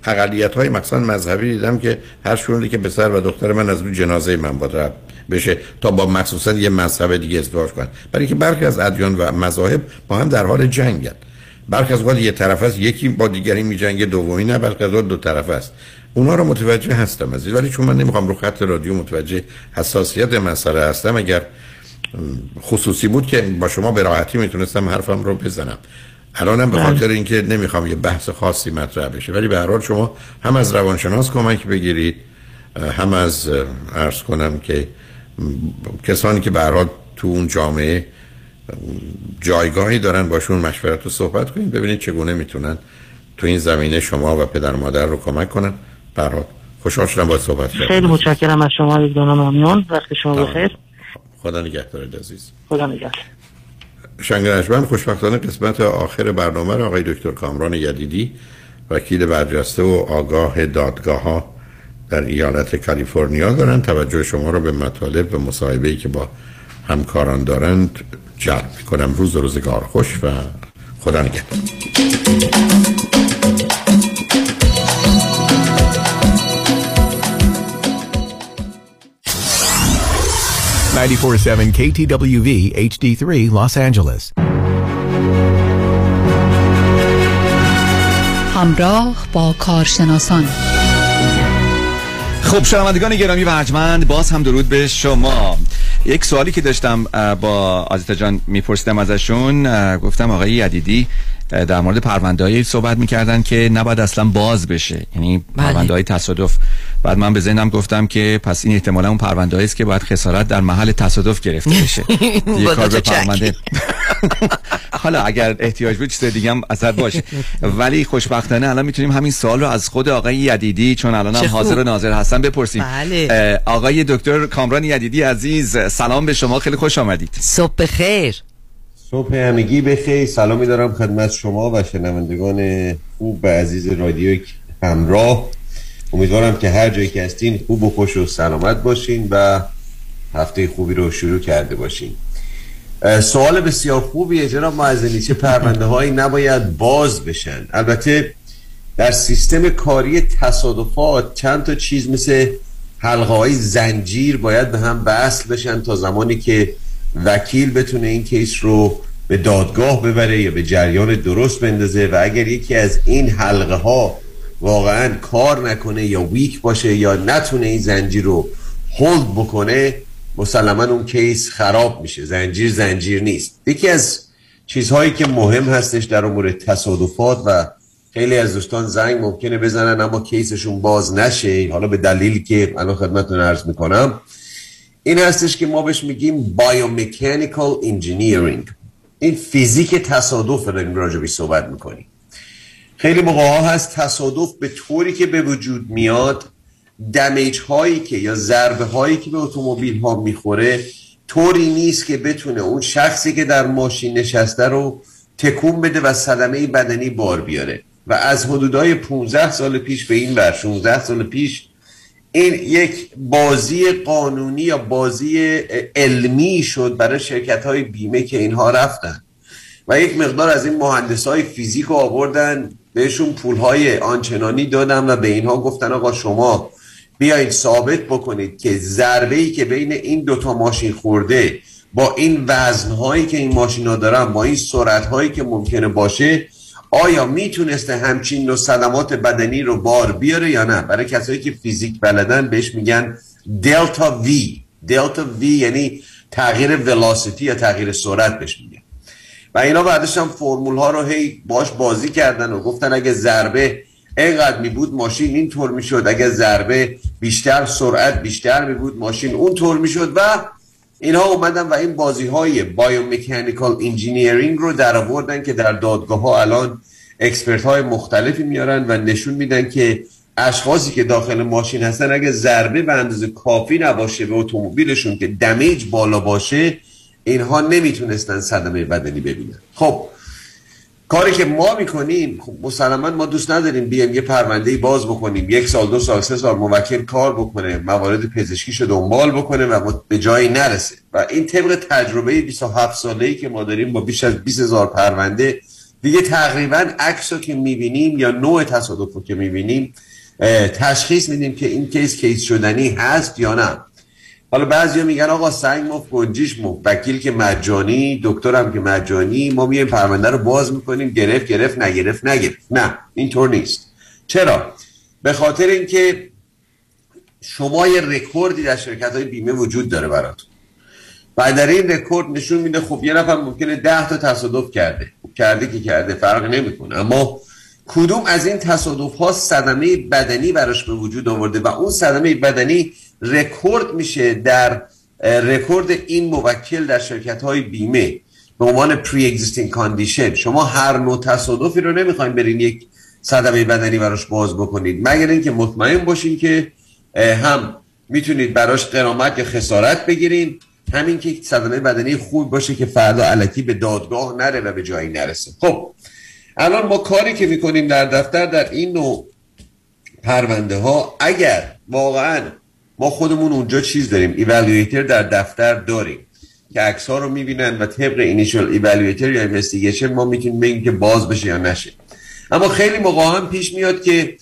اقلیت های مثلا مذهبی دیدم که هر شونی که پسر و دختر من از روی جنازه من باید بشه تا با مخصوصا یه مذهب دیگه ازدواج کنن. برای که برخی از ادیان و مذاهب با هم در حال جنگن. برخی از یه طرف است یکی با دیگری میجنگه دومی نه بلکه از دو طرف است اونا رو متوجه هستم از ولی چون من نمی‌خوام رو خط رادیو متوجه حساسیت مسئله هستم اگر خصوصی بود که با شما به راحتی می‌تونستم حرفم رو بزنم. الانم به بله. خاطر اینکه نمی‌خوام یه بحث خاصی مطرح بشه. ولی به هر حال شما هم از روانشناس کمک بگیرید. هم از عرض کنم که کسانی که به تو اون جامعه جایگاهی دارن باشون مشورت و صحبت کنید ببینید چگونه می‌تونن تو این زمینه شما و پدر مادر رو کمک کنن. برات خوشحال شدم با صحبت کردم خیلی متشکرم از شما یک ممنون وقت شما بخیر. خدا نگهدارت عزیز. خدا نگهدار. شنگرشمن خوشبختانه قسمت آخر برنامه رو آقای دکتر کامران یدیدی وکیل برجسته و آگاه دادگاه ها در ایالت کالیفرنیا دارن. توجه شما رو به مطالب و مصاحبه‌ای که با همکاران دارند جلب کنم روز و روزگار خوش و خدا نگهدار. KTWV HD3 Los Angeles. همراه با کارشناسان. خب شنوندگان گرامی و ارجمند باز هم درود به شما. یک سوالی که داشتم با آزیتا جان میپرسیدم ازشون گفتم آقای یدیدی در مورد پرونده صحبت می‌کردن که نباید اصلا باز بشه. یعنی پرونده های تصادف. بعد من به ذهنم گفتم که پس این احتمالا اون پرونده است که باید خسارت در محل تصادف گرفته بشه. *laughs* یه کار به پرونده. *laughs* حالا اگر احتیاج بود چیز دیگه هم اثر باشه. ولی خوشبختانه الان می‌تونیم همین سوال رو از خود آقای یدیدی چون الان هم حاضر و ناظر هستن بپرسیم. بله. آقای دکتر کامران یدیدی عزیز سلام به شما. خیلی خوش آمدید. صبح بخیر. صبح همگی بخیر. سلامی دارم خدمت شما و شنوندگان خوب و عزیز رادیو همراه. امیدوارم که هر جایی که هستین خوب و خوش و سلامت باشین و هفته خوبی رو شروع کرده باشین. سوال بسیار خوبیه جناب معزنی چه پرونده هایی نباید باز بشن؟ البته در سیستم کاری تصادفات چند تا چیز مثل حلقه های زنجیر باید به هم وصل بشن تا زمانی که وکیل بتونه این کیس رو به دادگاه ببره یا به جریان درست بندازه و اگر یکی از این حلقه ها واقعا کار نکنه یا ویک باشه یا نتونه این زنجیر رو hold بکنه مسلما اون case خراب میشه. زنجیر زنجیر نیست. یکی از چیزهایی که مهم هستش در امور تصادفات و خیلی از دوستان زنگ ممکنه بزنن اما case شون باز نشه. حالا به دلیلی که الان خدمتتون عرض می‌کنم این هستش که ما بهش میگیم biomechanical engineering این فیزیک تصادف رو داریم راجع صحبت می‌کنیم. خیلی موقع ها هست تصادف به طوری که به وجود میاد دمیج هایی که یا ضربه هایی که به اتومبیل ها می‌خوره طوری نیست که بتونه اون شخصی که در ماشین نشسته رو تکون بده و صدمه بدنی بار بیاره. و از حدودای 15 سال پیش به این بر 16 سال پیش این یک بازی قانونی یا بازی علمی شد برای شرکت های بیمه که اینها رفتن. و یک مقدار از این مهندس های فیزیک رو آوردن بهشون پول های آنچنانی دادن و به اینها گفتن آقا شما بیایید ثابت بکنید که ضربه ای که بین این دوتا ماشین خورده با این وزنهایی که این ماشینا دارن با این سرعتهایی که ممکنه باشه آیا می‌تونسته همچین نوع صدمات بدنی رو بار بیاره یا نه؟ برای کسایی که فیزیک بلدن بهش میگن دلتا وی دلتا وی یعنی تغییر ولاسیتی یا تغییر سرعت بهش میگن. و اینا بعدش هم فرمول ها رو هی باش بازی کردن و گفتن اگه ضربه اینقدر می بود ماشین اینطور می‌شد. اگه ضربه بیشتر سرعت بیشتر می بود ماشین اونطور می‌شد و اینها اومدن و این بازی های biomechanical engineering رو در آوردن که در دادگاه ها الان expert های مختلفی میارن و نشون میدن که اشخاصی که داخل ماشین هستن اگه ضربه به اندازه کافی نباشه به اتومبیلشون که damage بالا باشه اینها نمی‌تونستن صدمه بدنی ببینن. خب کاری که ما می‌کنیم خب مسلما ما دوست نداریم بیایم یه پرونده باز بکنیم. یک سال دو سال سه سال موکل کار بکنه موارد پزشکیشو دنبال بکنه و به جایی نرسه. و این طبق تجربه 27 ساله ای که ما داریم با بیش از 20 هزار پرونده دیگه تقریبا عکس که می‌بینیم یا نوع تصادف رو که می‌بینیم تشخیص میدیم که این کیس کیس شدنی هست یا نه. حالا بعضی میگن آقا سنگ مفت گنجیش مفت. وکیل که مجانی دکترم که مجانی ما میایم پرونده رو باز می‌کنیم گرفت گرفت نگرفت نگرفت. نه اینطور نیست. چرا؟ به خاطر اینکه شما یه رکوردی در شرکت های بیمه وجود داره براتون. و در این رکورد نشون میده خب یه نفر ممکنه ده تا تصادف کرده. کرده که کرده فرق نمی‌کنه. اما کدوم از این تصادف ها صدمه بدنی براش به وجود آورده و اون صدمه بدنی رکورد میشه در رکورد این موکل در شرکت های بیمه به عنوان pre-existing condition شما هر نوع تصادفی رو نمی‌خواین برین یک صدمه بدنی براش باز بکنید. مگر اینکه مطمئن باشین که هم می‌تونید براش غرامت یا خسارت بگیرین همین که صدمه بدنی خوب باشه که فردا الکی به دادگاه نره و به جایی نرسه. خب الان ما کاری که می‌کنیم در دفتر در این نوع پرونده ها اگر واقعا ما خودمون اونجا چیز داریم. evaluator در دفتر داریم که عکس ها رو می‌بینن و طبق initial evaluator یا investigation ما می‌تونیم بگیم که باز بشه یا نشه. اما خیلی موقع هم پیش میاد که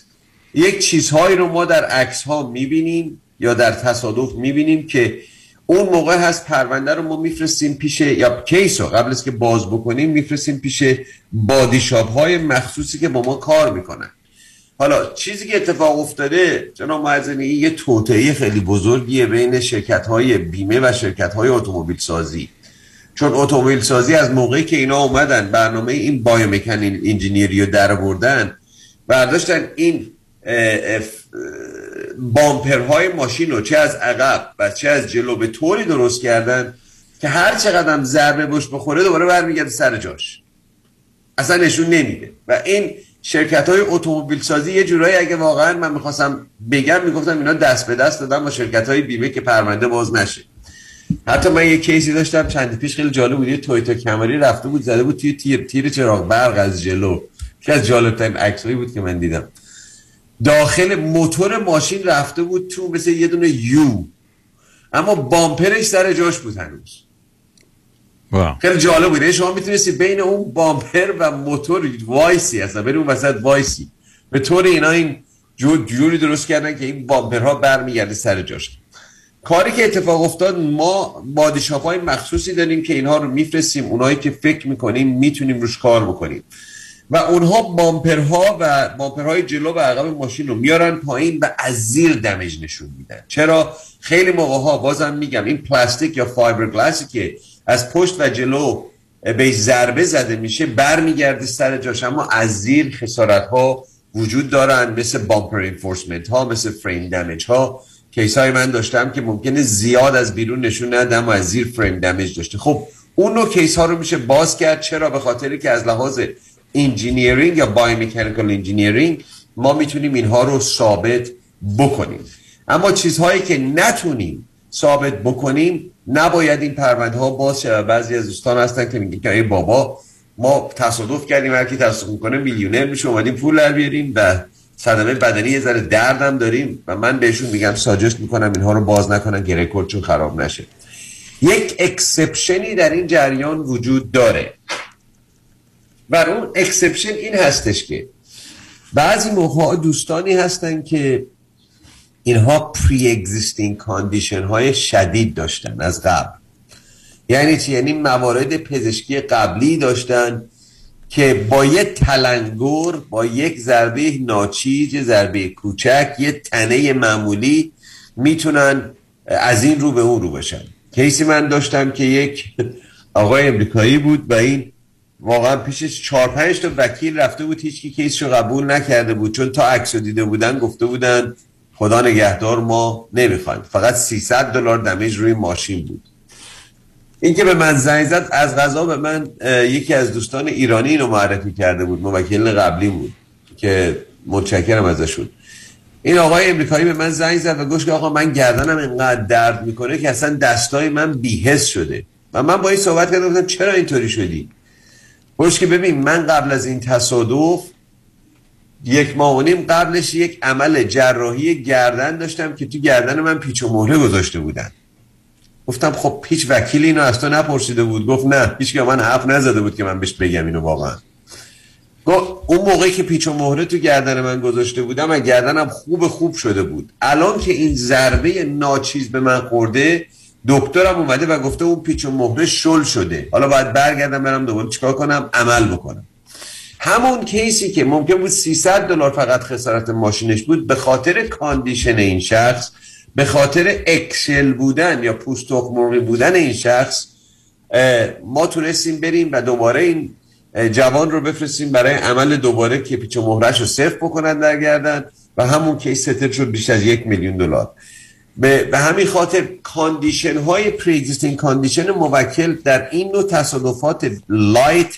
یک چیزهایی رو ما در عکس ها می‌بینیم یا در تصادف می‌بینیم که اون موقع هست پرونده رو ما میفرستیم پیش یا کیس رو قبل از که باز بکنیم میفرستیم پیش بادی های مخصوصی که با ما کار می‌کنن. حالا چیزی که اتفاق افتاده جناب معزنی یه توطعه خیلی بزرگیه بین شرکت های بیمه و شرکت های اتومبیل سازی چون اتومبیل سازی از موقعی که اینا اومدن برنامه این بایومکان انجینیری رو در بردن برداشتن این بامپرهای ماشین رو چه از عقب و چه از جلو به طوری درست کردن که هر چقدر ضربه بش بخوره دوباره برمیگرده سر جاش. اصلا نشون نمیده. و این شرکت های اتومبیل سازی یه جورایی اگه واقعا من می‌خواستم بگم می‌گفتم اینا دست به دست دادن با شرکت های بیمه که پرونده باز نشه. حتی من یه case ی داشتم چند پیش خیلی جالب بود یه تویوتا کمری رفته بود زده بود توی تیر تیر چراغ برق از جلو. که از جالب ترین عکسایی بود که من دیدم. داخل موتور ماشین رفته بود تو مثل یه دونه U. اما bumper ش سر جاش بود هنوز. خیلی جالب بود. یعنی شما می‌تونستی بین اون bumper و موتور وایسی اصلا بین اون وسط وایسی. به طور اینا این جوری درست کردن که این bumper ها برمیگرده سر جاش. کاری که اتفاق افتاد ما body shop های مخصوصی داریم که اینها رو میفرستیم. اونایی که فکر می‌کنیم می‌تونیم روش کار بکنیم. و اونها bumper ها و bumper های جلو و عقب ماشین رو میارن پایین و از زیر damage نشون میدن. چرا؟ خیلی موقع ها بازم میگم این پلاستیک یا فایبر گلاسی که از پشت و جلو به ضربه زده میشه برمیگرده سر جاش. اما از زیر خسارت ها وجود دارن مثل bumper reinforcement ها مثل frame damage ها case های من داشتم که ممکنه زیاد از بیرون نشون نده اما از زیر frame damage داشته. خب اون نوع case ها رو میشه باز کرد. چرا؟ به خاطری که از لحاظ engineering یا biomechanical engineering ما می‌تونیم اینها رو ثابت بکنیم. اما چیزهایی که نتونیم ثابت بکنیم نباید این پرونده ها باز شه بعضی از دوستان هستن که میگن که ای بابا ما تصادف کردیم هر کی تصادف می‌کنه میلیونر میشه اومدیم پول در بیاریم و صدمه بدنی یه ذره دردم داریم و من بهشون میگم suggest می‌کنم اینها رو باز نکنن که رکورد چون خراب نشه. یک exception ی در این جریان وجود داره. و اون exception این هستش که بعضی موقع دوستانی هستن که اینها pre-existing condition های شدید داشتن از قبل. یعنی چی؟ یعنی موارد پزشکی قبلی داشتن که با یه تلنگر با یک ضربه ناچیز یه ضربه کوچک یه تنه معمولی می‌تونن از این رو به اون رو بشن کیسی من داشتم که یک آقای امریکایی بود و این واقعا پیشش چهار پنج تا وکیل رفته بود هیچ کی کیسش رو قبول نکرده بود. چون تا عکس دیده بودن گفته بودن خدا نگهدار ما نمی‌خوایم. فقط 300 دلار دمیج روی ماشین بود. این که به من زنگ زد از غذا به من یکی از دوستان ایرانی اینو معرفی کرده بود موکل قبلی بود که متشکرم ازشون. این آقای امریکایی به من زنگ زد و گوش که آقا من گردنم اینقدر درد می‌کنه که اصلا دستای من بیهس شده. و من با این صحبت کردم گفتم چرا اینطوری شدی؟ گوش که ببین من قبل از این تصادف یک ماه و نیم قبلش یک عمل جراحی گردن داشتم که تو گردن من پیچ و مهره گذاشته بودن. گفتم خب هیچ وکیل اینو از تو نپرسیده بود. گفت نه هیچ که من حرف نزده بود که من بهش بگم اینو واقعا. اون موقعی که پیچ و مهره تو گردن من گذاشته بودم و گردنم خوب خوب شده بود. الان که این ضربه ناچیز به من خورده دکترم اومده و گفته اون پیچ و مهره شل شده. حالا باید برگردم برم دوباره چیکار کنم؟ عمل بکنم. همون کیسی که ممکن بود 300 دلار فقط خسارت ماشینش بود به خاطر کاندیشن این شخص به خاطر eggshell بودن یا پوست مرغی بودن این شخص ما تونستیم بریم و دوباره این جوان رو بفرستیم برای عمل دوباره که پیچ مهرش رو صرف بکنن در و همون case settle شد بیش از یک میلیون دلار. به همین خاطر condition های pre-existing condition موکل در این نوع تصادفات light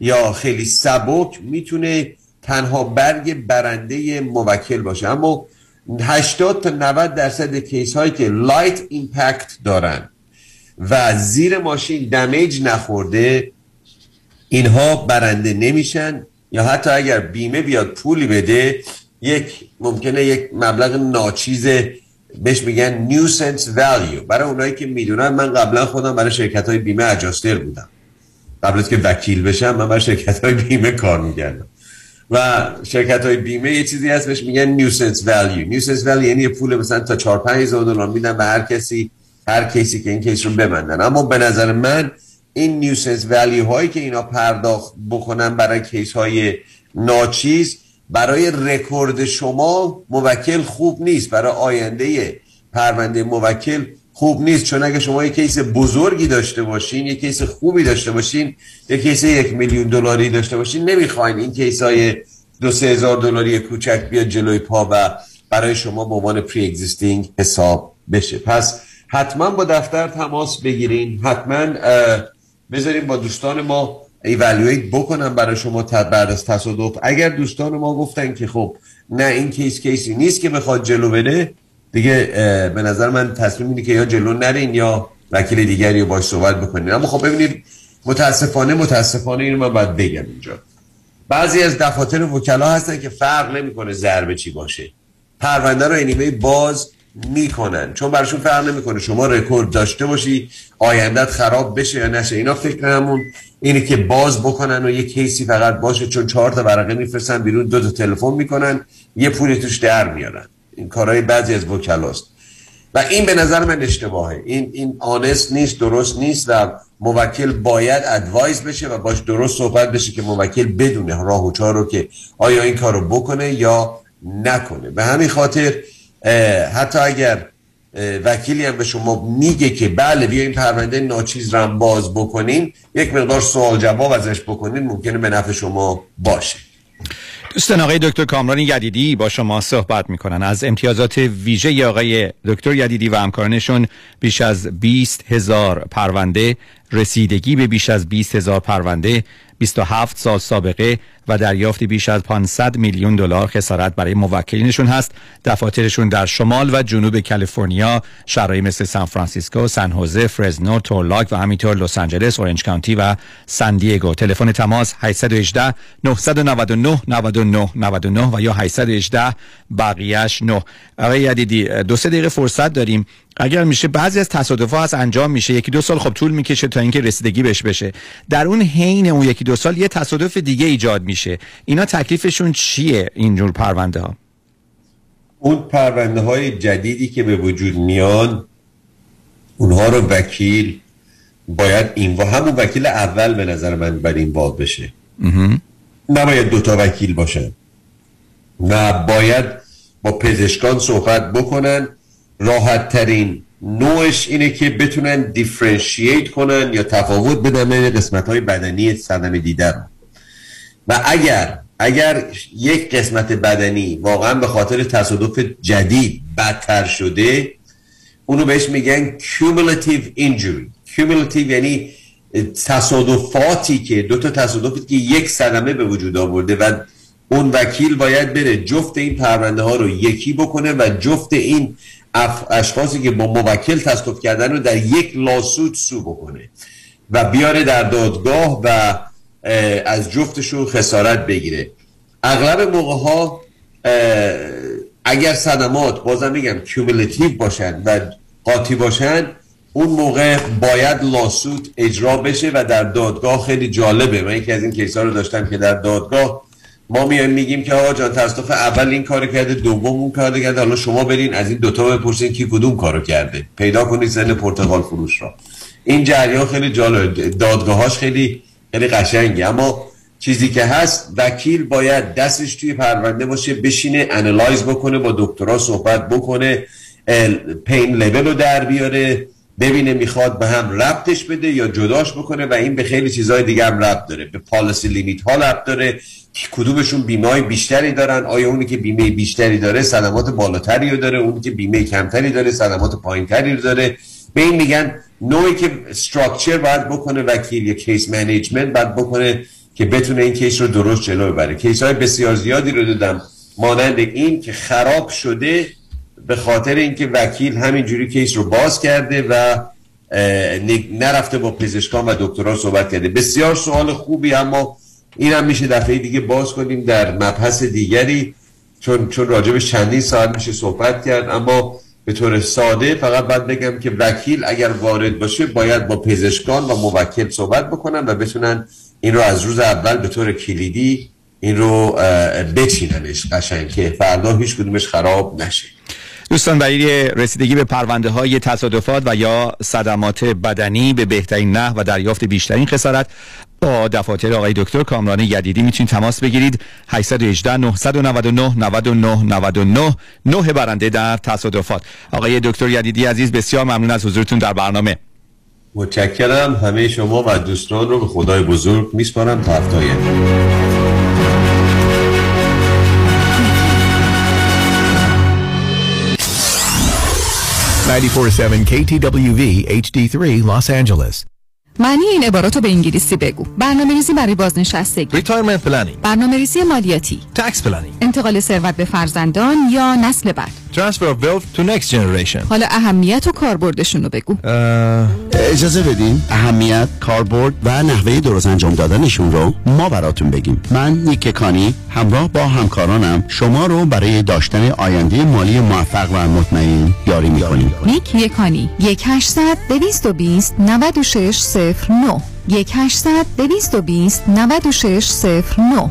یا خیلی سبک می‌تونه تنها برگ برنده موکل باشه. اما 80 تا 90 درصد case هایی که light impact دارن و زیر ماشین damage نخورده اینها برنده نمیشن. یا حتی اگر بیمه بیاد پولی بده یک ممکنه یک مبلغ ناچیز بهش میگن nuisance value برای اونایی که می‌دونن من قبلا خودم برای شرکت های بیمه adjuster بودم. قبل از که وکیل بشم من برای شرکت های بیمه کار می‌کردم. و شرکت های بیمه یه چیزی هست بهش میگن nuisance value nuisance value یعنی پول مثلا تا 4 5 هزار دلار میدن به هر کسی هر کسی که این case رو ببندن. اما به نظر من این nuisance value هایی که اینا پرداخت بکنن برای case های ناچیز برای رکورد شما موکل خوب نیست. برای آینده پرونده موکل خوب نیست چون اگه شما یک case بزرگی داشته باشین یک case خوبی داشته باشین یک case یک میلیون دلاری داشته باشین نمی‌خواین این case های دو سه هزار دلاری کوچک بیاد جلوی پا و برای شما به عنوان pre-existing حساب بشه. پس حتما با دفتر تماس بگیرین. حتما بذاریم با دوستان ما evaluate بکنم برای شما بعد از تصادف. اگر دوستان ما گفتن که خب نه این case case ی نیست که بخواد جلو بده دیگه به نظر من تصمیم اینه که یا جلو نرین یا وکیل دیگری رو باش صحبت بکنین. اما خب ببینید متاسفانه متاسفانه اینو من باید بگم اینجا. بعضی از دفاتر وکلا هستن که فرق نمی‌کنه ضربه چی باشه. پرونده رو انیمه باز می‌کنن. چون براشون فرق نمی‌کنه. شما رکورد داشته باشی آیندت خراب بشه یا نشه. اینا فکر همون اینه که باز بکنن و یه کیسی فقط باشه. چون چهار تا ورقه میفرستن بیرون دو تا تلفن می‌کنن یه پولی توش در میارن. این کارهای بعضی از وکلاست. و این به نظر من اشتباهه. این این آنست نیست درست نیست و موکل باید ادوایز بشه و باش درست صحبت بشه که موکل بدونه راه و چار رو که آیا این کار رو بکنه یا نکنه. به همین خاطر حتی اگر وکیلی هم به شما میگه که بله بیا این پرونده ناچیز رو باز بکنین یک مقدار سوال جواب ازش بکنین ممکنه به نفع شما باشه. دوستان آقای دکتر کامران یدیدی با شما صحبت می‌کنن. از امتیازات ویژه آقای دکتر یدیدی و همکارانشون بیش از 20 هزار پرونده رسیدگی به بیش از 20 هزار پرونده 27 سال سابقه و دریافت بیش از 500 میلیون دلار خسارت برای موکلینشون هست. دفاترشون در شمال و جنوب کالیفرنیا شهرهای مثل سان فرانسیسکو، سن هوزه، فرزنو، تورلاک و همینطور لس آنجلس، اورنج کانتی و سان دیگو. تلفن تماس 818 999 99 99 و یا 818 بقیهش 9 آقای یدیدی دو سه دقیقه فرصت داریم. اگر میشه بعضی از تصادفات هست انجام میشه. یکی دو سال خب طول می‌کشه تا اینکه رسیدگی بهش بشه. در اون حین اون یکی دو سال یه تصادف دیگه ایجاد میشه. اینا تکلیفشون چیه اینجور پرونده ها اون پرونده های جدیدی که به وجود میان اونها رو وکیل باید این و همون وکیل اول به نظر من بر این باب بشه. نباید دوتا وکیل باشن. نه باید با پزشکان صحبت بکنن. راحت ترین نوعش اینه که بتونن دیفرنشییت کنن یا تفاوت بدن بین قسمت های بدنی صدمه دیده رو. و اگر اگر یک قسمت بدنی واقعا به خاطر تصادف جدید بدتر شده اونو بهش میگن cumulative injury. Cumulative یعنی تصادفاتی که دو تا تصادفی که یک صدمه به وجود آورده و اون وکیل باید بره جفت این پرونده ها رو یکی بکنه و جفت این اشخاصی که با موکل تصادف کردن رو در یک lawsuit sue بکنه و بیاره در دادگاه و از جفتشون خسارت بگیره. اغلب موقع ها اگر صدمات بازم میگم cumulative باشن و قاطی باشن اون موقع باید lawsuit اجرا بشه و در دادگاه خیلی جالبه. من یکی از این case ها رو داشتم که در دادگاه ما میایم میگیم که آقا جان تصادف اول این کارو کرده دوم اون کارو کرده. حالا شما برین از این دوتا بپرسین کی کدوم کارو کرده. پیدا کنید سن پرتغال فروش را. این جریان خیلی جالب. دادگاهاش خیلی خیلی قشنگه. اما چیزی که هست وکیل باید دستش توی پرونده باشه بشینه analyze بکنه با دکترها صحبت بکنه pain level رو در بیاره ببینه می‌خواد به هم ربطش بده یا جداش بکنه و این به خیلی چیزهای دیگه هم ربط داره. به policy limit ها ربط داره. کدومشون بیمه بیشتری دارن؟ آیا اونی که بیمه بیشتری داره صدمات بالاتری رو داره؟ اونی که بیمه کمتری داره صدمات پایینتری رو داره؟ به این میگن نوعی که structure باید بکنه وکیل یا case management باید بکنه که بتونه این case رو درست جلو ببره. case های بسیار زیادی رو دادم. مانند این که خراب شده به خاطر اینکه وکیل همینجوری کیس رو باز کرده و نرفته با پزشکان و دکتران صحبت کرده. بسیار سوال خوبی اما این هم میشه دفعه دیگه باز کنیم در مبحث دیگری چون چون راجب چندین ساعت میشه صحبت کرد. اما به طور ساده فقط باید بگم که وکیل اگر وارد باشه باید با پزشکان و موکل صحبت بکنن و بتونن این رو از روز اول به طور کلیدی این رو بچیننش قشنگ که فردا هیچ کدومش خراب نشه. دوستان برای رسیدگی به پرونده های تصادفات و یا صدمات بدنی به بهترین نه و دریافت بیشترین خسارت با دفاتر آقای دکتر کامران یدیدی می‌تونید تماس بگیرید. 818 999 99 99 نه برنده در تصادفات. آقای دکتر یدیدی عزیز بسیار ممنون از حضورتون در برنامه. متشکرم. همه شما و دوستان رو به خدای بزرگ میسپارم تا هفته 947 KTWV HD3 Los Angeles. معنی این عبارات رو به انگلیسی بگو. برنامه ریزی برای بازنشستگی. Retirement planning. برنامه ریزی مالیاتی. Tax planning. انتقال ثروت به فرزندان یا نسل بعد. Transfer of wealth to next generation. حالا اهمیت و کاربردشون رو بگو. اجازه بدین. اهمیت کاربرد و نحوه درست انجام دادنشون رو ما براتون بگیم. من نیک کانی همراه با همکارانم شما رو برای داشتن آینده مالی موفق و مطمئن یاری می‌کنیم. نیک یکانی. یک هشتصد دویست و 9 1 800 220 96 09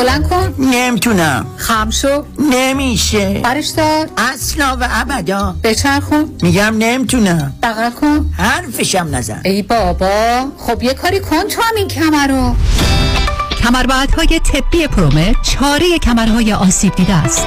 بلند کن. نمی‌تونم. خم شو. نمیشه. برش دار. اصلا و ابدا. بچرخون. میگم نمی‌تونم. بغل کن. حرفشم نزن. ای بابا. خب یه کاری کن تو هم این کمر رو. کمربندهای طبی پرومت چاره کمرهای آسیب دیده است.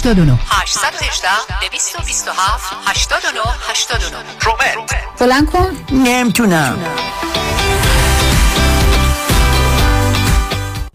89 818 227 89 89 پرومت بلند کن. نمی‌تونم.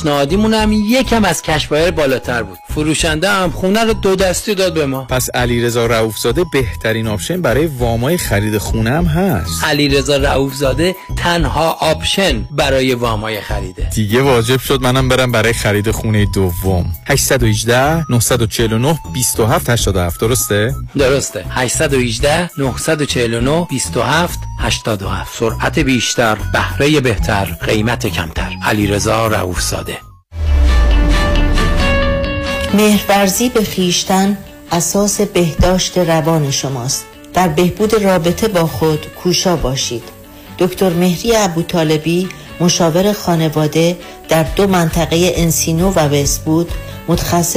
پیشنهادیمون هم یکم از cash buyer بالاتر بود. فروشنده هم خونه رو دو دستی داد به ما. پس علیرضا رؤوفزاده بهترین option برای وامای خرید خونه هم هست. علیرضا رؤوفزاده تنها option برای وامای خریده. دیگه واجب شد منم برم برای خرید خونه دوم. 818 949 27 87 درسته؟ درسته. 818 949 27 87 سرعت بیشتر بهره بهتر قیمت کمتر. علیرضا رؤوفزاده. مهرورزی به خیشتن اساس بهداشت روان شماست. در بهبود رابطه با خود کوشا باشید. دکتر مهری ابوطالبی مشاور خانواده در دو منطقه انسینو و وستبود متخصص